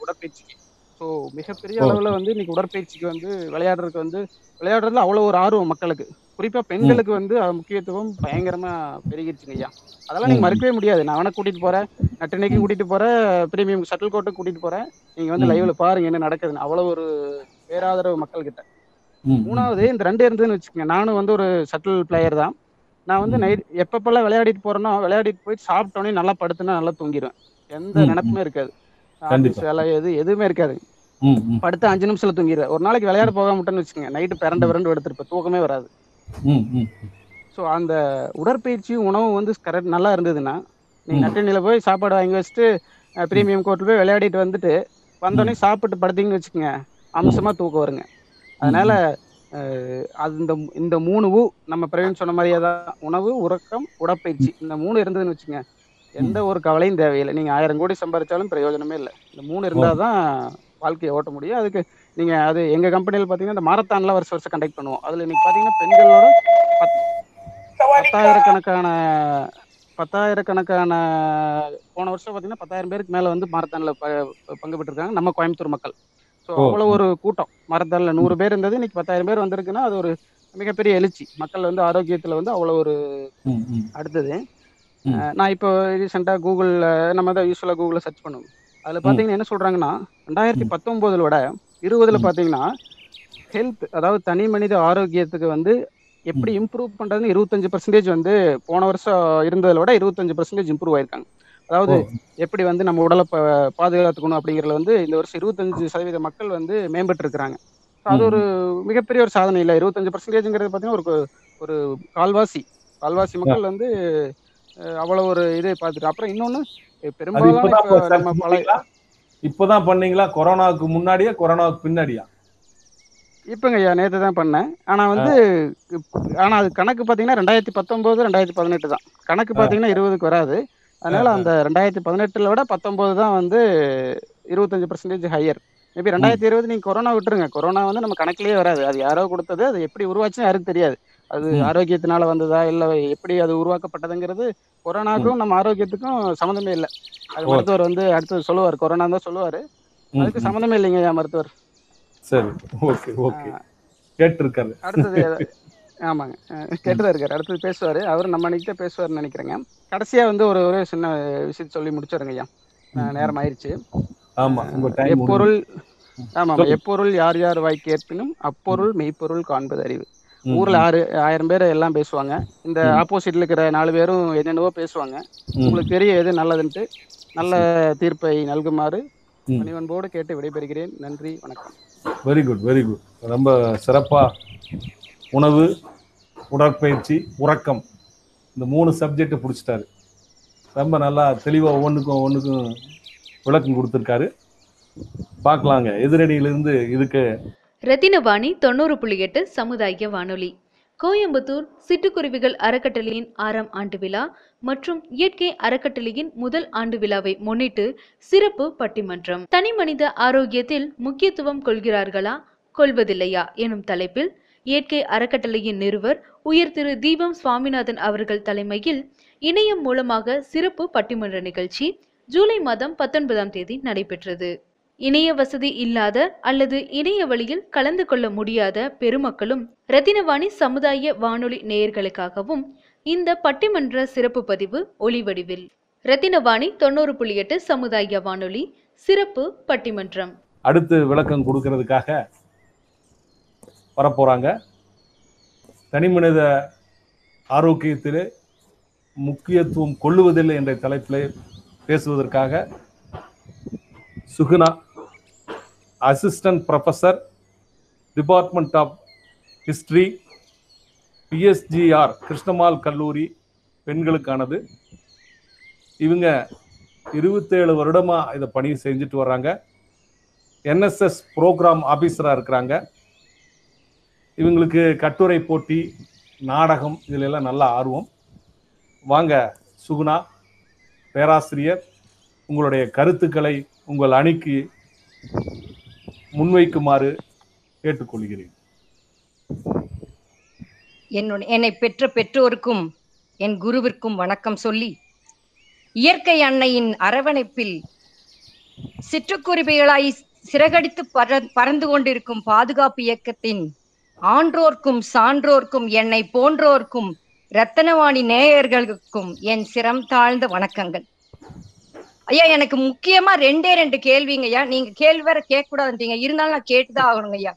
உடற்பயிற்சிக்கு. ஸோ மிகப்பெரிய. அளவுல வந்து இன்னைக்கு உடற்பயிற்சிக்கு வந்து விளையாடுறதுக்கு வந்து விளையாடுறதுல அவ்வளவு ஒரு ஆர்வம் மக்களுக்கு. குறிப்பா பெண்களுக்கு வந்து அது முக்கியத்துவம் பயங்கரமா பெருகிருச்சுங்க ஐயா. அதெல்லாம் நீங்க. மறுக்கவே முடியாது. நான் வேணா கூட்டிட்டு போறேன். நட்டினைக்கு கூட்டிட்டு போறேன். பிரீமியம் ஷட்டில் கோட்டுக்கு கூட்டிட்டு போறேன். நீங்க வந்து. லைவ்ல பாருங்க என்ன நடக்குதுன்னு. அவ்வளவு ஒரு பேராதரவு மக்கள் கிட்ட ம். மூணாவது இந்த ரெண்டு இருந்ததுன்னு வச்சுக்கோங்க. நானும் வந்து ஒரு சட்டில் பிளேயர் தான். நான் வந்து நைட் எப்பப்பெல்லாம் விளையாடிட்டு போறேனோ விளையாடிட்டு போய் சாப்பிட்டோன்னே நல்லா படுத்துனா நல்லா தூங்கிடுவேன் எந்த நினைப்புமே இருக்காது. எது எதுவுமே இருக்காது. படுத்து அஞ்சு நிமிஷத்துல தூங்கிடுவேன் ஒரு நாளைக்கு விளையாட போகாம விட்டேன்னு வச்சுக்கோங்க. நைட்டு பிறண்டு பிறண்டு எடுத்துருப்பேன் தூக்கமே வராது. ஸோ அந்த உடற்பயிற்சியும் உணவும் வந்து கரெக்ட் நல்லா இருந்ததுன்னா நீங்க. நட்டினில போய் சாப்பாடு வாங்கி வச்சுட்டு ப்ரீமியம் கோர்ட்டில் போய் விளையாடிட்டு வந்துட்டு வந்தோடனே சாப்பிட்டு படுத்தீங்கன்னு வச்சுக்கோங்க அம்சமா தூக்கம் வருங்க. அதனால அது இந்த இந்த மூணு ஊ நம்ம பிரவீன் சொன்ன மாதிரியே தான். உணவு உறக்கம் உடற்பயிற்சி. இந்த மூணு இருந்ததுன்னு வச்சுங்க எந்த ஒரு கவலையும் தேவையில்லை. நீங்க ஆயிரம் கோடி சம்பாதிச்சாலும் பிரயோஜனமே இல்லை. இந்த மூணு இருந்தால் தான் வாழ்க்கையை ஓட்ட முடியும். அதுக்கு நீங்க அது எங்க கம்பெனியில் பார்த்தீங்கன்னா இந்த மாரத்தான்லாம் வருஷம் வருஷம் கண்டக்ட் பண்ணுவோம். அதுல இன்னைக்கு பார்த்தீங்கன்னா பெண்களோட பத் பத்தாயிரக்கணக்கான பத்தாயிரக்கணக்கான போன வருஷம் பார்த்தீங்கன்னா பத்தாயிரம் பேருக்கு மேலே வந்து மாரத்தான்ல ப பங்கு பெற்றிருக்காங்க நம்ம கோயம்புத்தூர் மக்கள். ஸோ. அவ்வளோ ஒரு கூட்டம். மாரத்தான்ல நூறு பேர் இருந்தது. இன்னைக்கு பத்தாயிரம் பேர் வந்திருக்குன்னா அது ஒரு மிகப்பெரிய எழுச்சி. மக்கள் வந்து ஆரோக்கியத்துல வந்து அவ்வளோ ஒரு. அடுத்தது. நான் இப்போ ரீசெண்டாக கூகுளில் நம்ம தான் யூஸ்வலாக கூகுளில் சர்ச் பண்ணுவோம். அதில் பார்த்தீங்கன்னா என்ன சொல்கிறாங்கன்னா ரெண்டாயிரத்தி பத்தொம்போதில் விட இருபதுல பார்த்தீங்கன்னா ஹெல்த் அதாவது தனி மனித ஆரோக்கியத்துக்கு வந்து எப்படி இம்ப்ரூவ் பண்ணுறதுன்னு இருபத்தஞ்சு பர்சன்டேஜ் வந்து போன வருஷம் இருந்ததை விட இருபத்தஞ்சு பர்சன்டேஜ் இம்ப்ரூவ் ஆயிருக்காங்க. அதாவது. எப்படி வந்து நம்ம உடலை ப பாதுகாத்துக்கணும் அப்படிங்கிறதுல வந்து இந்த வருஷம் இருபத்தஞ்சு சதவீத மக்கள் வந்து மேம்பட்டு இருக்கிறாங்க அது ஒரு மிகப்பெரிய ஒரு சாதனை இல்லை. இருபத்தஞ்சு பர்சன்டேஜ்ங்கிறது பார்த்தீங்கன்னா ஒரு ஒரு கால்வாசி. கால்வாசி மக்கள் வந்து அஹ், அவ்வளவு ஒரு இதை பார்த்துட்டு. அப்புறம் பழைய பண்ணீங்களா? இப்பதான் பண்ணீங்களா? கொரோனாவுக்கு முன்னாடியா கொரோனாவுக்கு பின்னாடியா? இப்போங்க ஐயா நேற்று தான் பண்ணேன். ஆனால் வந்து ஆனால் அது கணக்கு பார்த்தீங்கன்னா ரெண்டாயிரத்தி பத்தொம்போது ரெண்டாயிரத்தி பதினெட்டு தான். கணக்கு பார்த்தீங்கன்னா இருபதுக்கு வராது. அதனால அந்த ரெண்டாயிரத்தி பதினெட்டுல விட பத்தொம்போது தான் வந்து இருபத்தஞ்சு பர்சன்டேஜ் ஹையர் மேபி ரெண்டாயிரத்தி இருபது நீங்கள் கொரோனா விட்டுருங்க. கொரோனா வந்து நம்ம கணக்கிலேயே வராது. அது யாரோ கொடுத்தது அது எப்படி உருவாச்சுன்னு யாருக்கு தெரியாது. அது. ஆரோக்கியத்தினால வந்ததா இல்லை எப்படி அது உருவாக்கப்பட்டதுங்கிறது கொரோனாக்கும் நம்ம ஆரோக்கியத்துக்கும் சம்மந்தமே இல்லை. அது. மருத்துவர் வந்து அடுத்தது சொல்லுவார். கொரோனா தான் சொல்லுவார். அதுக்கு. சம்மந்தமே இல்லைங்க ஐயா மருத்துவர். சரி. Okay okay. கேட்டிருக்காரு. அடுத்தது ஆமாங்க. கேட்டுதான் இருக்காரு. அடுத்தது பேசுவாரு. அவர் நம்ம அன்னைக்கு தான் பேசுவாருன்னு நினைக்கிறேங்க. கடைசியா வந்து ஒரு ஒரே சின்ன விஷயத்த சொல்லி முடிச்சிருங்க ஐயா. நேரம் ஆயிருச்சு. ஆமா உங்க டைம் எப்பொருள் ஆமா. எப்பொருள் யார் யார் வாய் கேட்பினும் அப்பொருள் மெய்ப்பொருள் காண்பது அறிவு. ஊர்ல ஆறு ஆயிரம் பேர் எல்லாம் பேசுவாங்க. இந்த. ஆப்போசிட்ல இருக்கிற நாலு பேரும் என்னென்னவோ பேசுவாங்க. உங்களுக்கு தெரியும் எது நல்லதுன்ட்டு. நல்ல தீர்ப்பை நல்குமாறு ம். பணிவன்போடு கேட்டு விடைபெறுகிறேன். நன்றி வணக்கம். வெரி குட் வெரி குட் ரொம்ப சிறப்பா உணவு உடற்பயிற்சி உறக்கம். இந்த மூணு சப்ஜெக்ட் பிடிச்சிட்டாரு. ரொம்ப நல்லா தெளிவா ஒவ்வொன்றுக்கும் ஒவ்வொன்றுக்கும் விளக்கம் கொடுத்துருக்காரு. பார்க்கலாங்க. எதிரணியிலிருந்து இதுக்கு ரத்தினவாணி தொண்ணூறு புள்ளி எட்டு சமுதாய வானொலி. கோயம்புத்தூர் சிட்டுக்குருவிகள் அறக்கட்டளையின் ஆறாம் ஆண்டு விழா மற்றும் இயற்கை அறக்கட்டளையின் முதல் ஆண்டு விழாவை முன்னிட்டு சிறப்பு பட்டிமன்றம். தனி மனித ஆரோக்கியத்தில் முக்கியத்துவம் கொள்கிறார்களா? கொள்வதில்லையா? எனும் தலைப்பில் இயற்கை அறக்கட்டளையின் நிறுவர் உயர் திரு தீபம் சுவாமிநாதன் அவர்கள் தலைமையில் இணையம் மூலமாக சிறப்பு பட்டிமன்ற நிகழ்ச்சி ஜூலை மாதம் பத்தொன்பதாம் தேதி நடைபெற்றது. இணைய வசதி இல்லாத அல்லது இணைய வழியில் கலந்து கொள்ள முடியாத பெருமக்களும் ரத்தினவாணி சமுதாய வானொலி நேயர்களுக்காகவும் இந்த பட்டிமன்ற சிறப்பு பதிவு ஒளிவடிவில். ரத்தினவாணி தொண்ணூறு புள்ளி எட்டு சமுதாய வானொலி சிறப்பு பட்டிமன்றம். அடுத்து விளக்கம் கொடுக்கறதுக்காக வரப்போறாங்க. தனிமனித ஆரோக்கியத்திலே முக்கியத்துவம் கொள்ளுவதில்லை என்ற தலைப்பிலே பேசுவதற்காக Suguna assistant professor department of history PSGR Krishnammal கல்லூரி பெண்களுக்கானது. இவங்க இருபத்தேழு வருடமா இதை பணி செஞ்சுட்டு வர்றாங்க. என்எஸ்எஸ் ப்ரோக்ராம் ஆஃபீஸராக இருக்கிறாங்க. இவங்களுக்கு கட்டுரை போட்டி நாடகம் இதிலெல்லாம் நல்ல ஆர்வம். வாங்க சுகுணா. பேராசிரியர் உங்களுடைய கருத்துக்களை உங்கள் அணிக்கு முன்வைக்குமாறு கேட்டுக்கொள்கிறேன். என்னை பெற்ற பெற்றோருக்கும் என் குருவிற்கும் வணக்கம் சொல்லி இயற்கை அன்னையின் அரவணைப்பில் சிற்றுக்குருவிகளாய் சிறகடித்து பற பறந்து கொண்டிருக்கும் பாதுகாப்பு இயக்கத்தின் ஆன்றோர்க்கும் சான்றோர்க்கும் என்னை போன்றோர்க்கும் ரத்தனவாணி நேயர்களுக்கும் என் சிரம் தாழ்ந்த வணக்கங்கள். ஐயா எனக்கு முக்கியமா ரெண்டே ரெண்டு கேள்விங்க ஐயா. நீங்க கேள்வி வேற கேட்க கூடாதுன்றீங்க இருந்தாலும் நான் கேட்டுதான் ஆகணுங்க ஐயா.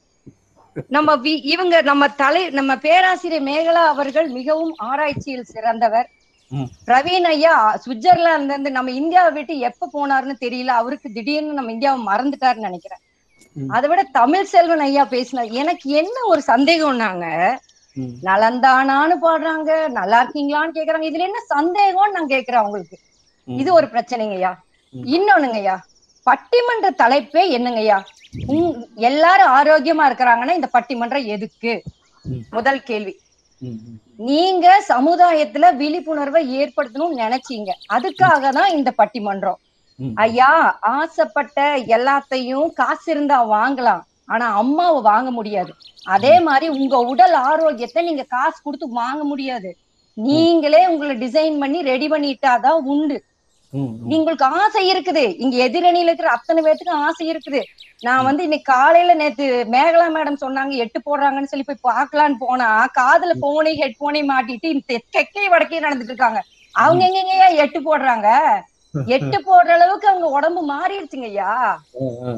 நம்ம இவங்க நம்ம தலை நம்ம பேராசிரியர் மேகலா அவர்கள் மிகவும் ஆராய்ச்சியில் சிறந்தவர். பிரவீன் ஐயா சுவிட்சர்லாந்துல இருந்து நம்ம இந்தியாவை விட்டு எப்ப போனாருன்னு தெரியல. அவருக்கு திடீர்னு நம்ம இந்தியாவை மறந்துட்டாருன்னு நினைக்கிறேன். அதை விட தமிழ் செல்வன் ஐயா பேசினார். எனக்கு என்ன ஒரு சந்தேகம்னாங்க. நலந்தானான்னு பாடுறாங்க. நல்லா இருக்கீங்களான்னு கேக்குறாங்க. இதுல என்ன சந்தேகம்னு நான் கேக்குறேன் அவங்களுக்கு. இது ஒரு பிரச்சனைங்கய்யா. இன்னொன்னுங்கய்யா. பட்டிமன்ற தலைப்பே என்னங்கய்யா? எல்லாரும் ஆரோக்கியமா இருக்கிறாங்கன்னா இந்த பட்டிமன்றம் எதுக்கு. முதல் கேள்வி. நீங்க சமுதாயத்துல விழிப்புணர்வை ஏற்படுத்தணும்னு நினைச்சீங்க. அதுக்காக தான் இந்த பட்டிமன்றம். ஐயா ஆசைப்பட்ட எல்லாத்தையும் காசு இருந்தா வாங்கலாம். ஆனா அம்மாவை வாங்க முடியாது. அதே மாதிரி உங்க உடல் ஆரோக்கியத்தை நீங்க காசு கொடுத்து வாங்க முடியாது. நீங்களே உங்களை டிசைன் பண்ணி ரெடி பண்ணிட்டாதான் உண்டு. உங்களுக்கு ஆசை இருக்குது. இங்க எதிரணியில இருக்கிற அத்தனை பேத்துக்கு ஆசை இருக்குது. நான் வந்து இன்னைக்கு காலையில நேத்து மேகலா மேடம் சொன்னாங்க எட்டு போடுறாங்கன்னு சொல்லி போய் பார்க்கலான்னு போனா காதுல போனே ஹெட்போனே மாட்டிட்டு இந்த தெற்கே வடக்கே நடந்துட்டு இருக்காங்க. அவங்க எங்கெங்கயா எட்டு போடுறாங்க? எட்டு போடுற அளவுக்கு அவங்க உடம்பு ஆ, ஆ.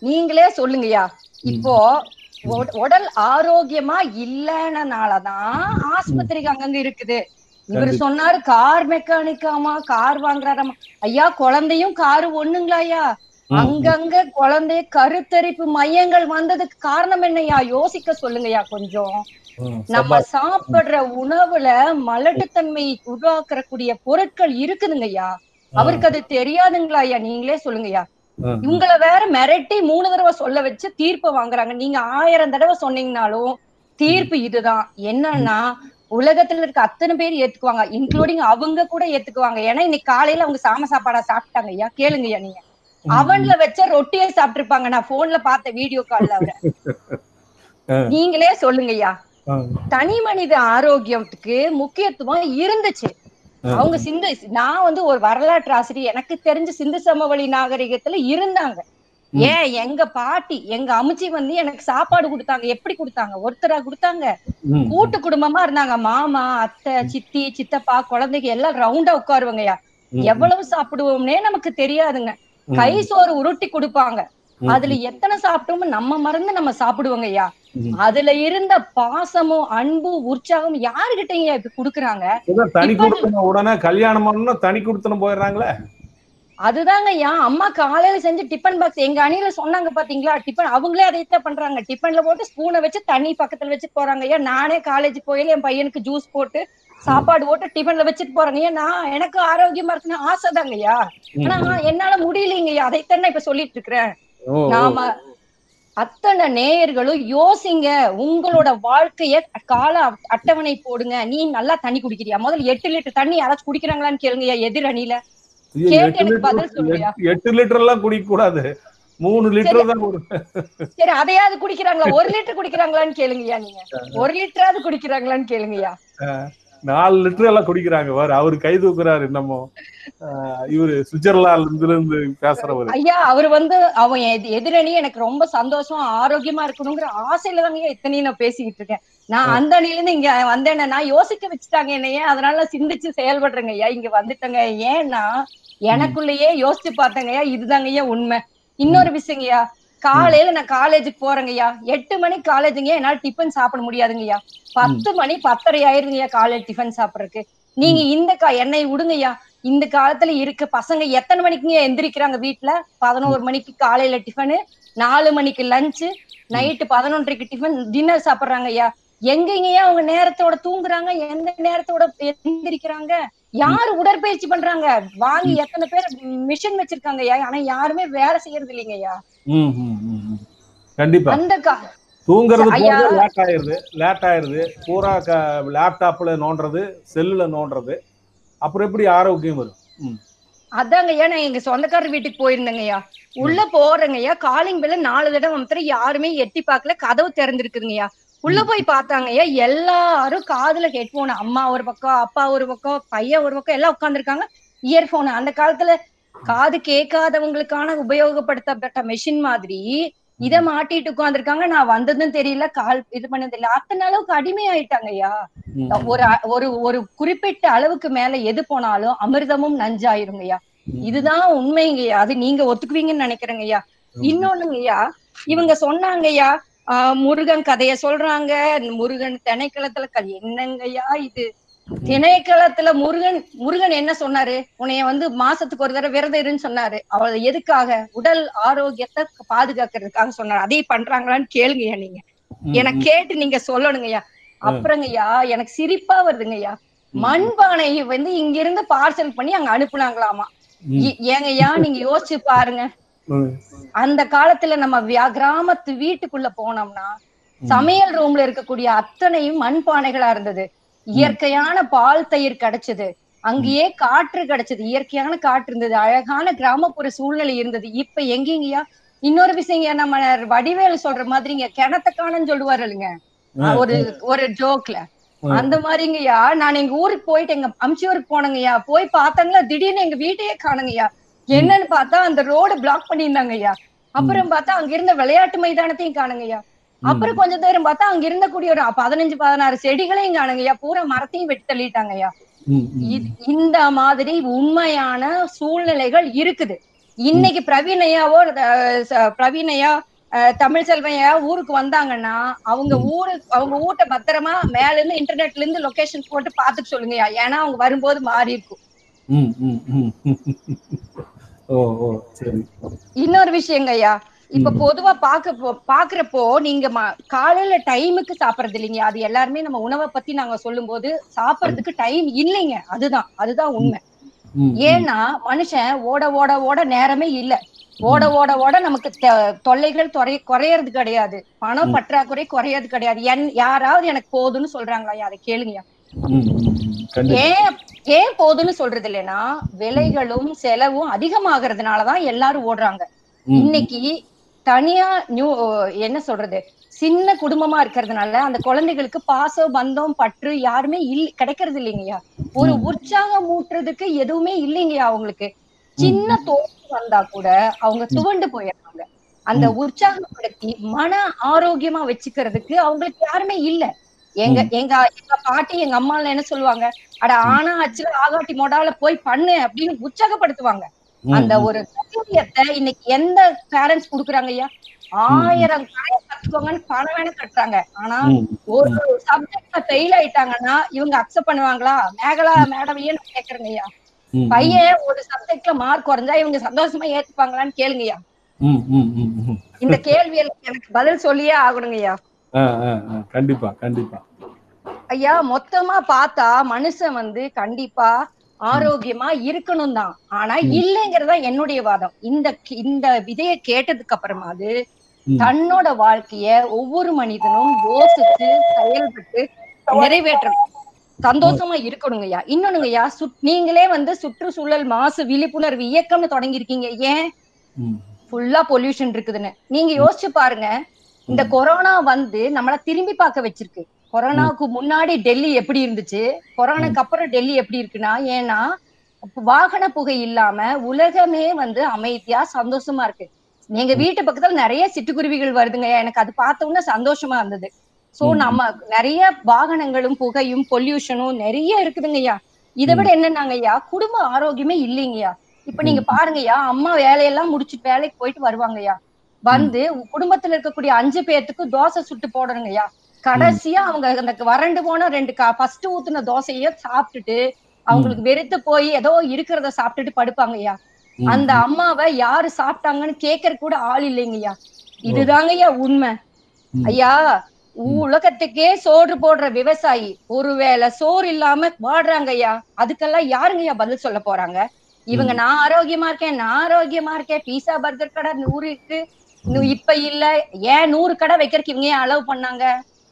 நீங்களே சொல்லுங்கய்யா. இப்போ உட- உடல் ஆரோக்கியமா இல்லைனாலதான் ஆஸ்பத்திரிக்கு அங்கங்க இருக்குது. இவர். சொன்னாரு கார் மெக்கானிக்காமா கார் வாங்குறாராமா. ஐயா குழந்தையும் காரு ஒண்ணுங்களா ஐயா அங்கங்க குழந்தைய கருத்தரிப்பு மையங்கள் வந்ததுக்கு காரணம் என்னய்யா? யோசிக்க சொல்லுங்கய்யா கொஞ்சம். நம்ம. சாப்பிடுற உணவுல மலட்டுத்தன்மை உருவாக்கக்கூடிய பொருட்கள் இருக்குதுங்கய்யா. அவருக்கு அது தெரியாதுங்களா ஐயா நீங்களே சொல்லுங்கய்யா. ஆ, உங்களை வேற மிரட்டி மூணு தடவை சொல்ல வச்சு தீர்ப்பு வாங்குறாங்க. நீங்க ஆயிரம் தடவை சொன்னீங்கனாலும் தீர்ப்பு இதுதான். என்னன்னா உலகத்துல இருக்க அத்தனை பேர் ஏத்துக்குவாங்க. இன்க்ளூடிங் அவங்க கூட ஏத்துக்குவாங்க. ஏன்னா இன்னைக்கு காலையில அவங்க சாம சாப்பாடா சாப்பிட்டாங்க ஐயா. கேளுங்கய்யா நீங்க. ம், அவன்ல வச்ச ரொட்டியை சாப்பிட்டிருப்பாங்க. நான் போன்ல பார்த்த வீடியோ கால்ல அவரை. நீங்களே சொல்லுங்கய்யா. ஆ, தனி மனித ஆரோக்கியத்துக்கு முக்கியத்துவம் இருந்துச்சு. அவங்க சிந்து நான் வந்து ஒரு வரலாற்று ஆசிரியர். எனக்கு தெரிஞ்ச சிந்து சமவெளி நாகரிகத்துல இருந்தாங்க. ஏன்? எங்க பாட்டி எங்க அம்ச்சி வந்து எனக்கு சாப்பாடு கொடுத்தாங்க. எப்படி கொடுத்தாங்க? ஒருத்தரா கொடுத்தாங்க. கூட்டு குடும்பமா இருந்தாங்க. மாமா அத்தை சித்தி சித்தப்பா குழந்தைங்க எல்லாம் ரவுண்டா உட்காருவாங்கய்யா. ம், எவ்வளவு சாப்பிடுவோம்னே நமக்கு தெரியாதுங்க. கை சோறு உருட்டி கொடுப்பாங்க. அதுல எத்தனை சாப்பிட்டோமோ நம்ம மறந்து நம்ம சாப்பிடுவோங்கய்யா ம். அதுல இருந்த பாசமும் அன்பு உற்சாகம் யாருகிட்டங்க இப்ப குடுக்குறாங்க? தனி கொடுத்தன உடனே கல்யாணம் தனி கொடுத்தனம் போயிடுறாங்களே. அதுதாங்க ஐயா. அம்மா காலையில செஞ்சு டிஃபன் பாக்ஸ் எங்க அணியில சொன்னாங்க பாத்தீங்களா? டிஃபன் அவங்களே அதைத்தான் பண்றாங்க. டிஃபன்ல போட்டு ஸ்பூனை வச்சு தண்ணி பக்கத்துல வச்சு போறாங்க ஐயா. நானே காலேஜ் போயில என் பையனுக்கு ஜூஸ் போட்டு சாப்பாடு போட்டு டிஃபன்ல வச்சுட்டு போறாங்க ஐயா. நான் எனக்கு ஆரோக்கியமா இருக்குன்னு ஆசைதாங்க ஐயா. ஆனா என்னால முடியலைங்க ஐயா. அதைத்தான் நான் இப்ப சொல்லிட்டு இருக்கிறேன். நாம அத்தனை நேயர்களும் யோசிங்க உங்களோட வாழ்க்கைய கால அட்- அட்டவணை போடுங்க. நீ நல்லா தண்ணி குடிக்கிறியா? முதல்ல எட்டு லிட்டர் தண்ணி யாராச்சும் குடிக்கிறாங்களான்னு கேளுங்கய்யா எதிர் அணியில. ஐயோ, கேட்டு எட்டு எனக்கு லிட்டர் பதில். எட்டு- லிட்டர் எல்லாம் குடிக்க கூடாது மூணு லிட்டர் தான் சரி அதையாவது குடிக்கிறாங்களா? ஒரு லிட்டர் குடிக்கிறாங்களான்னு கேளுங்கய்யா நீங்க. ஒரு லிட்டராவது குடிக்கிறாங்களான்னு கேளுங்கய்யா. நாலு லிட்டர் எல்லாம் குடிக்கிறாங்க பாரு. அவரு கை தூக்குறாரு ஆஹ், இவரு சுவிட்சர்லாந்துல இருந்து பேசுறவரு. ஐயா அவர் வந்து அவன் எதி- எதிரணி எனக்கு ரொம்ப சந்தோஷம் ஆரோக்கியமா இருக்கணுங்கிற ஆசையில தாங்க இத்தனையும் நான் பேசிக்கிட்டு இருக்கேன். நான் அந்த அணில இருந்து இங்க வந்தேன்னா நான் யோசிக்க வச்சுட்டாங்க என்னைய. அதனால சிந்திச்சு செயல்படுறேங்க ஐயா. இங்க வந்துட்டேங்க. ஏன்னா எனக்குள்ளேயே யோசிச்சு பார்த்தேங்க ஐயா. இதுதாங்க ஐயா உண்மை. இன்னொரு விஷயங்கய்யா காலையில நான் காலேஜுக்கு போறேங்கய்யா. எட்டு மணிக்கு காலேஜுங்க என்னால டிஃபன் சாப்பிட முடியாதுங்கய்யா. பத்து மணி பத்தரை ஆயிருங்கய்யா காலையில டிஃபன் சாப்பிடறதுக்கு. நீங்க இந்த கா என்னை விடுங்கய்யா. இந்த காலத்துல இருக்க பசங்க எத்தனை மணிக்குங்க எந்திரிக்கிறாங்க வீட்டுல பதினோரு மணிக்கு காலையில டிஃபனு நாலு மணிக்கு லஞ்சு நைட்டு பதினொன்றரைக்கு டிஃபன் டின்னர் சாப்பிடுறாங்க ஐயா எங்கெங்கயா அவங்க நேரத்தோட தூங்குறாங்க? எந்த நேரத்தோட எந்திரிக்கிறாங்க? யாரு உடற்பயிற்சி பண்றாங்க? வாங்கி எத்தனை பேர் மிஷின் வச்சிருக்காங்க ஐயா ஆனா யாருமே வேலை செய்யறது இல்லைங்க ஐயா. கண்டிப்பா. தூங்குறது லேட் ஆயிருது. லேட் ஆயிருது. பூரா லேப்டாப்ல நோண்டுறது செல்லுல நோண்டுறது. அப்புறம் எப்படி ஆரோக்கியம் வரும்? அதாங்க நான் எங்க சொந்தக்காரர் வீட்டுக்கு போயிருந்தேங்க ஐயா. உள்ள போறேங்க ஐயா. காலிங் பெல்ல நாலு தடவை மாத்திரம் யாருமே எட்டி பார்க்கல. கதவு திறந்திருக்குதுங்கய்யா உள்ள போய் பார்த்தாங்க ஐயா. எல்லாரும் காதுல ஹெட்போன் அம்மா ஒரு பக்கம் அப்பா ஒரு பக்கம் பையன் ஒரு பக்கம் எல்லாம் உட்கார்ந்திருக்காங்க. இயர்போன் அந்த காலத்துல காது கேட்காதவங்களுக்கான உபயோகப்படுத்தப்பட்ட மெஷின் மாதிரி இத மாட்டிட்டு உட்கார்ந்திருக்காங்க. நான் வந்ததும் தெரியல கால் இது பண்ணது தெரியல. அத்தனை அளவுக்கு அடிமை ஆயிட்டாங்க ஐயா ம், ஒரு ஒரு ஒரு குறிப்பிட்ட அளவுக்கு மேல எது போனாலும் அமிர்தமும் நஞ்சாயிருங்கய்யா. இதுதான் உண்மைங்கய்யா. அது நீங்க ஒத்துக்குவீங்கன்னு நினைக்கிறேங்கய்யா. இன்னொன்னுங்கய்யா இவங்க சொன்னாங்கய்யா ஆஹ் முருகன் கதைய சொல்றாங்க. முருகன் திணைக்களத்துல கல் என்னங்கய்யா இது? திணைக்களத்துல முருகன் முருகன் என்ன சொன்னாரு? உன்னைய வந்து மாசத்துக்கு ஒரு தடவை விரதம் இருன்னு சொன்னாரு. அவள் எதுக்காக? உடல் ஆரோக்கியத்தை பாதுகாக்கிறதுக்காக சொன்னாரு. அதே பண்றாங்களான்னு கேளுங்கய்யா நீங்க. ம். கேட்டு நீங்க சொல்லணுங்கய்யா. அப்புறங்கய்யா எனக்கு சிரிப்பா வருதுங்கய்யா. ம். மண்பானையை வந்து இங்க இருந்து பார்சல் பண்ணி அங்க அனுப்புனாங்களாமா. ஏங்கய்யா நீங்க யோசிச்சு பாருங்க. அந்த காலத்துல நம்ம வியா- கிராமத்து வீட்டுக்குள்ள போனோம்னா சமையல் ரூம்ல இருக்கக்கூடிய அத்தனையும் மண்பானைகளா இருந்தது. இயற்கையான பால் தயிர் கிடைச்சது. அங்கேயே காற்று கிடைச்சது. இயற்கையான காற்று இருந்தது. அழகான கிராமப்புற சூழ்நிலை இருந்தது. இப்ப எங்கேங்கய்யா இன்னொரு விஷயங்க நம்ம வடிவேலு சொல்ற மாதிரிங்க கிணத்த காணன்னு சொல்லுவாரு இல்லைங்க? ஒரு ஒரு ஜோக்ல. அந்த மாதிரிங்கய்யா நான் எங்க ஊருக்கு போயிட்டு எங்க அம்ச்சியூருக்கு போனேங்கய்யா. போய் பார்த்தாங்களா திடீர்னு எங்க வீட்டையே காணுங்கய்யா. என்னன்னு பார்த்தா அந்த ரோடு பிளாக் பண்ணியிருந்தாங்கய்யா. அப்புறம் பார்த்தா அங்க இருந்த விளையாட்டு மைதானத்தையும் காணுங்கய்யா. அப்புறம் கொஞ்ச நேரம் பார்த்தா அங்க இருந்த கூடிய ஒரு பதினஞ்சு பதினாறு செடிகளையும் காணுங்கய்யா. பூரா மரத்தையும் வெட்டி தள்ளிட்டாங்கய்யா. ம். இது- இந்த மாதிரி உண்மையான சூழ்நிலைகள் இருக்குது. இன்னைக்கு பிரவீனையா அஹ், தமிழ் செல்வையா ஊருக்கு வந்தாங்கன்னா அவங்க ஊரு அவங்க ஊட்ட பத்திரமா மேல இருந்து இன்டர்நெட்ல இருந்து லொகேஷன் போட்டு பாத்துட்டு சொல்லுங்கய்யா. ஏன்னா அவங்க வரும்போது மாறி இருக்கும். ம், ம். இப்ப. பொதுவா பாக்க பாக்குறப்போ நீங்க காலையில டைமுக்கு சாப்பிடுறது இல்லைங்க. அது எல்லாருமே நம்ம உணவை பத்தி நாங்க சொல்லும்போது சாப்பிடறதுக்கு டைம் இல்லைங்க. அதுதான். அதுதான் உண்மை. ஏன்னா மனுஷன் ஓட ஓட ஓட நேரமே இல்ல. ஓட ஓட ஓட நமக்கு தொல்லைகள் குறையறது கிடையாது. பணம். பற்றாக்குறை குறையறது கிடையாது. என் யாராவது எனக்கு போதுன்னு சொல்றாங்களா? அதை கேளுங்க ஏன் ஏன் போதுன்னு சொல்றது இல்லைன்னா விலைகளும் செலவும் அதிகமாகறதுனாலதான் எல்லாரும் ஓடுறாங்க. இன்னைக்கு தனியா நியூ என்ன சொல்றது? சின்ன குடும்பமா இருக்கிறதுனால அந்த குழந்தைகளுக்கு பாசம் பந்தம் பற்று யாருமே இல்ல கிடைக்கிறது இல்லைங்கய்யா ஒரு. உற்சாகம் ஊட்டுறதுக்கு எதுவுமே இல்லைங்கய்யா அவங்களுக்கு. சின்ன தோல்வி வந்தா கூட அவங்க துவண்டு போயிடுறாங்க. அந்த. உற்சாகப்படுத்தி மன ஆரோக்கியமா வச்சுக்கிறதுக்கு அவங்களுக்கு யாருமே இல்ல. எங்க எங்க எங்க பாட்டி எங்க அம்மா என்ன சொல்லுவாங்க? அட ஆனா ஆச்சுல ஆகாட்டி மொடால போய் பண்ணு அப்படின்னு உற்சாகப்படுத்துவாங்க. அந்த. ஒரு தைரியத்தை இன்னைக்கு எந்த பேரண்ட்ஸ் குடுக்குறாங்க ஐயா? ஆயிரம் கடையை கத்துக்கோங்கன்னு பணம் வேணா கட்டுறாங்க ஆனா ஒரு சப்ஜெக்ட்ல ஃபெயில் ஆயிட்டாங்கன்னா இவங்க அக்செப்ட் பண்ணுவாங்களா? மேகலா மேடம் ஏன்னு கேக்குறேங்க ஐயா. பையன் ஒரு சப்ஜெக்ட்ல மார்க் குறைஞ்சா இவங்க சந்தோஷமா ஏத்துப்பாங்களான்னு கேளுங்க ஐயா. ம், ம், ம், ம். இந்த கேள்விகளுக்கு எனக்கு பதில் சொல்லியே ஆகணுங்க ஐயா. ஆ, ஆ, ஆ. கண்டிப்பா கண்டிப்பா. ஐயா மொத்தமா பார்த்தா மனுஷன் வந்து கண்டிப்பா ஆரோக்கியமா இருக்கணும் தான் ஆனா. இல்லைங்கிறதா என்னுடைய வாதம். இந்த இந்த விதைய கேட்டதுக்கு அப்புறமாது. தன்னோட வாழ்க்கைய ஒவ்வொரு மனிதனும் யோசிச்சு செயல்பட்டு நிறைவேற்றணும். சந்தோஷமா இருக்கணுங்கய்யா. இன்னொன்னுங்கய்யா சுத் நீங்களே வந்து சுற்றுச்சூழல் மாசு விழிப்புணர்வு இயக்கம்னு தொடங்கியிருக்கீங்க. ஏன்? ஃபுல்லா பொல்யூஷன் இருக்குதுன்னு. நீங்க யோசிச்சு பாருங்க. இந்த கொரோனா வந்து நம்மள திரும்பி பார்க்க வச்சிருக்கு. கொரோனாவுக்கு முன்னாடி டெல்லி எப்படி இருந்துச்சு? கொரோனாக்கு அப்புறம் டெல்லி எப்படி இருக்குன்னா ஏன்னா வாகன புகை இல்லாம உலகமே வந்து அமைதியா சந்தோஷமா இருக்கு. எங்க வீட்டு பக்கத்துல நிறைய சிட்டுக்குருவிகள் வருதுங்க. எனக்கு அது பார்த்த உடனே சந்தோஷமா இருந்தது. சோ. நம்ம நிறைய வாகனங்களும் புகையும் பொல்யூஷனும் நிறைய இருக்குதுங்கய்யா. இதை விட என்னன்னாங்கய்யா குடும்ப ஆரோக்கியமே இல்லைங்கய்யா. இப்ப நீங்க பாருங்கய்யா அம்மா வேலையெல்லாம் முடிச்சுட்டு வேலைக்கு போயிட்டு வருவாங்கய்யா. வந்து குடும்பத்துல இருக்கக்கூடிய அஞ்சு பேர்த்துக்கு தோசை சுட்டு போடணுங்கய்யா. கடைசியா அவங்க அந்த வறண்டு போன ரெண்டு ஃபர்ஸ்ட் ஊத்துன தோசைய சாப்பிட்டுட்டு அவங்களுக்கு வெறுத்து போய் ஏதோ இருக்கிறத சாப்பிட்டுட்டு படுப்பாங்கய்யா. அந்த அம்மாவை யாரு சாப்பிட்டாங்கன்னு கேட்கற கூட ஆள் இல்லைங்கய்யா இதுதாங்கய்யா உண்மை. ஐயா உலகத்துக்கே சோறு போடுற விவசாயி. ஒருவேளை சோறு இல்லாம வாடுறாங்க ஐயா. அதுக்கெல்லாம் யாருங்கய்யா பதில் சொல்ல போறாங்க? இவங்க நான் ஆரோக்கியமா இருக்கேன் நான் ஆரோக்கியமா இருக்கேன். பீஸா பர்கர் கடை நூறு இருக்கு. இப்ப இல்ல. ஏன் நூறு கடை வைக்கிறதுக்கு இவங்க ஏன் அலோவ் பண்ணாங்க.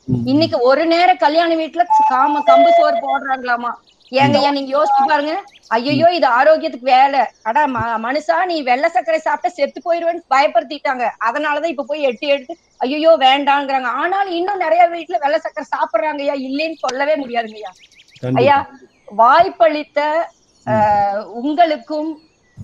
இன்னைக்கு ஒரு நேரம் கல்யாண வீட்டுல காம கம்பு சோறு போடுறாங்களாமா? ஏங்கய்யா நீங்க யோசிச்சு பாருங்க. ஐயோ இது ஆரோக்கியத்துக்கு வேலை. அடா மனுஷா நீ வெள்ளை சர்க்கரை சாப்பிட்டா செத்து போயிருவேன்னு பயப்படுத்திட்டாங்க. அதனாலதான் இப்ப போய் எட்டு எடுத்து ஐயோ வேண்டாங்கிறாங்க. ஆனாலும் இன்னும் நிறைய வீட்டுல வெள்ளை சர்க்கரை சாப்பிடுறாங்க ஐயா. இல்லைன்னு சொல்லவே முடியாதுங்கய்யா கண்டிப்பா. ஐயா வாய்ப்பளித்த உங்களுக்கும்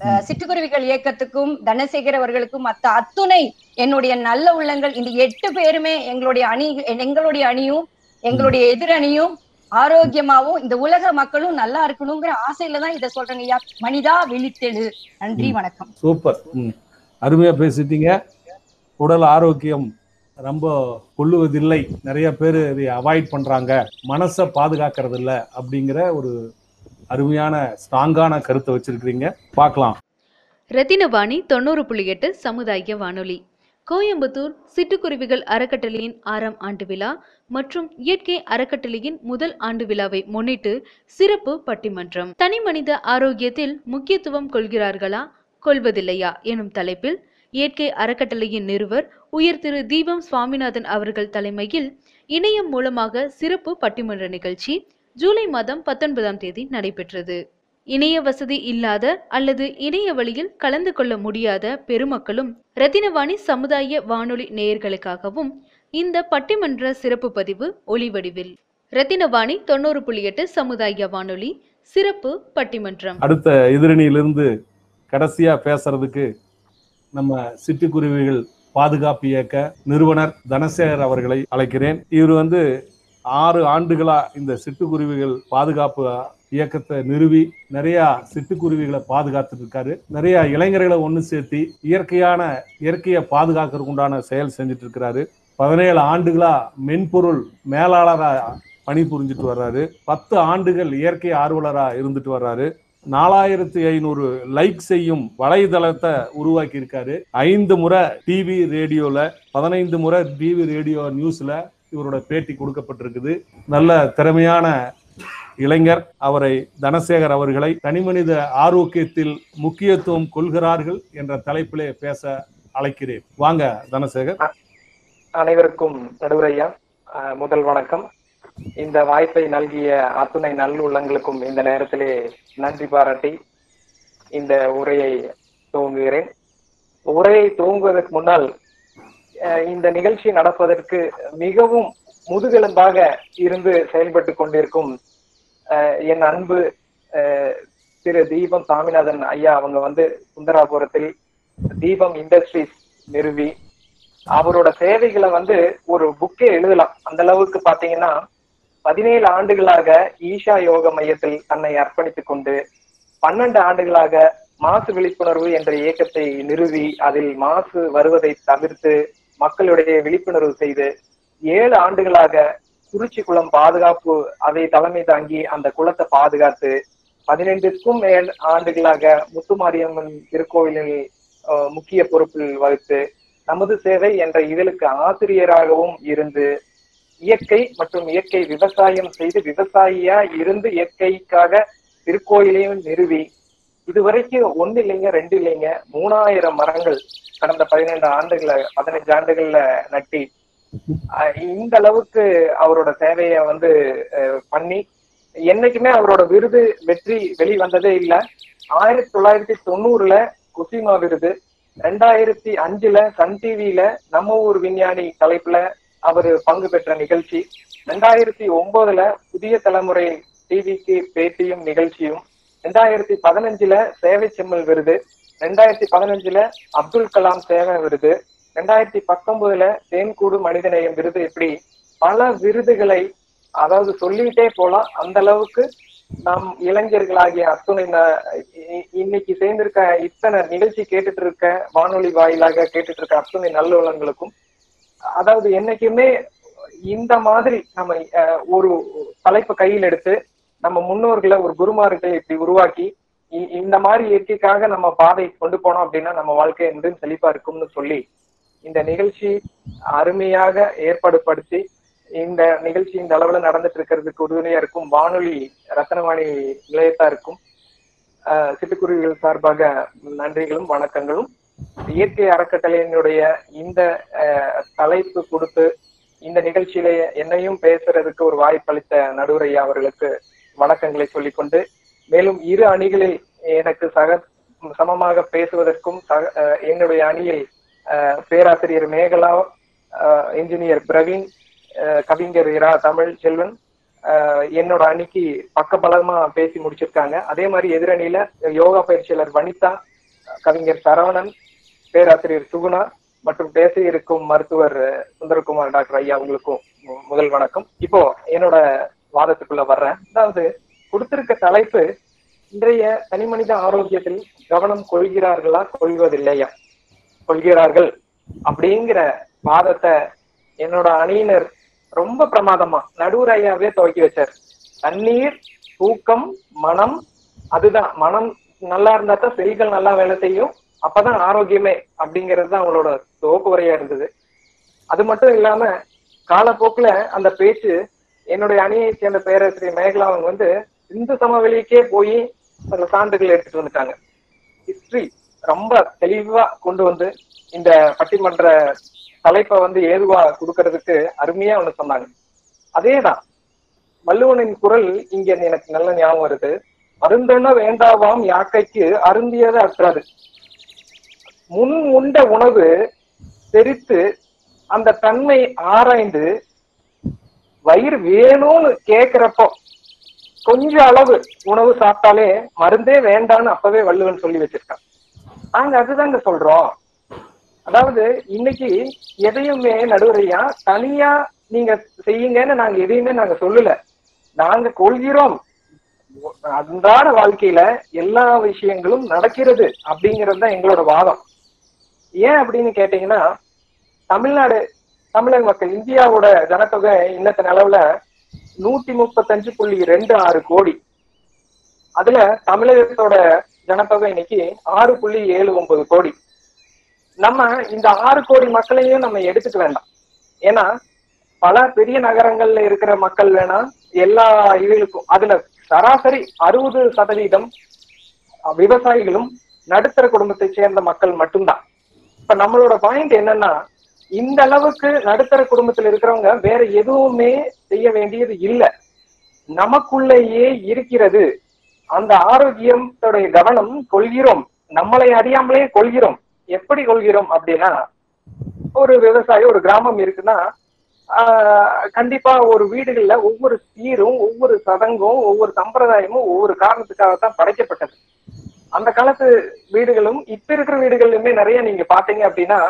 சிட்டுக்குருவிகள் இயக்கத்துக்கும் தனசேகர் அவர்களுக்கும் மத்த அத்துணை என்னுடைய நல்ல உள்ளங்கள் இந்த எட்டு பேருமே எங்களுடைய அணி எங்களுடைய அணியும் எங்களுடைய எதிரணியும் ஆரோக்கியமாவும் இந்த உலக மக்களும் நல்லா இருக்கணுங்கிற ஆசையில தான் இதை சொல்றேங்க ஐயா. மனிதா விழித்தெழு. நன்றி வணக்கம். சூப்பர். அருமையா பேசிட்டீங்க. உடல் ஆரோக்கியம் ரொம்ப கொள்ளுவதில்லை. நிறைய பேர் இதை அவாய்ட் பண்றாங்க. மனசை பாதுகாக்கிறது இல்ல அப்படிங்கிற ஒரு அருமையான ஸ்ட்ராங்கான கருத்தை வச்சிருக்கிறீங்க. பார்க்கலாம். ரத்தினவாணி தொண்ணூறு புள்ளி எட்டு சமுதாய வானொலி. கோயம்புத்தூர் சிட்டுக்குருவிகள் அறக்கட்டளையின் ஆறாம் ஆண்டு விழா மற்றும் இயற்கை அறக்கட்டளையின் முதல் ஆண்டு விழாவை முன்னிட்டு சிறப்பு பட்டிமன்றம். தனிமனித ஆரோக்கியத்தில் முக்கியத்துவம் கொள்கிறார்களா? கொள்வதில்லையா? எனும் தலைப்பில் இயற்கை அறக்கட்டளையின் நிறுவர் உயர் திரு தீபம் சுவாமிநாதன் அவர்கள் தலைமையில் இணையம் மூலமாக சிறப்பு பட்டிமன்ற நிகழ்ச்சி ஜூலை மாதம் பத்தொன்பதாம் தேதி நடைபெற்றது. இணைய வசதி இல்லாத அல்லது இணைய வழியில் கலந்து கொள்ள முடியாத பெருமக்களும் ரத்தினவாணி சமுதாய வானொலி நேயர்களுக்காகவும் இந்த பட்டிமன்ற சிறப்பு பதிவு ஒளிவடிவில். ரத்தினவாணி தொண்ணூறு புள்ளி எட்டு சமுதாய வானொலி சிறப்பு பட்டிமன்றம். அடுத்த எதிரணியிலிருந்து கடைசியா பேசுறதுக்கு நம்ம சிட்டுக்குருவிகள் பாதுகாப்பு இயக்க நிறுவனர் தனசேகர் அவர்களை அழைக்கிறேன். இவர் வந்து ஆறு ஆண்டுகளா இந்த சிட்டுக்குருவிகள் பாதுகாப்பு இயக்கத்தை நிறுவி நிறைய சிட்டுக்குருவிகளை பாதுகாத்துட்டு இருக்காரு. நிறைய இளைஞர்களை ஒன்று சேர்த்தி இயற்கையான இயற்கையை பாதுகாக்கிறதுக்கு உண்டான செயல் செஞ்சுட்டு இருக்கிறாரு பதினேழு ஆண்டுகளா மென்பொருள் மேலாளரா பணிபுரிஞ்சிட்டு வர்றாரு. பத்து ஆண்டுகள் இயற்கை ஆர்வலராக இருந்துட்டு வர்றாரு. நாலாயிரத்தி ஐநூறு லைக் செய்யும் வலைதளத்தை உருவாக்கி இருக்காரு ஐந்து முறை டிவி ரேடியோல பதினைந்து முறை டிவி ரேடியோ நியூஸ்ல இவரோட பேட்டி கொடுக்கப்பட்டிருக்குது. நல்ல திறமையான இளைஞர். அவரை தனசேகர் அவர்களை தனிமனித ஆரோக்கியத்தில் முக்கியத்துவம் கொள்கிறார்கள் என்ற தலைப்பிலே பேச அழைக்கிறேன். வாங்க தனசேகர். அனைவருக்கும் நடுவரையா அஹ், முதல் வணக்கம். இந்த வாய்ப்பை நல்கிய அத்துணை நல்லுள்ளங்களுக்கும் இந்த நேரத்திலே நன்றி பாராட்டி இந்த உரையை துவங்குகிறேன். உரையை துவங்குவதற்கு முன்னால் இந்த நிகழ்ச்சி நடப்பதற்கு மிகவும் முதுகெலும்பாக இருந்து செயல்பட்டு கொண்டிருக்கும் அஹ், என் அன்பு திரு தீபம் சாமிநாதன் ஐயா அவங்க வந்து சுந்தராபுரத்தில் தீபம் இண்டஸ்ட்ரீஸ் நிறுவி அவரோட சேவைகளை வந்து ஒரு புக்கே எழுதலாம். அந்த அளவுக்கு பாத்தீங்கன்னா பதினேழு ஆண்டுகளாக ஈஷா யோக மையத்தில் தன்னை அர்ப்பணித்துக் கொண்டு பன்னெண்டு ஆண்டுகளாக மாசு விழிப்புணர்வு என்ற இயக்கத்தை நிறுவி அதில் மாசு வருவதை தவிர்த்து மக்களுடைய விழிப்புணர்வு செய்து ஏழு ஆண்டுகளாக குறிச்சி குளம் பாதுகாப்பு அதை தலைமை தாங்கி அந்த குளத்தை பாதுகாத்து பதினைந்துக்கும் மேல் ஆண்டுகளாக முத்துமாரியம்மன் திருக்கோவிலில் முக்கிய பொறுப்பில் வகுத்து நமது சேவை என்ற இதழுக்கு ஆசிரியராகவும் இருந்து இயற்கை மற்றும் இயற்கை விவசாயம் செய்து விவசாயியா இருந்து இயற்கைக்காக திருக்கோயிலையும் நிறுவி இதுவரைக்கும் ஒண்ணு இல்லைங்க ரெண்டு இல்லைங்க. மூணாயிரம் மரங்கள் கடந்த பதினைந்து ஆண்டுகளை பதினைஞ்சு ஆண்டுகள்ல நட்டி அஹ் இந்த அளவுக்கு அவரோட சேவையை வந்து பண்ணி என்னைக்குமே அவரோட விருது வெற்றி வெளி வந்ததே இல்ல. ஆயிரத்தி தொள்ளாயிரத்தி தொண்ணூறுல குசிமா விருது ரெண்டாயிரத்தி அஞ்சுல சன் டிவில நம்ம ஊர் விஞ்ஞானி தலைப்புல அவர் பங்கு பெற்ற நிகழ்ச்சி ரெண்டாயிரத்தி ஒன்பதுல புதிய தலைமுறை டிவிக்கு பேட்டியும் நிகழ்ச்சியும் ரெண்டாயிரத்தி பதினஞ்சுல சேவை செம்மல் விருது ரெண்டாயிரத்தி பதினஞ்சுல அப்துல் கலாம் சேவை விருது ரெண்டாயிரத்தி பத்தொன்பதுல தேன்கூடு மனிதநேயம் விருது இப்படி பல விருதுகளை அதாவது சொல்லிட்டே போலாம். அந்த அளவுக்கு நம் இளைஞர்களாகிய அத்துணை இ- இன்னைக்கு சேர்ந்திருக்க இத்தனை நிகழ்ச்சி கேட்டுட்டு இருக்க வானொலி வாயிலாக கேட்டுட்டு இருக்க அத்துணை நல்லுள்ளங்களுக்கும் அதாவது என்னைக்குமே இந்த மாதிரி நம்ம அஹ், ஒரு தலைப்பு கையில் எடுத்து நம்ம முன்னோர்களை ஒரு குருமார்களை இப்படி உருவாக்கி இந்த மாதிரி இயற்கைக்காக நம்ம பாதை கொண்டு போனோம் அப்படின்னா நம்ம வாழ்க்கை என்றும் செழிப்பா இருக்கும்னு சொல்லி இந்த நிகழ்ச்சி அருமையாக ஏற்பாடு படுத்தி இந்த நிகழ்ச்சி இந்த அளவுல நடந்துட்டு இருக்கிறதுக்கு உறுதுணையா இருக்கும் வானொலி ரத்தனவாணி நிலையத்தாருக்கும் ஆஹ், சிட்டுக்குருவிகள் சார்பாக நன்றிகளும் வணக்கங்களும். இயற்கை அறக்கட்டளையினுடைய இந்த ஆஹ், தலைப்பு கொடுத்து இந்த நிகழ்ச்சியில என்னையும் பேசுறதுக்கு ஒரு வாய்ப்பளித்த நடுவரையா அவர்களுக்கு வணக்கங்களை சொல்லிக்கொண்டு மேலும் இரு அணிகளில் எனக்கு சக சமமாக பேசுவதற்கும் சக ஆஹ், என்னுடைய அணியில் ஆஹ், பேராசிரியர் மேகலா இன்ஜினியர் பிரவீன் கவிஞர் இரா தமிழ் செல்வன் ஆஹ், என்னோட அணிக்கு பக்க பலமா பேசி முடிச்சிருக்காங்க. அதே மாதிரி எதிரணியில யோகா பயிற்சியாளர் வனிதா கவிஞர் சரவணன் பேராசிரியர் சுகுணா மற்றும் பேச இருக்கும் மருத்துவர் சுந்தரகுமார் டாக்டர் ஐயா அவங்களுக்கும் முதல் வணக்கம். இப்போ என்னோட வாதத்துக்குள்ள வர்றேன். அதாவது கொடுத்திருக்க தலைப்பு இன்றைய தனி மனித ஆரோக்கியத்தில் கவனம் கொள்கிறார்களா கொள்வதில்லையா? கொள்கிறார்கள் அப்படிங்கிற வாதத்தை என்னோட அணியினர் ரொம்ப பிரமாதமா நடுவர் ஐயாவே துவக்கி வச்சார். தண்ணீர் தூக்கம் மனம் அதுதான். மனம் நல்லா இருந்தா தான் செல்கள் நல்லா வேலை செய்யும். அப்பதான் ஆரோக்கியமே அப்படிங்கிறது தான் அவங்களோட துவப்பு உரையா இருந்தது. அது மட்டும் இல்லாம காலப்போக்குல அந்த பேச்சு என்னுடைய அணியை சேர்ந்த பேராசிரியர் மேகலா அவங்க வந்து இந்து சமவெளிக்கே போய் சில சான்றுகள் எடுத்துட்டு வந்துட்டாங்க. ஹிஸ்டரி ரொம்ப தெளிவா கொண்டு வந்து இந்த பட்டிமன்ற தலைப்பை வந்து ஏதுவா கொடுக்கறதுக்கு அருமையா ஒண்ணு சொன்னாங்க. அதேதான் வள்ளுவனின் குரல் இங்க எனக்கு நல்ல ஞாபகம் வருது. அருந்தன வேண்டாவாம் யாக்கைக்கு அருந்தியது அற்றாது. முன் உண்ட உணவு தெரித்து அந்த தன்மை ஆராய்ந்து வயிறு வேணும்னு கேக்குறப்போ கொஞ்ச அளவு உணவு சாப்பிட்டாலே மருந்தே வேண்டான்னு அப்பவே வள்ளுவன் சொல்லி வச்சிருக்கான். நாங்க அதுதாங்க சொல்றோம். அதாவது இன்னைக்கு எதையுமே நடுவரையா தனியா நீங்க செய்யுங்கன்னு நாங்க எதையுமே நாங்க சொல்லல. நாங்க கொள்கிறோம். அன்றாட வாழ்க்கையில எல்லா விஷயங்களும் நடக்கிறது அப்படிங்கிறது தான் எங்களோட வாதம். ஏன் அப்படின்னு கேட்டீங்கன்னா தமிழ்நாடு தமிழக மக்கள் இந்தியாவோட ஜனத்தொகை இன்னத்த நிலவுல நூத்தி முப்பத்தஞ்சு புள்ளி ரெண்டு ஆறு கோடி. அதுல தமிழகத்தோட ஜனத்தொகை இன்னைக்கு ஆறு புள்ளி ஏழு ஒன்பது கோடி. நம்ம இந்த ஆறு கோடி மக்களையும் நம்ம எடுத்துக்க வேண்டாம். ஏன்னா பல பெரிய நகரங்கள்ல இருக்கிற மக்கள் வேணா எல்லா இதுகளுக்கும் அதுல சராசரி அறுபது சதவீதம் விவசாயிகளும் நடுத்தர குடும்பத்தை சேர்ந்த மக்கள் மட்டும்தான். இப்ப நம்மளோட பாயிண்ட் என்னன்னா இந்த அளவுக்கு நடுத்தர குடும்பத்துல இருக்கிறவங்க வேற எதுவுமே செய்ய வேண்டியது இல்லை. நமக்குள்ளேயே இருக்கிறது. அந்த ஆரோக்கியத்துடைய கவனம் கொள்கிறோம். நம்மளை அறியாமலே கொள்கிறோம். எப்படி கொள்கிறோம் அப்படின்னா ஒரு விவசாயி ஒரு கிராமம் இருக்குன்னா ஆஹ் கண்டிப்பா ஒரு வீடுகள்ல ஒவ்வொரு சீரும் ஒவ்வொரு சதங்கும் ஒவ்வொரு சம்பிரதாயமும் ஒவ்வொரு காரணத்துக்காகத்தான் படைக்கப்பட்டது. அந்த காலத்து வீடுகளும் இப்ப இருக்கிற வீடுகள்லுமே நிறைய நீங்க பாத்தீங்க அப்படின்னா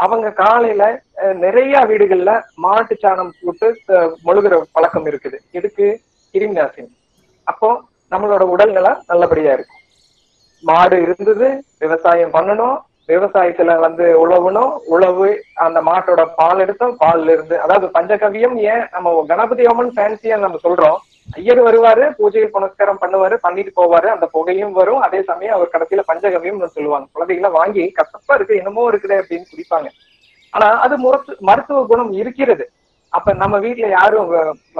அவங்க காலையில அஹ், நிறைய வீடுகள்ல மாட்டு சாணம் போட்டு மொழுகிற மொழுகுற பழக்கம் இருக்குது. எதுக்கு? கிருமி நாசினி அப்போ நம்மளோட உடல்நலம் நல்லபடியா இருக்கும். மாடு இருந்தது விவசாயம் பண்ணணும் விவசாயத்துல வந்து உழவுனும் உழவு அந்த மாட்டோட பால் எடுத்தோம் பால்ல இருந்து அதாவது பஞ்சகவியம் ஏன் நம்ம கணபதி அம்மன் ஃபேன்சியா நம்ம சொல்றோம். ஐயர் வருவாரு பூஜை புனஸ்காரம் பண்ணுவாரு பண்ணிட்டு போவாரு அந்த புகையும் வரும். அதே சமயம் அவர் கடைசியில பஞ்சகவியம் சொல்லுவாங்க. குழந்தைகளை வாங்கி கசப்பா இருக்கு என்னமோ இருக்குது அப்படின்னு குடிப்பாங்க. ஆனா அது முரத்து மருத்துவ குணம் இருக்கிறது. அப்ப நம்ம வீட்டுல யாரும்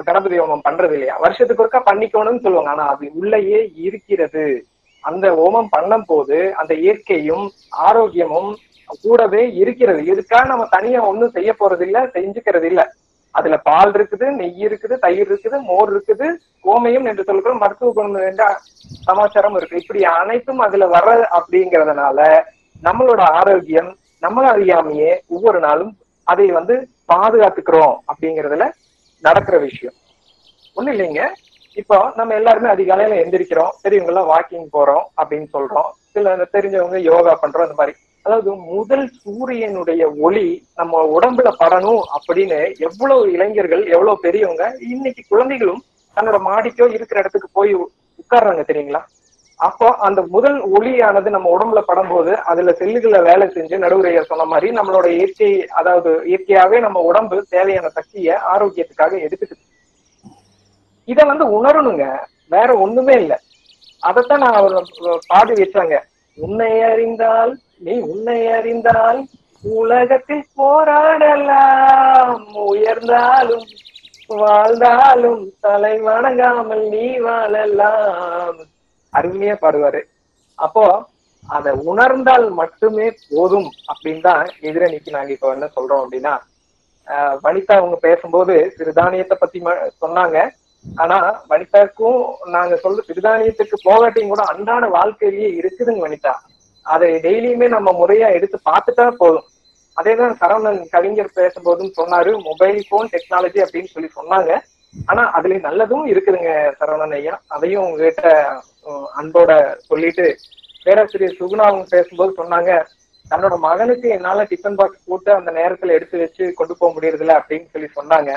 கணபதி ஹோமம் பண்றது இல்லையா வருஷத்துக்கு ஒருக்கா பண்ணிக்கணும்னு சொல்லுவாங்க. ஆனா அது உள்ளேயே இருக்கிறது. அந்த ஹோமம் பண்ணும் போது அந்த இயற்கையும் ஆரோக்கியமும் கூடவே இருக்கிறது. இதுக்காக நம்ம தனியா ஒண்ணும் செய்ய போறது இல்ல செஞ்சுக்கிறது இல்ல அதுல பால் இருக்குது நெய் இருக்குது தயிர் இருக்குது மோர் இருக்குது கோமையும் என்று சொல்கிற மருத்துவ குணம் என்ற சமாச்சாரம் இருக்கு. இப்படி அனைத்தும் அதுல வர அப்படிங்கறதுனால நம்மளோட ஆரோக்கியம் நம்மள அறியாமையே ஒவ்வொரு நாளும் அதை வந்து பாதுகாத்துக்கிறோம் அப்படிங்கறதுல நடக்கிற விஷயம். ஒண்ணு இல்லைங்க. இப்போ நம்ம எல்லாருமே அதிகாலையில எந்திரிக்கிறோம். பெரியவங்க எல்லாம் வாக்கிங் போறோம் அப்படின்னு சொல்றோம். சில தெரிஞ்சவங்க யோகா பண்றோம் அந்த மாதிரி. அதாவது முதல் சூரியனுடைய ஒளி நம்ம உடம்புல படணும் அப்படின்னு எவ்வளவு இளைஞர்கள் எவ்வளவு பெரியவங்க இன்னைக்கு குழந்தைகளும் தன்னோட மாடிக்கோ இருக்கிற இடத்துக்கு போய் உட்கார்றாங்க தெரியுங்களா? அப்போ அந்த முதல் ஒளியானது நம்ம உடம்புல படும்போது அதுல செல்லுகளை வேலை செஞ்சு நடுவுரைய சொன்ன மாதிரி நம்மளோட இயற்கை அதாவது இயற்கையாவே நம்ம உடம்பு தேவையான சக்தியை ஆரோக்கியத்துக்காக எடுத்துக்குது இத வந்து உணரணுங்க. வேற ஒண்ணுமே இல்ல. அதத்தான் நான் அவர் பாடி வச்சாங்க. உன்னை அறிந்தால் நீ உன்னை அறிந்தால் உலகத்தில் போராடலாம். உயர்ந்தாலும் வாழ்ந்தாலும் தலை வணங்காமல் நீ வாழலாம். அருமையா பாடுவாரு. அப்போ அதை உணர்ந்தால் மட்டுமே போதும் அப்படின்னு தான் எதிரணிக்கு நாங்க இப்ப என்ன சொல்றோம் அப்படின்னா ஆஹ் வனிதா அவங்க பேசும்போது சிறுதானியத்தை பத்தி ம- சொன்னாங்க. ஆனா வனிதாக்கும் நாங்க சொல்ற சிறுதானியத்துக்கு போகாட்டியும் கூட அன்றாட வாழ்க்கையிலேயே இருக்குதுங்க வனிதா. அதை டெய்லியுமே நம்ம முறையா எடுத்து பார்த்துட்டா போதும். அதேதான் சரவணன் கவிஞர் பேசும்போதும் சொன்னாரு மொபைல் போன் டெக்னாலஜி அப்படின்னு சொல்லி சொன்னாங்க. ஆனா அதுல நல்லதும் இருக்குதுங்க சரவணன் ஐயா. அதையும் உங்ககிட்ட அன்போட சொல்லிட்டு பேராசிரியர் சுகுணா அவங்க பேசும்போது சொன்னாங்க தன்னோட மகனுக்கு என்னால டிஃபன் பாக்ஸ் போட்டு அந்த நேரத்துல எடுத்து வச்சு கொண்டு போக முடியறதில்ல அப்படின்னு சொல்லி சொன்னாங்க.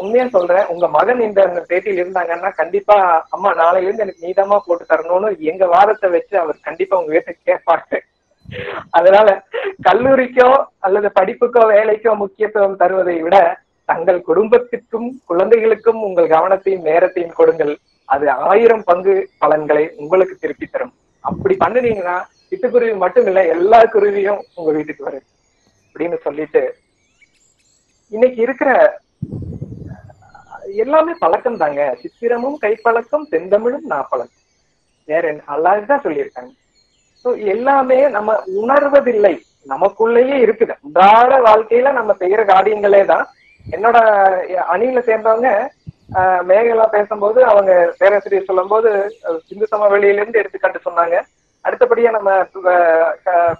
உண்மையா சொல்றேன் உங்க மகன் இந்த பேட்டியில் இருந்தாங்கன்னா கண்டிப்பா அம்மா நாளையில இருந்து எனக்கு நீதமா போட்டு தரணும்னு எங்க வாதத்தை வச்சு அவர் கண்டிப்பா உங்க வீட்டை கேட்பாங்க அதனால கல்லூரிக்கோ அல்லது படிப்புக்கோ வேலைக்கோ முக்கியத்துவம் தருவதை விட தங்கள் குடும்பத்திற்கும் குழந்தைகளுக்கும் உங்கள் கவனத்தையும் நேரத்தையும் கொடுங்கள். அது ஆயிரம் பங்கு பலன்களை உங்களுக்கு திருப்பி தரும். அப்படி பண்ணுனீங்கன்னா சிட்டுக்குருவி மட்டும் இல்ல எல்லா குருவியும் உங்க வீட்டுக்கு வரும். அப்படின்னு சொல்லிட்டு இன்னைக்கு இருக்கிற எல்லாமே பழக்கம் தாங்க சித்திரமும் கைப்பழக்கம் செந்தமிழும் நாப்பழக்கம். வேற என்ன? அல்லாதான் சொல்லியிருக்காங்க. ஸோ எல்லாமே நம்ம உணர்வதில்லை. நமக்குள்ளேயே இருக்குது. அன்றாட வாழ்க்கையில நம்ம செய்யற காரியங்களே தான். என்னோட அணியில சேர்ந்தவங்க ஆஹ், மேகலா பேசும்போது அவங்க பேராசிரியர் சொல்லும் போது சிந்து சமவெளியில இருந்து எடுத்துக்காட்டு சொன்னாங்க. அடுத்தபடியா நம்ம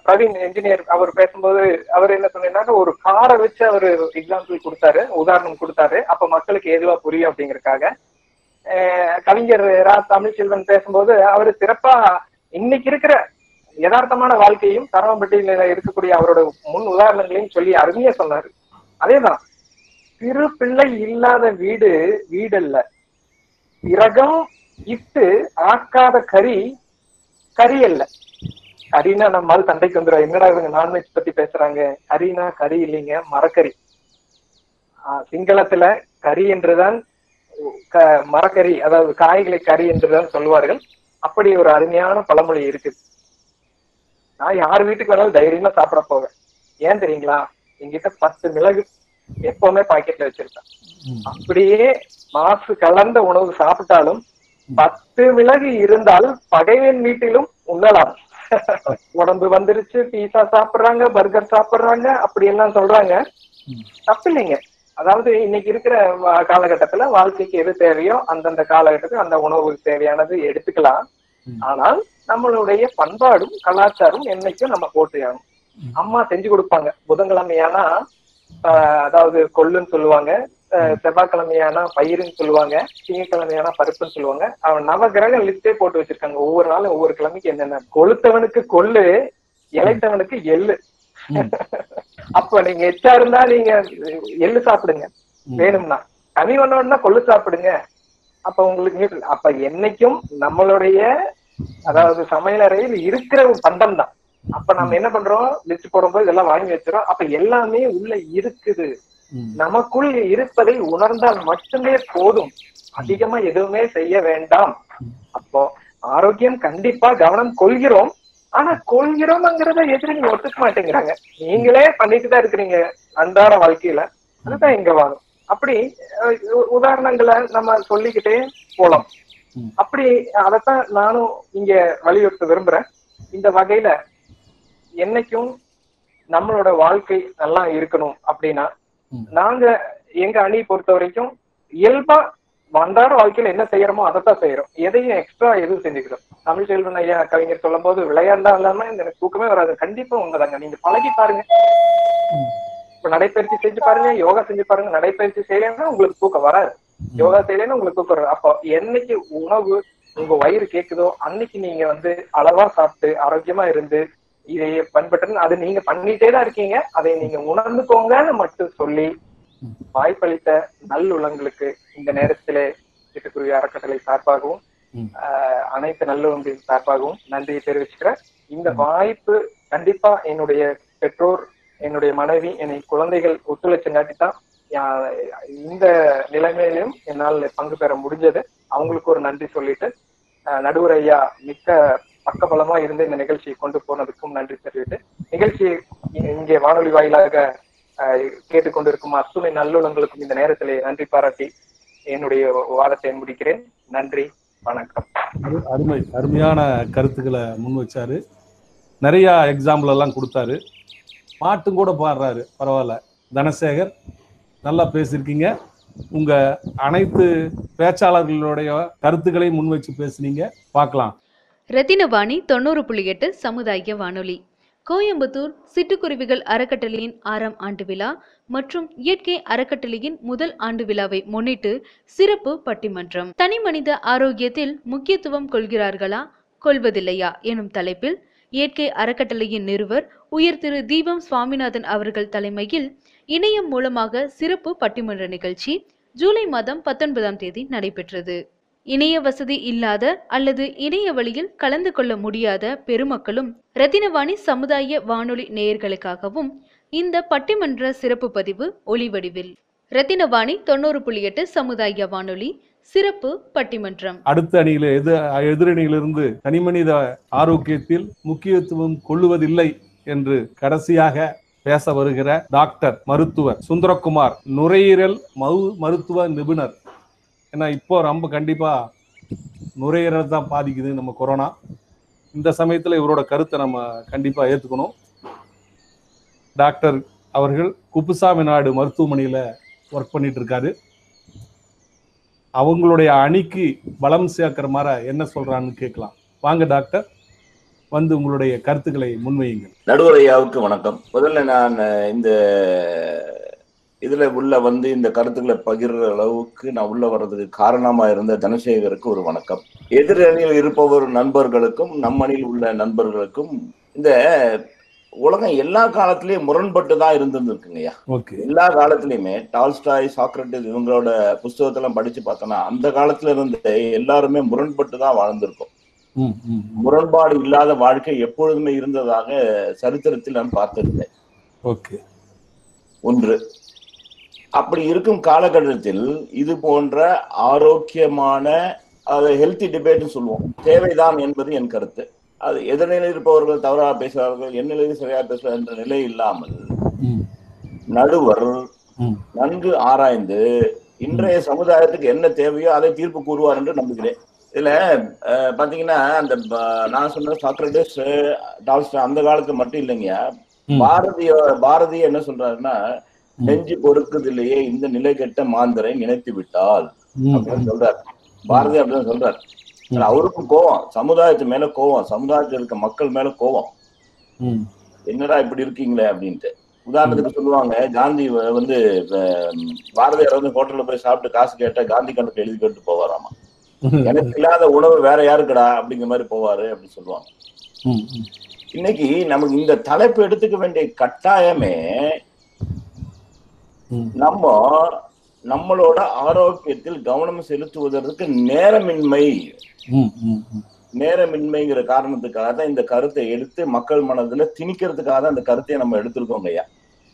பிரவீன் என்ஜினியர் அவர் பேசும்போது அவர் என்ன சொன்னாங்க ஒரு காரை வச்சு அவர் எக்ஸாம்பிள் கொடுத்தாரு உதாரணம் கொடுத்தாரு. அப்ப மக்களுக்கு ஏதுவா புரியும் அப்படிங்கறதுக்காக அஹ், கவிஞர் ரா தமிழ்ச்செல்வன் பேசும்போது அவர் சிறப்பா இன்னைக்கு இருக்கிற யதார்த்தமான வாழ்க்கையும் தரவம்பட்டியில இருக்கக்கூடிய அவரோட முன் உதாரணங்களையும் சொல்லி அருமையா சொன்னாரு. அதேதான் சிறு பிள்ளை இல்லாத வீடு வீடல்ல. விறகம் இட்டு ஆக்காத கறி கறி அல்ல கறினா நம்ம அது சண்டைக்கு வந்துடும் என்னடா இவங்க நான்வெஜ் பத்தி பேசுறாங்க? கறினா கறி இல்லைங்க மரக்கறி. சிங்களத்துல கறி என்றுதான் க- மரக்கறி அதாவது காய்களை கறி என்றுதான் சொல்லுவார்கள். அப்படி ஒரு அருமையான பழமொழி இருக்குது. நான் யார் வீட்டுக்கு வேணாலும் தைரியமா சாப்பிட போவேன். ஏன் தெரியுங்களா? என்கிட்ட பத்து மிளகு எப்பவுமே பாக்கெட்ல வச்சிருப்பேன். அப்படியே மாசு கலந்த உணவு சாப்பிட்டாலும் பத்து மிளகு இருந்தால் பகைவன் வீட்டிலும் உண்ணலாம். உடம்பு வந்துருச்சு பீஸா சாப்பிடுறாங்க பர்கர் சாப்பிடுறாங்க அப்படி எல்லாம் சொல்றாங்க தப்பு இல்லைங்க. அதாவது இன்னைக்கு இருக்கிற காலகட்டத்துல வாழ்க்கைக்கு எது தேவையோ அந்தந்த காலகட்டத்துக்கு அந்த உணவுக்கு தேவையானது எடுத்துக்கலாம். ஆனால் நம்மளுடைய பண்பாடும் கலாச்சாரம் என்னைக்கும் நம்ம ஆகணும். அம்மா செஞ்சு கொடுப்பாங்க. புதன்கிழமையானா அதாவது கொள்ளுன்னு சொல்லுவாங்க. செவ்வாய்க்கிழமையானா பயிருன்னு சொல்லுவாங்க திங்கக்கிழமையானா பருப்புன்னு சொல்லுவாங்க. அவன் நவகிரக லிஸ்டே போட்டு வச்சிருக்காங்க. ஒவ்வொரு நாளும் ஒவ்வொரு கிழமைக்கு என்னென்ன கொளுத்தவனுக்கு கொள்ளு இளைத்தவனுக்கு எள்ளு. அப்ப நீங்க எச்சா இருந்தா நீங்க எள்ளு சாப்பிடுங்க. வேணும்னா. கனி பண்ணோம்னா கொள்ளு சாப்பிடுங்க. அப்ப உங்களுக்கு. அப்ப என்னைக்கும் நம்மளுடைய அதாவது சமையலறையில் இருக்கிற ஒரு பண்டம் தான். அப்ப நம்ம என்ன பண்றோம்? லிஸ்ட் போடும்போது இதெல்லாம் வாங்கி வச்சிரோம் அப்ப எல்லாமே உள்ள இருக்குது. நமக்குள் இருப்பதை உணர்ந்தால் மட்டுமே போதும். அதிகமா எதுவுமே செய்ய வேண்டாம். அப்போ ஆரோக்கியம் கண்டிப்பா கவனம் கொள்கிறோம். ஆனா கொள்கிறோம்ங்கிறத எதிரி ஒத்துக்க மாட்டேங்கிறாங்க. நீங்களே பண்ணிட்டு தான் இருக்கிறீங்க அன்றாட வாழ்க்கையில. அதுதான் இங்க வரும். அப்படி உதாரணங்களை நம்ம சொல்லிக்கிட்டே போலாம். அப்படி அதைத்தான் நானும் இங்க வலியுறுத்த விரும்புறேன். இந்த வகையில என்னைக்கும் நம்மளோட வாழ்க்கை நல்லா இருக்கணும் அப்படின்னா நாங்க எங்க அணி பொறுத்த வரைக்கும் இயல்பா அன்றாட வாழ்க்கையில என்ன செய்யறோமோ அதைத்தான் செய்யறோம். எதையும் எக்ஸ்ட்ரா எதுவும் செஞ்சுக்கிறோம் தமிழ் செல்வன் ஐயா கவிஞர் சொல்லும் போது விளையாண்டா இல்லாம எனக்கு தூக்கமே வராது. கண்டிப்பா உண்மைதாங்க நீங்க பழகி பாருங்க. இப்ப நடைப்பயிற்சி செஞ்சு பாருங்க யோகா செஞ்சு பாருங்க. நடைப்பயிற்சி செய்யலைன்னா உங்களுக்கு தூக்கம் வராது. யோகா செய்யலைன்னா உங்களுக்கு தூக்கம் வராது. அப்போ என்னைக்கு உணவு உங்க வயிறு கேக்குதோ அன்னைக்கு நீங்க வந்து அளவா சாப்பிட்டு ஆரோக்கியமா இருந்து இதை பண்பட்டு அது நீங்க பண்ணிட்டே தான் இருக்கீங்க. அதை நீங்க உணர்ந்துக்கோங்கன்னு மட்டும் சொல்லி வாய்ப்பளித்த நல்லுள்ளங்களுக்கு இந்த நேரத்திலே சிட்டுக்குருவி அறக்கட்டளை சார்பாகவும் அனைத்து நல்லுள்ளங்களின் சார்பாகவும் நன்றியை தெரிவிச்சுக்கிறேன். இந்த வாய்ப்பு கண்டிப்பா என்னுடைய பெற்றோர் என்னுடைய மனைவி என்னை குழந்தைகள் ஒத்துழைச்சங்காட்டி தான் இந்த நிலைமையிலும் என்னால் பங்கு பெற முடிஞ்சது. அவங்களுக்கு ஒரு நன்றி சொல்லிட்டு நடுவர் ஐயா மிக்க பக்கபலமா இருந்து இந்த நிகழ்ச்சியை கொண்டு போனதுக்கும் நன்றி தெரிவித்து நிகழ்ச்சியை இங்கே வானொலி வாயிலாக கேட்டுக்கொண்டிருக்கும் அத்துணை நல்லுள்ளங்களுக்கும் இந்த நேரத்திலே நன்றி பாராட்டி என்னுடைய வாதத்தை முடிக்கிறேன். நன்றி வணக்கம். அருமை அருமையான கருத்துக்களை முன் வச்சாரு. நிறைய எக்ஸாம்பிள் எல்லாம் கொடுத்தாரு. பாட்டும் கூட பாடுறாரு. பரவாயில்ல. தனசேகர் நல்லா பேசியிருக்கீங்க. உங்க அனைத்து பேச்சாளர்களுடைய கருத்துக்களையும் முன் வச்சு பேசுனீங்க. பார்க்கலாம். ரத்தினவாணி தொண்ணூறு புள்ளி எட்டு சமுதாய வானொலி. கோயம்புத்தூர் சிட்டுக்குருவிகள் அறக்கட்டளையின் ஆறாம் ஆண்டு விழா மற்றும் இயற்கை அறக்கட்டளையின் முதல் ஆண்டு விழாவை முன்னிட்டு சிறப்பு பட்டிமன்றம். தனிமனித ஆரோக்கியத்தில் முக்கியத்துவம் கொள்கிறார்களா? கொள்வதில்லையா? எனும் தலைப்பில் இயற்கை அறக்கட்டளையின் நிறுவர் உயர் திரு தீபம் சுவாமிநாதன் அவர்கள் தலைமையில் இணையம் மூலமாக சிறப்பு பட்டிமன்ற நிகழ்ச்சி ஜூலை மாதம் பத்தொன்பதாம் தேதி நடைபெற்றது. இணைய வசதி இல்லாத அல்லது இணைய வழியில் கலந்து கொள்ள முடியாத பெருமக்களும் ரத்தினவாணி சமுதாய வானொலி நேயர்களுக்காகவும் இந்த பட்டிமன்ற சிறப்பு பதிவு ஒளிவடிவில். ரத்தினவாணி தொண்ணூறு புள்ளி எட்டு சமுதாய வானொலி சிறப்பு பட்டிமன்றம். அடுத்த அணியில எது எதிரணியிலிருந்து தனிமனித ஆரோக்கியத்தில் முக்கியத்துவம் கொள்ளுவதில்லை என்று கடைசியாக பேச வருகிற டாக்டர் மருத்துவர் சுந்தரகுமார் நுரையீரல் மவு மருத்துவ நிபுணர் ஏன்னா இப்போ ரொம்ப கண்டிப்பா நுரையீரல் தான் பாதிக்குது நம்ம கொரோனா இந்த சமயத்துல இவரோட கருத்தை நம்ம கண்டிப்பா ஏத்துக்கணும். டாக்டர் அவர்கள் குப்புசாமி நாடு மருத்துவமனையில ஒர்க் பண்ணிட்டு இருக்காரு. அவங்களுடைய அணிக்கு பலம் சேர்க்கிற மாதிரி என்ன சொல்றான்னு கேட்கலாம். வாங்க டாக்டர் வந்து உங்களுடைய கருத்துக்களை முன்வையுங்கள். நடுவரையாவுக்கு வணக்கம். முதல்ல நான் இந்த இதுல உள்ள வந்து இந்த கருத்துக்களை பகிர்ற அளவுக்கு நான் உள்ள வர்றதுக்கு காரணமா இருந்த தனசேகருக்கு ஒரு வணக்கம். எதிரணியில் இருப்பவர் நண்பர்களுக்கும் நம்ம அணியில் உள்ள நண்பர்களுக்கும் இந்த உலகம் எல்லா காலத்திலயும் முரண்பட்டு தான் இருந்திருக்குங்கய்யா எல்லா காலத்திலயுமே டால்ஸ்டாய் சாக்ரட்டிஸ் இவங்களோட புஸ்தகத்தெல்லாம் படிச்சு பார்த்தோன்னா அந்த காலத்துல இருந்து எல்லாருமே முரண்பட்டு தான் வாழ்ந்திருக்கோம். முரண்பாடு இல்லாத வாழ்க்கை எப்பொழுதுமே இருந்ததாக சரித்திரத்தில் நான் பார்த்திருந்தேன். ஓகே. ஒன்று அப்படி இருக்கும் காலகட்டத்தில் இது போன்ற ஆரோக்கியமான அதை ஹெல்த்தி டிபேட்னு சொல்லுவோம். தேவைதான் என்பது என் கருத்து. அது எதிர்நிலையில் இருப்பவர்கள் தவறாக பேசுகிறார்கள் என் நிலையில் சரியாக பேசுவார் என்ற நிலை இல்லாமல் நடுவர். நன்கு ஆராய்ந்து இன்றைய சமுதாயத்துக்கு என்ன தேவையோ அதை தீர்ப்பு கூறுவார் என்று நம்புகிறேன். இதுல பாத்தீங்கன்னா அந்த நான் சொன்ன சாக்ரட்டிஸ் டால்ஸ்டா அந்த காலத்து மட்டும் இல்லைங்க. பாரதிய பாரதி என்ன சொல்றாருன்னா நெஞ்சு பொறுக்குதிலேயே இந்த நிலை கெட்ட மாந்தரை நினைத்து விட்டால். அப்படின்னு சொல்றாரு. பாரதி அப்படின்னு சொல்றாரு. அவருக்கும் கோவம். சமுதாயத்து மேல கோவம். சமுதாயத்துல இருக்க மக்கள் மேல கோவம். என்னடா இப்படி இருக்கீங்களே அப்படின்ட்டு. உதாரணத்துக்கு சொல்லுவாங்க காந்தி வந்து பாரதியார் வந்து ஹோட்டல்ல போய் சாப்பிட்டு காசு கேட்டா காந்தி கணக்கு எழுதி கேட்டு போவாராமா? எனக்கு இல்லாத உணவு வேற யாருக்குடா அப்படிங்கிற மாதிரி போவாரு அப்படின்னு சொல்லுவாங்க. இன்னைக்கு நமக்கு இந்த தலைப்பு எடுத்துக்க வேண்டிய கட்டாயமே. நம்ம நம்மளோட ஆரோக்கியத்தில் கவனம் செலுத்துவதற்கு நேரமின்மை. நேரமின்மைங்கிற காரணத்துக்காக தான் இந்த கருத்தை எடுத்து மக்கள் மனதுல திணிக்கிறதுக்காக தான் இந்த கருத்தையை நம்ம எடுத்திருக்கோம் ஐயா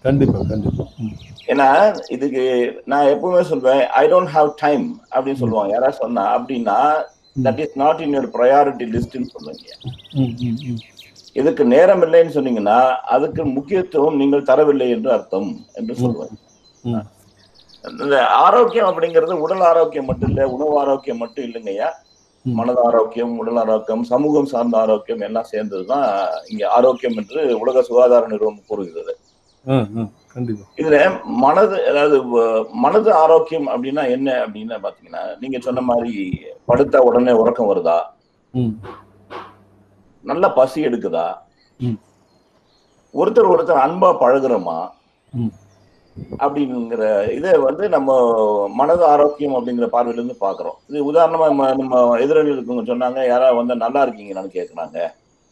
கண்டிப்பா கண்டிப்பா. ஏன்னா இதுக்கு நான் எப்பவுமே சொல்வேன் ஐ டோன்ட் ஹாவ் டைம் அப்படின்னு சொல்லுவாங்க. யாராவது சொன்னா அப்படின்னா that is not in your priority லிஸ்ட்னு சொல்லுவீங்க. இதுக்கு நேரம் இல்லைன்னு சொன்னீங்கன்னா அதுக்கு முக்கியத்துவம் நீங்கள் தரவில்லை என்று அர்த்தம் என்று சொல்லுவேன். இந்த ஆரோக்கியம் அப்படிங்கிறது உடல் ஆரோக்கியம் மட்டும் இல்ல உணவு ஆரோக்கியம் மட்டும் இல்லைங்கய்யா. மனது ஆரோக்கியம் உடல் ஆரோக்கியம் சமூகம் சார்ந்த ஆரோக்கியம் எல்லாம் சேர்ந்ததுதான் இங்க ஆரோக்கியம் என்று உலக சுகாதார நிறுவனம் கூறுகிறது. இதுல மனது அதாவது மனது ஆரோக்கியம் அப்படின்னா என்ன அப்படின்னா பாத்தீங்கன்னா நீங்க சொன்ன மாதிரி படுத்த உடனே உறக்கம் வருதா? நல்ல பசி எடுக்குதா. ஒருத்தர் ஒருத்தர் அன்பா பழகுறோமா. அப்படிங்கிற இதை வந்து நம்ம மனது ஆரோக்கியம் அப்படிங்கிற பார்வையில இருந்து பாக்குறோம் இது உதாரணமா நம்ம எதிரணியில் இருக்கவங்க சொன்னாங்க யாராவது வந்து நல்லா இருக்கீங்களான்னு கேக்குறாங்க.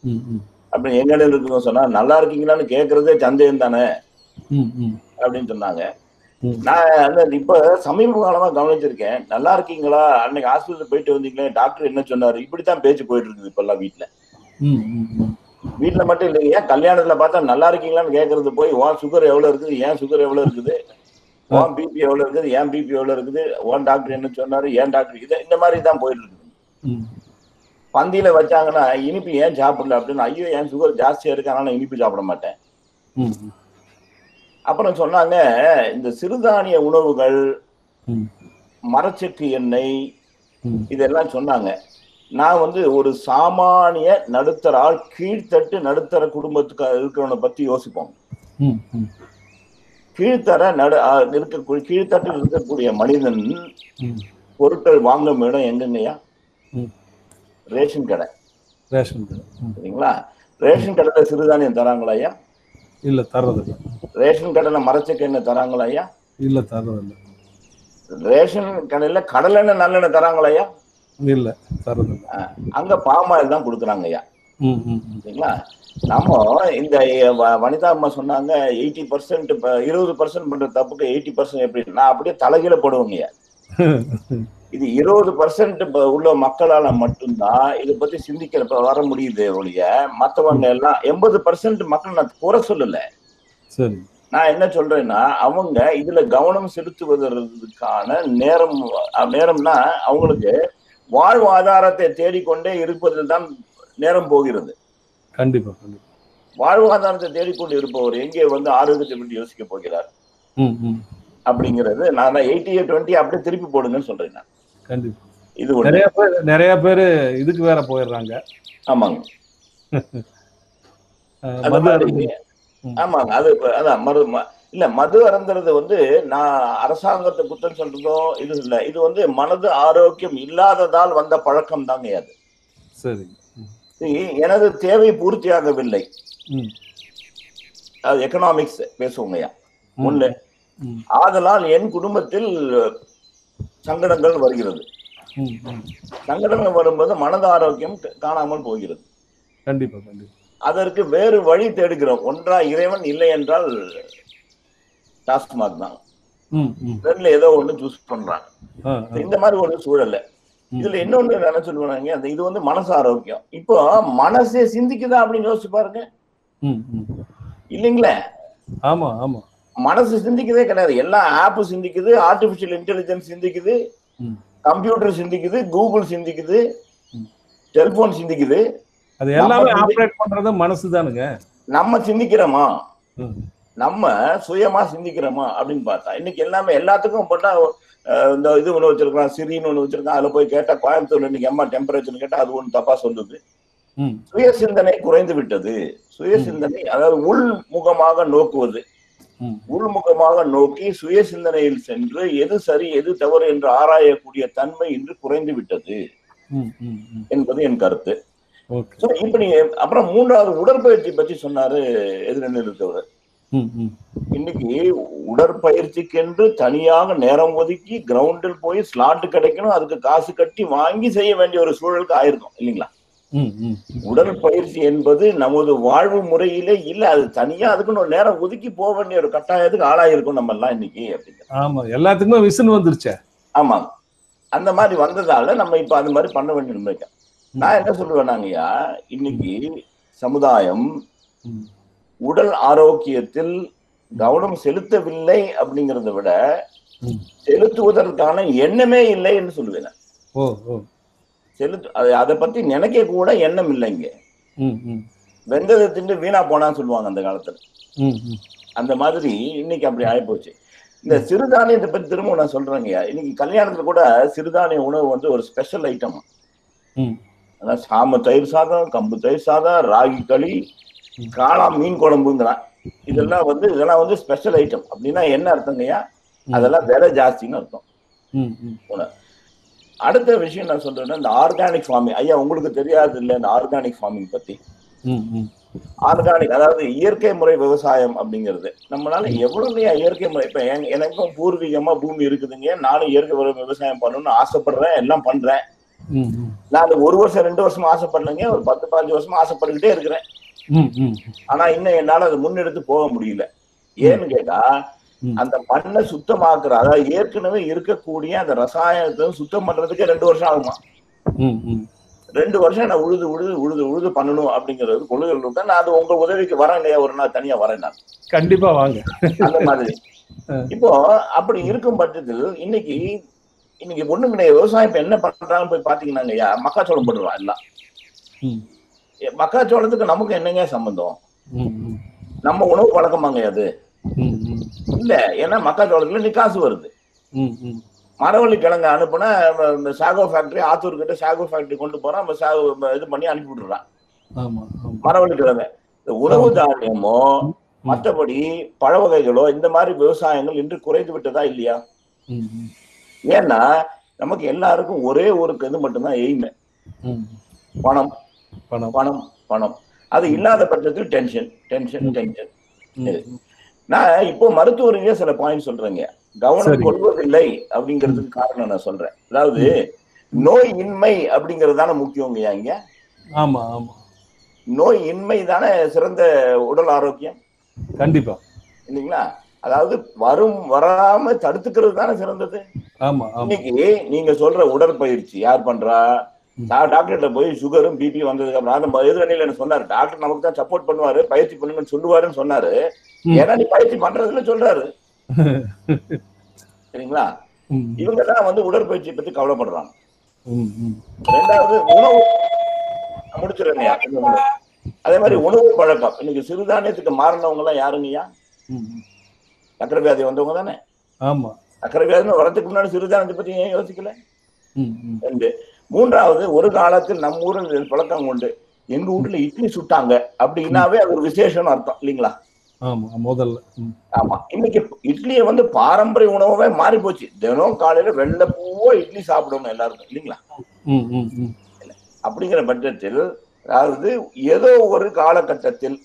ம், ம், அப்படி எங்களில் இருக்கவங்க சொன்னா நல்லா இருக்கீங்களான்னு கேக்குறதே சந்தேகம் தானே. அப்படின்னு சொன்னாங்க. நான் அந்த இப்ப சமீப காலமா கவனிச்சிருக்கேன். நல்லா இருக்கீங்களா? அன்னைக்கு ஹாஸ்பிட்டல் போயிட்டு வந்தீங்களே டாக்டர் என்ன சொன்னாரு? இப்படித்தான் பேச்சு போயிட்டு இருக்குது இப்ப எல்லாம் வீட்டுல. வீட்டுல மட்டும் இல்லைங்க. கல்யாணத்துல பார்த்தா நல்லா இருக்கீங்களான்னு கேக்குறது போய் உன் சுகர் எவ்வளவு இருக்குது? ஏன் சுகர் எவ்வளவு இருக்குது? உன் பிபி எவ்வளவு இருக்குது? ஏன் பிபி எவ்வளவு இருக்குது? உன் டாக்டர் என்ன சொன்னாரு? ஏன் டாக்டர் இது இந்த மாதிரி தான் போயிட்டு இருக்குது. பந்தியில வச்சாங்கன்னா இனிப்பு ஏன் சாப்பிடல அப்படின்னு ஐயோ என் சுகர் ஜாஸ்தியா இருக்கு நான் இனிப்பு சாப்பிட மாட்டேன். அப்புறம் சொன்னாங்க இந்த சிறுதானிய உணவுகள். மரச்செக்கு எண்ணெய். இதெல்லாம் சொன்னாங்க. நான் வந்து ஒரு சாமானிய நடுத்தர ஆள் கீழ்த்தட்டு நடுத்தர குடும்பத்துக்கு இருக்கிறவனை பத்தி யோசிப்போம். கீழ்த்தர நடு இருக்கக்கூடிய கீழ்த்தட்டில் இருக்கக்கூடிய மனிதன். பொருட்கள் வாங்கும் இடம் எங்கங்கய்யா. ரேஷன் கடை. ரேஷன் கடை. சரிங்களா? ரேஷன் கடையில சிறுதானியம் தராங்களா ஐயா? இல்ல தர்றதில்ல ரேஷன் கடையில மரச்செக்கு எண்ணெய் தராங்களா ஐயா? இல்ல தர்றதில்ல ரேஷன் கடையில கடலெண்ணெய் நல்லெண்ணெய் தராங்களா ஐயா? இல்ல அங்க பாமாயில் தான் கொடுக்குறாங்க ஐயா. சரிங்களா? நம்ம இந்த வனிதா அம்மா சொன்னாங்க எயிட்டி பர்சன்ட் இருபது பர்சன்ட் பண்ற தப்புக்கு எயிட்டி பர்சன்ட் எப்படி? நான் அப்படியே தலைகீழ போடுவேங்க ஐயா. இது இருபது பர்சன்ட் உள்ள மக்களால மட்டும்தான் இதை பத்தி சிந்திக்கிற இப்ப வர முடியுது ஒழிய மத்தவங்க எல்லாம் எண்பது பர்சன்ட் மக்கள் நான் குறை சொல்லல. சரி. நான் என்ன சொல்றேன்னா அவங்க இதுல கவனம் செலுத்துவதற்கான நேரம் நேரம்னா அவங்களுக்கு வாழ்வாதாரத்தை தேடிக்கொண்டே இருப்பதில் தான் நேரம் போகிறது. கண்டிப்பா வாழ்வாதாரத்தை தேடிக்கொண்டு இருப்பவர் எங்கே வந்து ஆரோக்கியத்தை பற்றி யோசிக்க போகிறார்? அப்படிங்கிறது நான் எயிட்டி டுவெண்ட்டி அப்படியே திருப்பி போடுங்கன்னு சொல்றேன் நான். கண்டிப்பா. இது நிறைய பேர் நிறைய பேர் இதுக்கு வேற போயிடுறாங்க. ஆமாங்க. ஆமாங்க. அது அதான் மது ம- இல்ல மது அருந்துறது வந்து நான் அரசாங்கத்தை குத்தம் சொல்றதோ இது இல்ல. இது வந்து மனது ஆரோக்கியம் இல்லாததால் வந்த பழக்கம் தாங்க அது. சரி. எனது தேவை பூர்த்தியாகவில்லை. அது எக்கனாமிக்ஸ் பேசுவோங்கய்யா. ஒண்ணு. ஆதலால் என் குடும்பத்தில் சங்கடங்கள் வருகிறது. சங்கடங்கள் வரும்போது மனது ஆரோக்கியம் காணாமல் போகிறது. கண்டிப்பா கண்டிப்பா. அதற்கு வேறு வழி தேடுகிறோம். ஒன்றா இறைவன் இல்லை என்றால் டாஸ்மாக் தான். ரெண்டுல ஏதோ ஒண்ணு சூஸ் பண்றாங்க. இந்த மாதிரி ஒரு சூழல்ல. இதுல இன்னொன்னு என்ன சொல்லுவாங்க அந்த இது வந்து மனசு ஆரோக்கியம். இப்போ மனசே சிந்திக்குதா அப்படின்னு யோசிச்சு பாருங்க. இல்லைங்களே? ஆமா ஆமா. மனசு சிந்திக்கதே கிடையாது. எல்லா ஆப் சிந்திக்குது ஆர்டிபிஷியல் இன்டெலிஜென்ஸ் சிந்திக்குது. கம்ப்யூட்டர் சிந்திக்குது கூகுள் சிந்திக்குது செல்போன் சிந்திக்குது. அது எல்லாமே ஆப்ரேட் பண்றது மனசு தானுங்க. நம்ம சிந்திக்கிறோமா. நம்ம சுயமா சிந்திக்கிறோமா அப்படின்னு பார்த்தா இன்னைக்கு எல்லாமே எல்லாத்துக்கும் போட்டா இந்த இது ஒண்ணு வச்சிருக்கான் சிரின்னு ஒண்ணு வச்சிருக்கான் அதுல போய் கேட்டா கோயம்புத்தூர்ல இன்னைக்கு எம்மா டெம்பரேச்சர் கேட்டா அது ஒண்ணு தப்பா சொல்லுது. சுய சிந்தனை குறைந்து விட்டது. சுய சிந்தனை அதாவது உள்முகமாக நோக்குவது. உள்முகமாக நோக்கி சுய சிந்தனையில் சென்று எது சரி எது தவறு என்று ஆராயக்கூடிய தன்மை இன்று குறைந்து விட்டது. என்பது என் கருத்து. So, இப்படி அப்புறம் மூன்றாவது உடற்பயிற்சி பற்றி சொன்னாரு எதிரில் இன்னைக்கு உடற்பயிற்சிக்கென்று தனியாக நேரம் ஒதுக்கி கிரவுண்டில் போய் ஸ்லாட் கிடைக்கணும் அதுக்கு காசு கட்டி வாங்கி செய்ய வேண்டிய ஒரு சூழலுக்கு ஆயிருக்கும் இல்லைங்களா? உடற்பயிற்சி என்பது நமது வாழ்வு முறையிலே இல்ல அது தனியா அதுக்குன்னு ஒரு நேரம் ஒதுக்கி போக வேண்டிய ஒரு கட்டாயத்துக்கு ஆளாயிருக்கும் நம்ம எல்லாம் இன்னைக்கு அப்படிங்கிற. ஆமா எல்லாத்துக்குமே விசுன்னு வந்துருச்சே. ஆமாங்க அந்த மாதிரி வந்ததால நம்ம இப்ப அது மாதிரி பண்ண வேண்டிய நான் என்ன சொல்லுவேனாங்கய்யா இன்னைக்கு சமுதாயம். உடல் ஆரோக்கியத்தில் கவனம் செலுத்தவில்லை அப்படிங்கறத விட. செலுத்துவதற்கான எண்ணமே இல்லைன்னு சொல்லுவேன் நான். ஓ ஓ. செலுத்து அது- பத்தி நினைக்க கூட எண்ணம் இல்லைங்க வெந்ததை திண்டு வீணா போனான்னு சொல்லுவாங்க அந்த காலத்துல. அந்த மாதிரி இன்னைக்கு அப்படி ஆயிப்போச்சு. இந்த சிறுதானியத்தை பத்தி திரும்ப நான் சொல்றேங்கய்யா இன்னைக்கு கல்யாணத்துல கூட சிறுதானிய உணவு வந்து ஒரு ஸ்பெஷல் ஐட்டம் அதான் சாம தயிர் சாதம் கம்பு தயிர் சாதம் ராகி களி காளா மீன் குழம்புங்கிறான். இதெல்லாம் வந்து இதெல்லாம் வந்து ஸ்பெஷல் ஐட்டம் அப்படின்னா என்ன அர்த்தங்கய்யா? அதெல்லாம் விலை ஜாஸ்தின்னு அர்த்தம். அடுத்த விஷயம் நான் சொல்றேன்னா இந்த ஆர்கானிக் ஃபார்மிங் ஐயா உங்களுக்கு தெரியாது இல்லை இந்த ஆர்கானிக் ஃபார்மிங் பத்தி? ஆர்கானிக் அதாவது இயற்கை முறை விவசாயம் அப்படிங்கிறது. நம்மளால எவ்வளவு இயற்கை முறை இப்ப என்- எனக்கும் பூர்வீகமா பூமி இருக்குதுங்க. நானும் இயற்கை முறை விவசாயம் பண்ணணும்னு ஆசைப்படுறேன் எல்லாம் பண்றேன். நான் ஒரு வருஷம் ரெண்டு வருஷமா ஆசைப்படலைங்க. ஒரு பத்து பதினஞ்சு வருஷமா ஆசைப்பட்டுக்கிட்டே இருக்கிறேன். ஆனா இன்னும் என்னால அதை முன்னெடுத்து போக முடியல. ஏன்னு கேட்டா. அந்த மண்ணை சுத்தமாக்குற அதாவது ஏற்கனவே இருக்கக்கூடிய அந்த ரசாயனத்தை சுத்தம் பண்றதுக்கு ரெண்டு வருஷம் ஆகுமா? ரெண்டு வருஷம் நான் உழுது உழுது உழுது உழுது பண்ணணும் அப்படிங்கிறது கொள்கைகள் நான் அது உங்க உதவிக்கு வரேன் இல்லையா? ஒரு நாள் தனியா வரேன் நான். கண்டிப்பா வாங்க. அந்த மாதிரி. இப்போ அப்படி இருக்கும் பட்சத்தில் இன்னைக்கு இன்னைக்கு ஒண்ணும் கிடையாது விவசாயம் இப்ப என்ன பண்றாங்கன்னு போய் பாத்தீங்கன்னா ஐயா மக்காச்சோளம் போடுறான் எல்லாம். மக்காச்சோளத்துக்கு நமக்கு என்னங்க சம்பந்தம்? நம்ம உணவு பழக்கமாங்க அது. இல்ல ஏன்னா மக்காச்சோளத்துல இன்னைக்கு காசு வருது. மரவள்ளி கிழங்கு அனுப்புனா இந்த சாகோ ஃபேக்டரி ஆத்தூர் கிட்ட சாகோ ஃபேக்டரி கொண்டு நம்ம சாகோ இது பண்ணி அனுப்பி விட்டுறான். மரவள்ளி கிழங்கு இந்த உணவு தானியமோ மற்றபடி பழ வகைகளோ இந்த மாதிரி விவசாயங்கள் இன்று குறைந்து விட்டதா இல்லையா? ஏன்னா நமக்கு எல்லாருக்கும் ஒரே ஒரு இது மட்டும்தான் எய்மை. பணம். பணம். பணம் பணம். அது இல்லாத பட்சத்தில் டென்ஷன் டென்ஷன் டென்ஷன் நான் இப்போ மருத்துவரீங்க சில பாயிண்ட் சொல்றேங்க. கவனம். கொள்வதில்லை அப்படிங்கிறதுக்கு காரணம் நான் சொல்றேன். அதாவது நோய் இன்மை அப்படிங்கிறது தானே முக்கியங்க இங்க? ஆமா ஆமா. நோய் இன்மை தானே சிறந்த உடல் ஆரோக்கியம்? கண்டிப்பா. இல்லைங்களா? அதாவது வரும் வராம தடுத்துக்கிறது தானே சிறந்தது? ஆமா ஆமா. இன்னைக்கு நீங்க சொல்ற உடற்பயிற்சி யார் பண்றா? நான் டாக்டர்கிட்ட போய் சுகரும் பிபி வந்ததுக்கு அப்புறம் அந்த எதிரணியில என்ன சொன்னாரு. டாக்டர் நமக்கு தான் சப்போர்ட் பண்ணுவாரு பயிற்சி பண்ணுங்கன்னு சொல்லுவாருன்னு சொன்னாரு. ஏன்னா நீ பயிற்சி பண்றதுல சொல்றாரு. சரிங்களா? இவங்க தான் வந்து உடற்பயிற்சி பத்தி கவலைப்படுறாங்க. ரெண்டாவது உணவு. ஒண்ணு. அதே மாதிரி உணவு பழக்கம். இன்னைக்கு சிறுதானியத்துக்கு மாறினவங்க எல்லாம் யாருங்கய்யா. சக்கரை வியாதி வந்தவங்க தானே? ஆமா. சக்கரை வியாதி வரதுக்கு முன்னாடி சிறுதானியத்தை பத்தி ஏன் யோசிக்கல. ரெண்டு மூன்றாவது ஒரு காலத்தில் நம்ம ஊரில் பழக்கம் உண்டு. எங்க வீட்டுல இட்லி சுட்டாங்க அப்படின்னாவே அது ஒரு விசேஷம் அர்த்தம் இல்லைங்களா? ஆமா முதல்ல. ஆமா. இன்னைக்கு இட்லியை வந்து பாரம்பரிய உணவாவே மாறி போச்சு. தினம் காலையில வெள்ளை பூவோ இட்லி சாப்பிடணும் எல்லாருக்கும் இல்லைங்களா. அப்படிங்கிற பட்சத்தில் அதாவது ஏதோ ஒரு காலகட்டத்தில்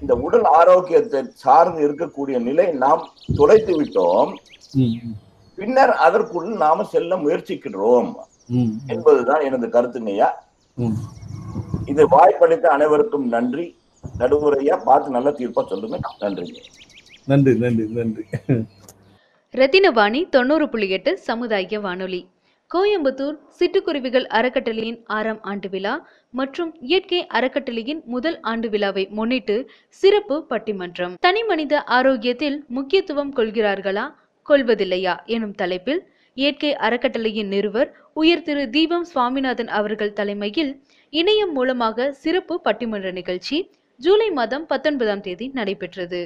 இந்த உடல் ஆரோக்கியத்தை சார்ந்து இருக்கக்கூடிய நிலை நாம் தொலைத்து விட்டோம். பின்னர் அதற்குள் நாம செல்ல முயற்சிக்கிறோம். என்பதுதான் எனது கருத்துங்கய்யா. இது வாய்ப்பளித்த அனைவருக்கும் நன்றி. நடுவுரையா பார்த்து நல்ல தீர்ப்பா சொல்லுங்க. நன்றிங்க. நன்றி நன்றி நன்றி. ரத்தினவாணி தொண்ணூறு புள்ளி எட்டு சமுதாய வானொலி. கோயம்புத்தூர் சிட்டுக்குருவிகள் அறக்கட்டளையின் ஆறாம் ஆண்டு விழா மற்றும் இயற்கை அறக்கட்டளையின் முதல் ஆண்டு விழாவை முன்னிட்டு சிறப்பு பட்டிமன்றம். தனிமனித ஆரோக்கியத்தில் முக்கியத்துவம் கொள்கிறார்களா? கொள்வதில்லையா? எனும் தலைப்பில் இயற்கை அறக்கட்டளையின் நிறுவர் உயர் திரு தீபம் சுவாமிநாதன் அவர்கள் தலைமையில் இணையம் மூலமாக சிறப்பு பட்டிமன்ற நிகழ்ச்சி ஜூலை மாதம் பத்தொன்பதாம் தேதி நடைபெற்றது.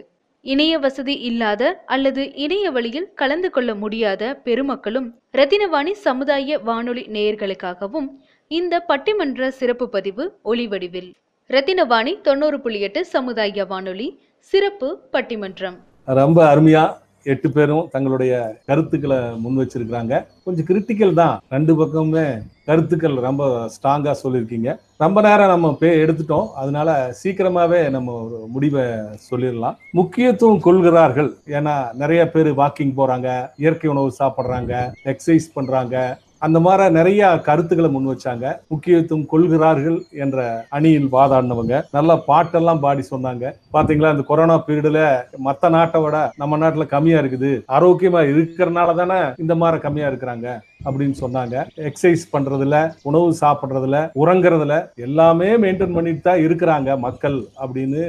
இணைய வசதி இல்லாத அல்லது இணைய வழியில் கலந்து கொள்ள முடியாத பெருமக்களும் ரத்தினவாணி சமுதாய வானொலி நேயர்களுக்காகவும் இந்த பட்டிமன்ற சிறப்பு பதிவு ஒளிவடிவில். ரத்தினவாணி தொண்ணூறு புள்ளி எட்டு சமுதாய வானொலி சிறப்பு பட்டிமன்றம். ரொம்ப அருமையா எட்டு பேரும் தங்களுடைய கருத்துக்களை முன் வச்சிருக்கிறாங்க. கொஞ்சம் கிரிட்டிக்கல் தான். ரெண்டு பக்கமுமே கருத்துக்கள் ரொம்ப ஸ்ட்ராங்காக சொல்லியிருக்கீங்க. ரொம்ப நேரம் நம்ம பே எடுத்துட்டோம். அதனால சீக்கிரமாகவே நம்ம ஒரு முடிவை சொல்லிடலாம். முக்கியத்துவம் கொள்கிறார்கள். ஏன்னா நிறைய பேர் வாக்கிங் போகிறாங்க இயற்கை உணவு சாப்பிட்றாங்க எக்ஸசைஸ் பண்ணுறாங்க அந்த மாதிரி நிறைய கருத்துக்களை முன் வச்சாங்க. முக்கியத்துவம் கொள்கிறார்கள் என்ற அணியில் வாதாடினவங்க. நல்லா பாட்டெல்லாம் பாடி சொன்னாங்க. பாத்தீங்களா இந்த கொரோனா பீரியட்ல மத்த நாட்டை விட நம்ம நாட்டுல கம்மியா இருக்குது. ஆரோக்கியமா இருக்கிறனால தானே இந்த மாதிரி கம்மியா இருக்கிறாங்க அப்படின்னு சொன்னாங்க. எக்ஸசைஸ் பண்றதுல உணவு சாப்பிட்றதுல உறங்குறதுல எல்லாமே மெயின்டைன் பண்ணிட்டு தான் இருக்கிறாங்க மக்கள் அப்படின்னு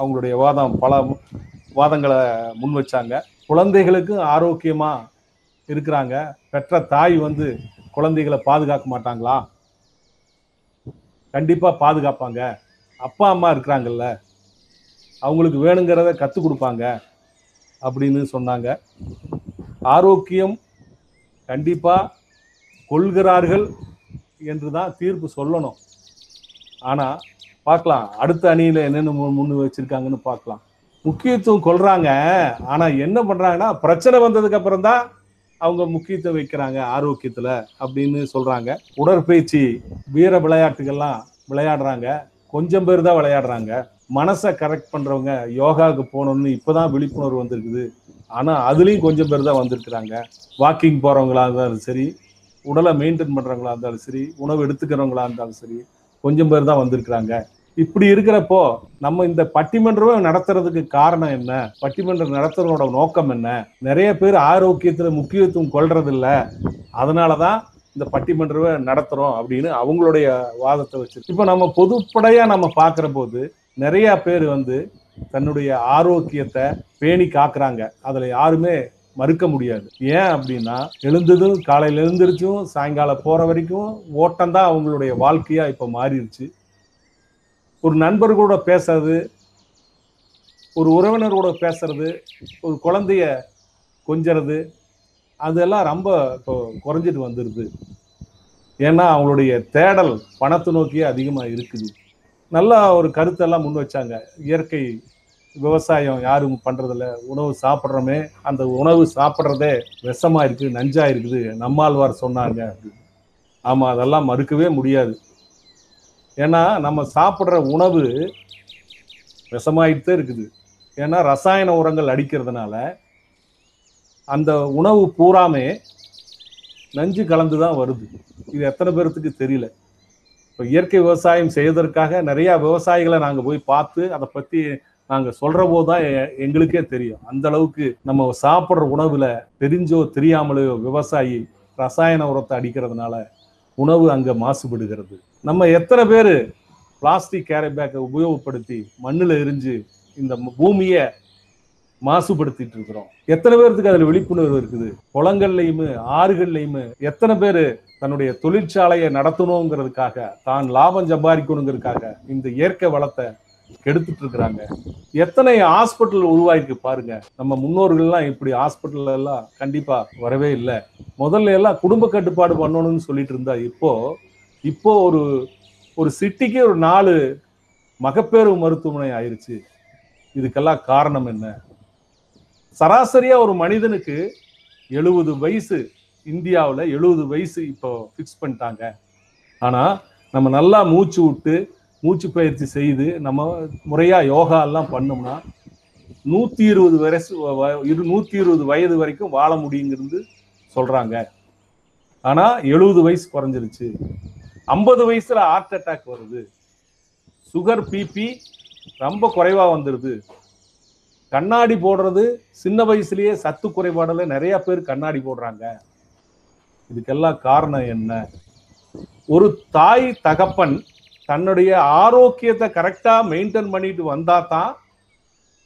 அவங்களுடைய வாதம் பல வாதங்களை முன் வச்சாங்க. குழந்தைகளுக்கும் ஆரோக்கியமா இருக்கிறாங்க. பெற்ற தாய் வந்து குழந்தைகளை பாதுகாக்க மாட்டாங்களா? கண்டிப்பாக பாதுகாப்பாங்க. அப்பா அம்மா இருக்கிறாங்கல்ல. அவங்களுக்கு வேணுங்கிறத கற்றுக் கொடுப்பாங்க அப்படின்னு சொன்னாங்க. ஆரோக்கியம் கண்டிப்பாக கொள்கிறார்கள் என்று தான் தீர்ப்பு சொல்லணும். ஆனால் பார்க்கலாம். அடுத்த அணியில் என்னென்ன முன் முன்னு வச்சிருக்காங்கன்னு பார்க்கலாம். முக்கியத்துவம் கொள்கிறாங்க ஆனால் என்ன பண்ணுறாங்கன்னா பிரச்சனை வந்ததுக்கு அப்புறம் தான் அவங்க முக்கியத்துவம் வைக்கிறாங்க ஆரோக்கியத்துல அப்படின்னு சொல்றாங்க. உடற்பயிற்சி வீர விளையாட்டுகள்லாம் விளையாடுறாங்க. கொஞ்சம் பேர் தான் விளையாடுறாங்க. மனசை கரெக்ட் பண்றவங்க யோகாவுக்கு போகணும்னு இப்பதான் விழிப்புணர்வு வந்திருக்குது. ஆனால் அதுலேயும் கொஞ்சம் பேர் தான் வந்திருக்கிறாங்க. வாக்கிங் போகிறவங்களா இருந்தாலும் சரி உடலை மெயின்டைன் பண்ணுறவங்களா இருந்தாலும் சரி உணவு எடுத்துக்கிறவங்களா இருந்தாலும் சரி கொஞ்சம் பேர் தான் வந்திருக்கிறாங்க. இப்படி இருக்கிறப்போ நம்ம இந்த பட்டிமன்றம் நடத்துறதுக்கு காரணம் என்ன? பட்டிமன்றம் நடத்துறதோட நோக்கம் என்ன? நிறைய பேர் ஆரோக்கியத்துல முக்கியத்துவம் கொள்றது இல்ல அதனாலதான் இந்த பட்டிமன்றம் நடத்துறோம் அப்படின்னு அவங்களுடைய வாதத்தை வச்சு இப்ப நம்ம பொதுப்படையா நம்ம பார்க்கிற போது நிறைய பேர் வந்து தன்னுடைய ஆரோக்கியத்தை பேணி காக்குறாங்க. அதுல யாருமே மறுக்க முடியாது. ஏன் அப்படின்னா எழுந்ததும் காலையில எழுந்திருச்சும் சாயங்காலம் போற வரைக்கும் ஓட்டம் தான் அவங்களுடைய வாழ்க்கையா இப்ப மாறிடுச்சு. ஒரு நண்பர்களோட பேசுறது ஒரு உறவினரோட பேசுறது ஒரு குழந்தைய கொஞ்சறது அதெல்லாம் ரொம்ப இப்போ குறைஞ்சிட்டு வந்துடுது ஏன்னா அவங்களுடைய தேடல் பணத்தை நோக்கியே அதிகமாக இருக்குது. நல்லா ஒரு கருத்தெல்லாம் முன் வச்சாங்க. இயற்கை விவசாயம் யாரும் பண்ணுறதில்ல உணவு சாப்பிட்றோமே அந்த உணவு சாப்பிட்றதே விஷமாக இருக்குது நஞ்சாக இருக்குது நம்மாழ்வார் சொன்னாங்க. அப்படின்னு ஆமாம் அதெல்லாம் மறுக்கவே முடியாது. ஏன்னா நம்ம சாப்பிட்ற உணவு விஷமாயிட்டு இருக்குது. ஏன்னா ரசாயன உரங்கள் அடிக்கிறதுனால அந்த உணவு பூராமே நஞ்சு கலந்து தான் வருது. இது எத்தனை பேர்த்துக்கு தெரியல. இப்போ இயற்கை விவசாயம் செய்வதற்காக நிறையா விவசாயிகளை நாங்கள் போய் பார்த்து அதை பற்றி நாங்கள் சொல்கிற போது தான் எ- எங்களுக்கே தெரியும். அந்த அளவுக்கு நம்ம சாப்பிட்ற உணவில் தெரிஞ்சோ தெரியாமலையோ விவசாயி ரசாயன உரத்தை அடிக்கிறதுனால உணவு அங்கே மாசுபடுகிறது. நம்ம எத்தனை பேர் பிளாஸ்டிக் கேரி பேக்கை உபயோகப்படுத்தி மண்ணில் எரிஞ்சு இந்த பூமியை மாசுபடுத்திட்டு இருக்கிறோம். எத்தனை பேர்த்துக்கு அதில் விழிப்புணர்வு இருக்குது? குளங்கள்லையுமே ஆறுகள்லையுமே எத்தனை பேர் தன்னுடைய தொழிற்சாலையை நடத்தணுங்கிறதுக்காக தான் லாபம் சம்பாதிக்கணுங்கிறதுக்காக இந்த இயற்கை வளத்தை கெடுத்துட்டு இருக்கிறாங்க. எத்தனை ஹாஸ்பிட்டல் உருவாயிருக்கு பாருங்க. நம்ம முன்னோர்கள்லாம் இப்படி ஹாஸ்பிட்டல் எல்லாம் கண்டிப்பா வரவே இல்லை. முதல்ல எல்லாம் குடும்ப கட்டுப்பாடு பண்ணணும்னு சொல்லிட்டு இருந்தா இப்போ இப்போ ஒரு ஒரு சிட்டிக்கு ஒரு நாலு மகப்பேறு மருத்துவமனை ஆயிருச்சு. இதுக்கெல்லாம் காரணம் என்ன? சராசரியா ஒரு மனிதனுக்கு எழுபது வயசு இந்தியாவில் எழுபது வயசு இப்போ ஃபிக்ஸ் பண்ணிட்டாங்க. ஆனால் நம்ம நல்லா மூச்சு விட்டு மூச்சு பயிற்சி செய்து நம்ம முறையாக யோகா எல்லாம் பண்ணோம்னா நூற்றி இருபது வயசு வ- இரு நூற்றி இருபது வயது வரைக்கும் வாழ முடியுங்கிறது சொல்கிறாங்க ஆனால் எழுபது வயசு குறைஞ்சிருச்சு. ஐம்பது வயசுல ஹார்ட் அட்டாக் வருது. சுகர் பிபி ரொம்ப குறைவா வந்துடுது கண்ணாடி போடுறது சின்ன வயசுலயே சத்து குறைபாடுல நிறைய பேர் கண்ணாடி போடுறாங்க. இதுக்கெல்லாம் காரணம் என்ன? ஒரு தாய் தகப்பன் தன்னுடைய ஆரோக்கியத்தை கரெக்டா மெயின்டைன் பண்ணிட்டு வந்தா தான்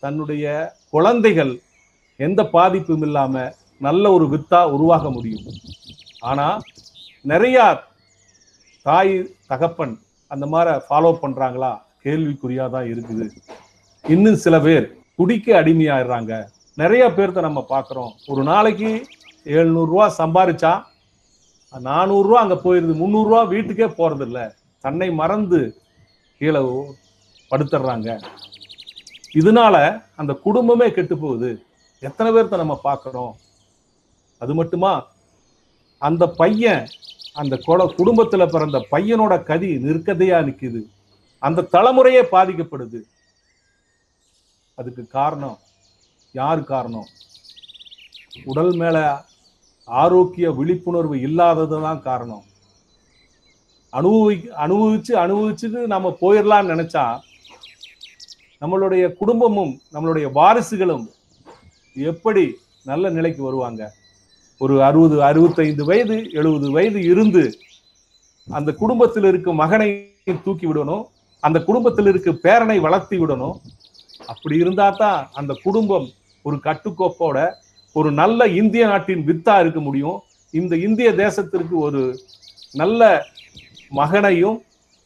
தன்னுடைய குழந்தைகள் எந்த பாதிப்பும் இல்லாம நல்ல ஒரு வித்தா உருவாக முடியும். ஆனா நிறைய தாய் தகப்பன் அந்த மாதிரி ஃபாலோ பண்றாங்களா? கேள்விக்குறியா தான் இருக்குது. இன்னும் சில பேர் குடிக்க அடிமையாயிடுறாங்க. நிறைய பேர்த்த நம்ம பார்க்குறோம் ஒரு நாளைக்கு எழுநூறுரூவா சம்பாரிச்சா நானூறுரூவா அங்கே போயிடுது முந்நூறுரூவா வீட்டுக்கே போகிறதில்ல தன்னை மறந்து கீழே படுத்துடுறாங்க இதனால அந்த குடும்பமே கெட்டு போகுது. எத்தனை பேர்த்த நம்ம பார்க்குறோம் அது மட்டுமா? அந்த பையன் அந்த கொட குடும்பத்துல பிறந்த பையனோட கதி நிற்கதையா நிக்குது. அந்த தலைமுறையே பாதிக்கப்படுது. அதுக்கு காரணம் யார் காரணம்? உடல் மேல ஆரோக்கிய விழிப்புணர்வு இல்லாததுதான் காரணம். அனுபவி அனுபவிச்சு அனுபவிச்சுட்டு நம்ம போயிடலாம்னு நினைச்சா நம்மளுடைய குடும்பமும் நம்மளுடைய வாரிசுகளும் எப்படி நல்ல நிலைக்கு வருவாங்க? ஒரு அறுபது அறுபத்தைந்து வயது எழுபது வயது இருந்து அந்த குடும்பத்தில் இருக்கும் மகனை தூக்கி விடணும் அந்த குடும்பத்தில் இருக்க பேரனை வளர்த்தி விடணும். அப்படி இருந்தா தான் அந்த குடும்பம் ஒரு கட்டுக்கோப்போட ஒரு நல்ல இந்திய நாட்டின் வித்தா இருக்க முடியும். இந்த இந்திய தேசத்திற்கு ஒரு நல்ல மகனையும்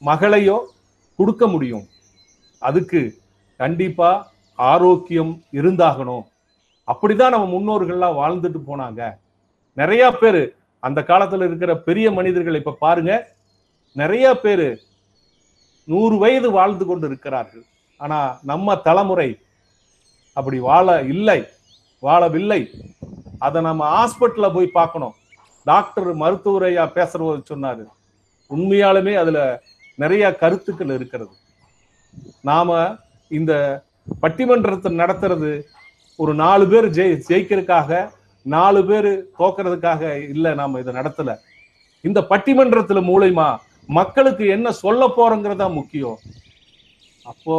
மகளையோ கொடுக்க முடியும். அதுக்கு கண்டிப்பா ஆரோக்கியம் இருந்தாகணும். அப்படிதான் நம்ம முன்னோர்கள்லாம் வாழ்ந்துட்டு போனாங்க. நிறைய பேர் அந்த காலத்துல இருக்கிற பெரிய மனிதர்கள் இப்ப பாருங்க நிறைய பேர் நூறு வயது வாழ்ந்து கொண்டு இருக்கிறார்கள். ஆனா நம்ம தலைமுறை அப்படி வாழ இல்லை வாழவில்லை. அதை நம்ம ஹாஸ்பிட்டல்ல போய் பார்க்கணும். டாக்டர் மருத்துவரையா பேசுறவர் சொன்னாரு. உண்மையாலுமே அதுல நிறைய கருத்துக்கள் இருக்கிறது. நாம இந்த பட்டிமன்றத்தை நடத்துறது ஒரு நாலு பேர் ஜெய் ஜெயிக்கிறதுக்காக நாலு பேர் தோக்கிறதுக்காக இல்லை நாம் இதை நடத்தல. இந்த பட்டிமன்றத்துல மூலயமா மக்களுக்கு என்ன சொல்ல போறோங்கிறதா முக்கியம். அப்போ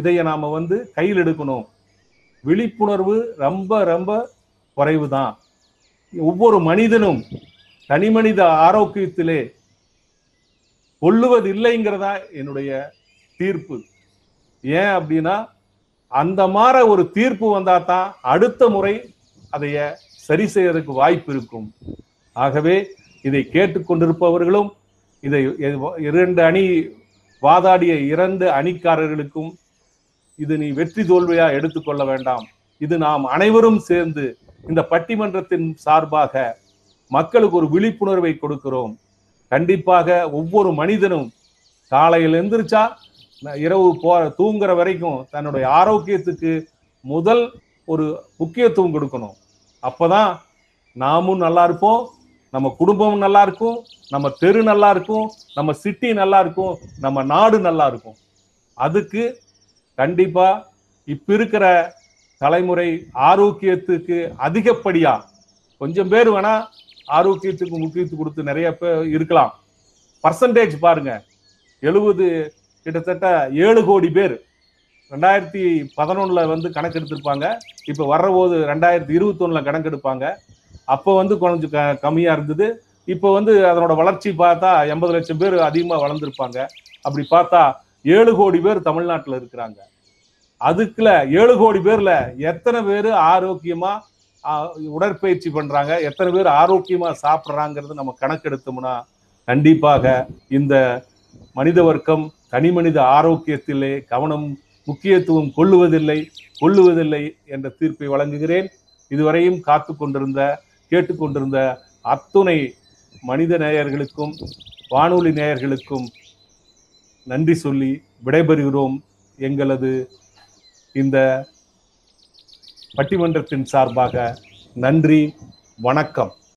இதைய நாம வந்து கையில் எடுக்கணும். விழிப்புணர்வு ரொம்ப ரொம்ப குறைவு தான் ஒவ்வொரு மனிதனும் தனி மனித ஆரோக்கியத்திலே கொள்ளுவது இல்லைங்கிறதா என்னுடைய தீர்ப்பு. ஏன் அப்படின்னா அந்த மாதிரி ஒரு தீர்ப்பு வந்தா தான் அடுத்த முறை அதைய சரி செய்வதற்கு வாய்ப்பு இருக்கும். ஆகவே இதை கேட்டுக்கொண்டிருப்பவர்களும் இதை இரண்டு அணி வாதாடிய இரண்டு அணிக்காரர்களுக்கும் இது நீ வெற்றி தோல்வியா எடுத்துக்கொள்ள வேண்டாம். இது நாம் அனைவரும் சேர்ந்து இந்த பட்டிமன்றத்தின் சார்பாக மக்களுக்கு ஒரு விழிப்புணர்வை கொடுக்கிறோம். கண்டிப்பாக ஒவ்வொரு மனிதனும் காலையில் எந்திரிச்சா இரவு போ தூங்குற வரைக்கும் தன்னுடைய ஆரோக்கியத்துக்கு முதல் ஒரு முக்கியத்துவம் கொடுக்கணும். அப்போதான் நாமும் நல்லா இருப்போம் நம்ம குடும்பம் நல்லா இருக்கும் நம்ம தெரு நல்லா இருக்கும் நம்ம சிட்டி நல்லா இருக்கும் நம்ம நாடு நல்லா இருக்கும். அதுக்கு கண்டிப்பா இப்ப இருக்கிற தலைமுறை ஆரோக்கியத்துக்கு அதிகப்படியா கொஞ்சம் பேர் வேணா ஆரோக்கியத்துக்கு முக்கியத்துவம் கொடுத்து நிறைய பேர் இருக்கலாம். பர்சன்டேஜ் பாருங்க. எழுபது கிட்டத்தட்ட ஏழு கோடி பேர். ரெண்டாயிரத்தி பதினொன்னில் வந்து கணக்கெடுத்திருப்பாங்க. இப்போ வர்ற போது ரெண்டாயிரத்தி இருபத்தொன்னில் கணக்கெடுப்பாங்க. அப்போ வந்து கொஞ்சம் க கம்மியாக இருந்தது. இப்போ வந்து அதனோட வளர்ச்சி பார்த்தா எண்பது லட்சம் பேர் அதிகமாக வளர்ந்துருப்பாங்க. அப்படி பார்த்தா ஏழு கோடி பேர் தமிழ்நாட்டில் இருக்கிறாங்க. அதுக்குள்ள ஏழு கோடி பேர்ல எத்தனை பேர் ஆரோக்கியமா உடற்பயிற்சி பண்றாங்க எத்தனை பேர் ஆரோக்கியமா சாப்பிட்றாங்கிறது நம்ம கணக்கெடுத்தோம்னா கண்டிப்பாக இந்த மனித வர்க்கம் தனி மனித ஆரோக்கியத்திலே கவனம் முக்கியத்துவம் கொள்ளுவதில்லை கொள்ளுவதில்லை என்ற தீர்ப்பை வழங்குகிறேன். இதுவரையும் காத்து கொண்டிருந்த கேட்டுக்கொண்டிருந்த அத்துணை மனித நேயர்களுக்கும் வானொலி நேயர்களுக்கும் நன்றி சொல்லி விடைபெறுகிறோம். எங்களது இந்த பட்டிமன்றத்தின் சார்பாக நன்றி வணக்கம்.